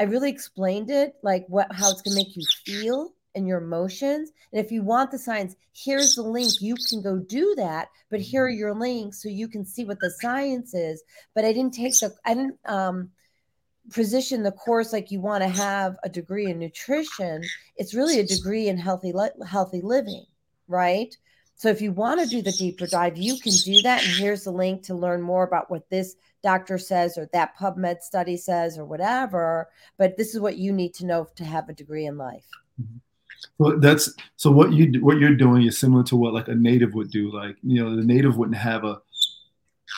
i really explained it like what how it's going to make you feel and your emotions and if you want the science here's the link you can go do that but here are your links so you can see what the science is but i didn't take the i didn't um position the course like you want to have a degree in nutrition it's really a degree in healthy healthy living right? So if you want to do the deeper dive, you can do that. And here's the link to learn more about what this doctor says or that PubMed study says or whatever. But this is what you need to know to have a degree in life. Mm-hmm. Well, that's so what you what you're doing is similar to what like a native would do. Like you know, the native wouldn't have a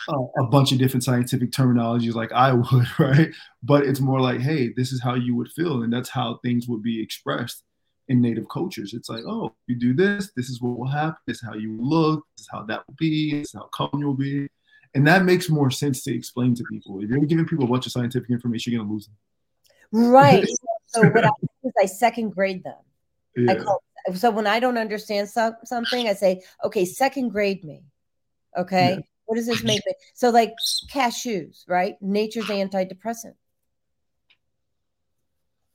a, a bunch of different scientific terminologies like I (laughs) would, right? But it's more like, hey, this is how you would feel, and that's how things would be expressed in native cultures. It's like, oh, you do this, this is what will happen, this is how you look, this is how that will be, this is how calm you'll be. And that makes more sense to explain to people. If you're giving people a bunch of scientific information, you're gonna lose them. Right. (laughs) so what I do is I second grade them. Yeah. I call so when I don't understand so, something, I say, okay, second grade me. Okay. Yeah. What does this (laughs) make me? So like cashews, right? Nature's antidepressant.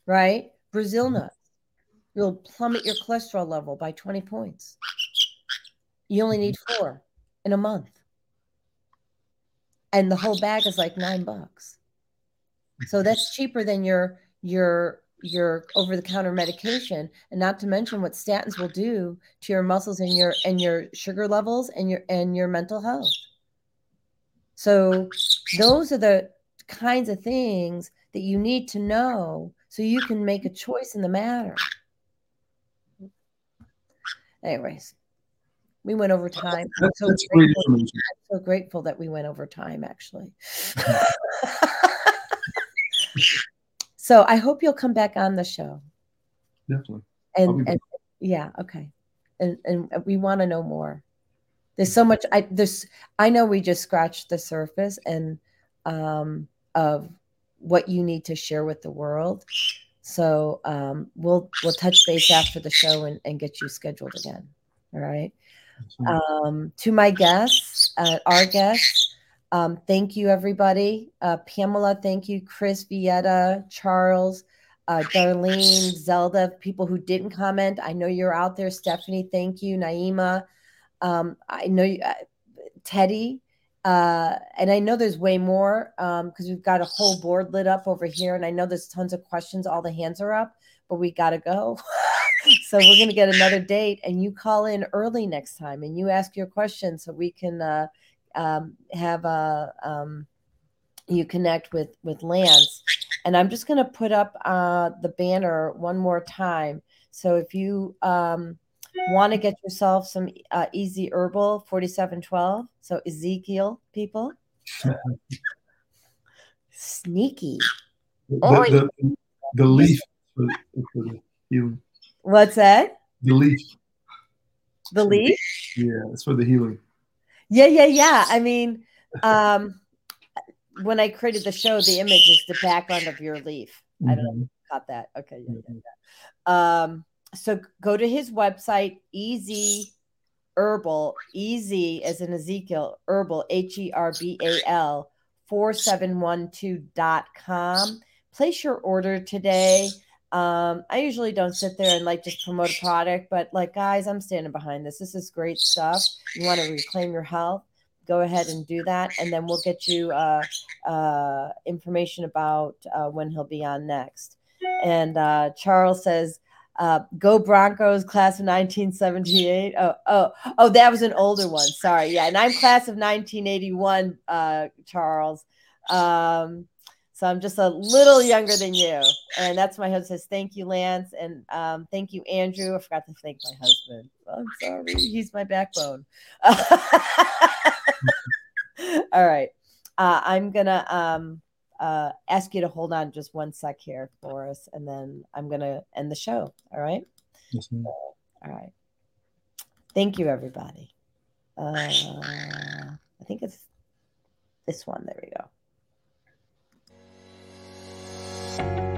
Right? Brazil mm-hmm. You'll plummet your cholesterol level by 20 points. You only need mm-hmm. four in a month. And the whole bag is like nine bucks. So that's cheaper than your your your over the counter medication and not to mention what statins will do to your muscles and your and your sugar levels and your and your mental health. So those are the kinds of things that you need to know so you can make a choice in the matter anyways, we went over time. I'm so, grateful, I'm so grateful that we went over time, actually. (laughs) so I hope you'll come back on the show. Definitely. And, and yeah, okay. And and we want to know more. There's so much I there's I know we just scratched the surface and um of what you need to share with the world. So um, we'll we'll touch base after the show and, and get you scheduled again. All right. Um, to my guests, uh, our guests, um, thank you everybody. Uh, Pamela, thank you. Chris Beata, Charles, uh, Darlene, Zelda, people who didn't comment. I know you're out there. Stephanie, thank you. Naima, um, I know you, uh, Teddy, uh, and I know there's way more because um, we've got a whole board lit up over here, and I know there's tons of questions. All the hands are up, but we got to go. (laughs) so we're to get another date, and you call in early next time, and you ask your question so we can uh, um, have a um, you connect with with Lance. And I'm just to put up uh, the banner one more time. So if you um, want to get yourself some uh, easy herbal 4712 so ezekiel people. Sneaky. The, the, the, leaf for, for the healing what's that? The leaf. The leaf? Yeah it's for the healing. Yeah yeah yeah. I mean um when i created the show the image is the background of your leaf. Mm-hmm. i don't know if you caught that. Okay yeah, yeah, yeah. um so go to his website, Easy Herbal, Easy as in Ezekiel, Herbal, H E R B A L, 4712.com. Place your order today. Um, I usually don't sit there and like just promote a product, but like, guys, I'm standing behind this. This is great stuff. You want to reclaim your health? Go ahead and do that. And then we'll get you uh, uh, information about uh, when he'll be on next. And uh, Charles says, uh, Go Broncos, class of 1978. Oh, oh, oh, that was an older one. Sorry. Yeah. And I'm class of 1981, uh, Charles. Um, so I'm just a little younger than you. And that's my husband says, thank you, Lance. And um, thank you, Andrew. I forgot to thank my husband. I'm sorry. He's my backbone. (laughs) All right. Uh, I'm going to um, uh, ask you to hold on just one sec here Boris, and then I'm going to end the show. All right. Yes, ma'am. All right. Thank you, everybody. Uh, I think it's this one. There we go.